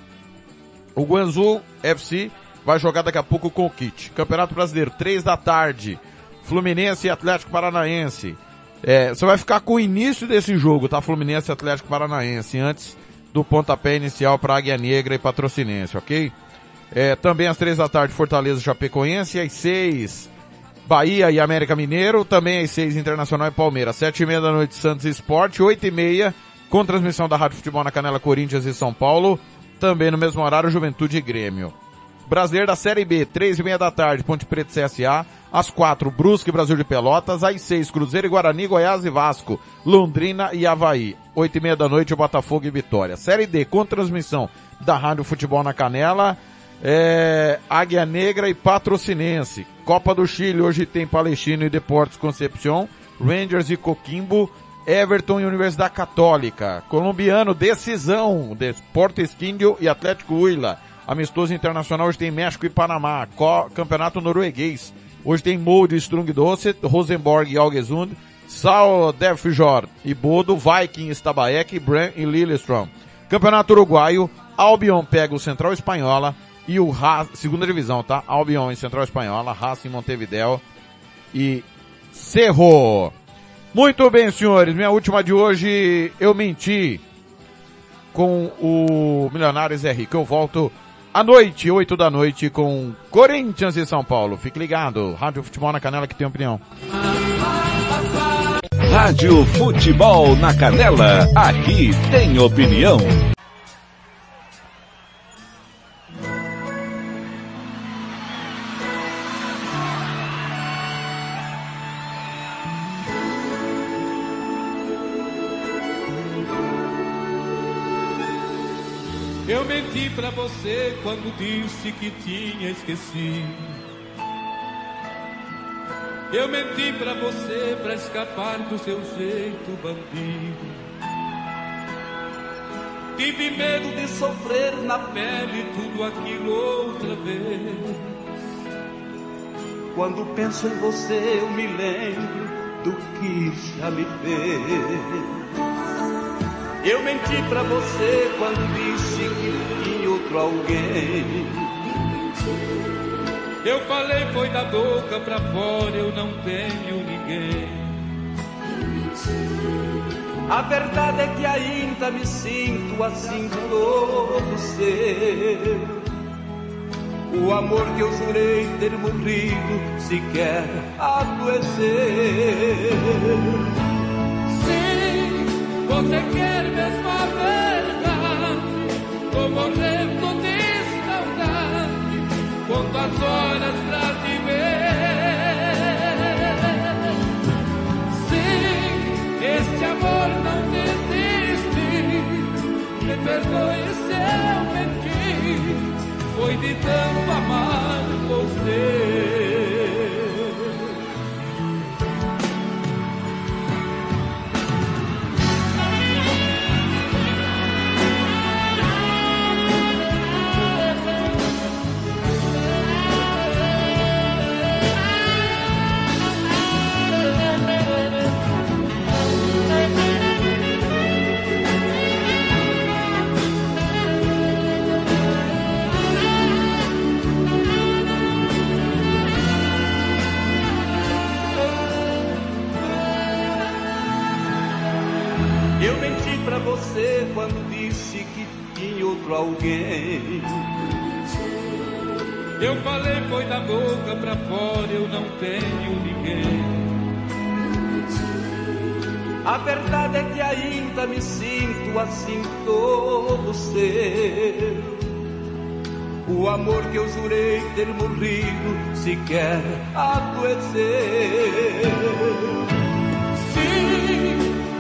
O Guangzhou FC vai jogar daqui a pouco com o Kit. Campeonato Brasileiro, 3 da tarde. Fluminense e Atlético Paranaense. É, você vai ficar com o início desse jogo, tá? Fluminense e Atlético Paranaense, antes do pontapé inicial para Águia Negra e Patrocinense, ok? É, também às três da tarde, Fortaleza Chapecoense, às seis, Bahia e América Mineiro, também às seis Internacional e Palmeiras. Sete e meia da noite Santos Esporte, oito e meia com transmissão da Rádio Futebol na Canela Corinthians e São Paulo, também no mesmo horário Juventude e Grêmio. Brasileiro da Série B, três e meia da tarde, Ponte Preta CSA, às quatro, Brusque Brasil de Pelotas, às seis, Cruzeiro e Guarani, Goiás e Vasco, Londrina e Havaí. Oito e meia da noite, Botafogo e Vitória. Série D, com transmissão da Rádio Futebol na Canela, é, Águia Negra e Patrocinense. Copa do Chile, hoje tem Palestino e Deportes Concepción, Rangers e Coquimbo, Everton e Universidade Católica. Colombiano, decisão, Deportes Quindio e Atlético Huila. Amistoso Internacional, hoje tem México e Panamá. Co Campeonato Norueguês. Hoje tem Molde, Strung Doce, Rosenborg e Algesund. Sal Defjord e Bodo, Viking Stabaek, Bran e Lillestrøm. Campeonato Uruguaio, Albion pega o Central Espanhola e o Haas, segunda divisão, tá? Albion em Central Espanhola, Racing Montevideo e Cerro. Muito bem, senhores, minha última de hoje, eu menti com o Milionários é Rico. Eu volto à noite, 8 da noite, com Corinthians e São Paulo. Fique ligado. Rádio Futebol na Canela que tem opinião. Rádio Futebol na Canela. Aqui tem opinião. Você quando disse que tinha esquecido. Eu menti pra você pra escapar do seu jeito bandido. Tive medo de sofrer na pele tudo aquilo outra vez. Quando penso em você, eu me lembro do que já me fez. Eu menti pra você quando disse que tinha outro alguém. Eu falei foi da boca pra fora, eu não tenho ninguém. A verdade é que ainda me sinto assim todo seu. O amor que eu jurei ter morrido sequer adoeceu. Você quer mesmo a verdade? Tô morrendo de saudade, conto as horas pra te ver. Sim, este amor não desiste, me perdoe se eu mentir, foi de tanto amar você. Você quando disse que tinha outro alguém. Eu falei foi da boca pra fora, eu não tenho ninguém. A verdade é que ainda me sinto assim todo seu. O amor que eu jurei ter morrido sequer adoeceu. Sim,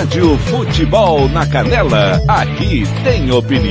Rádio Futebol na Canela. Aqui tem opinião.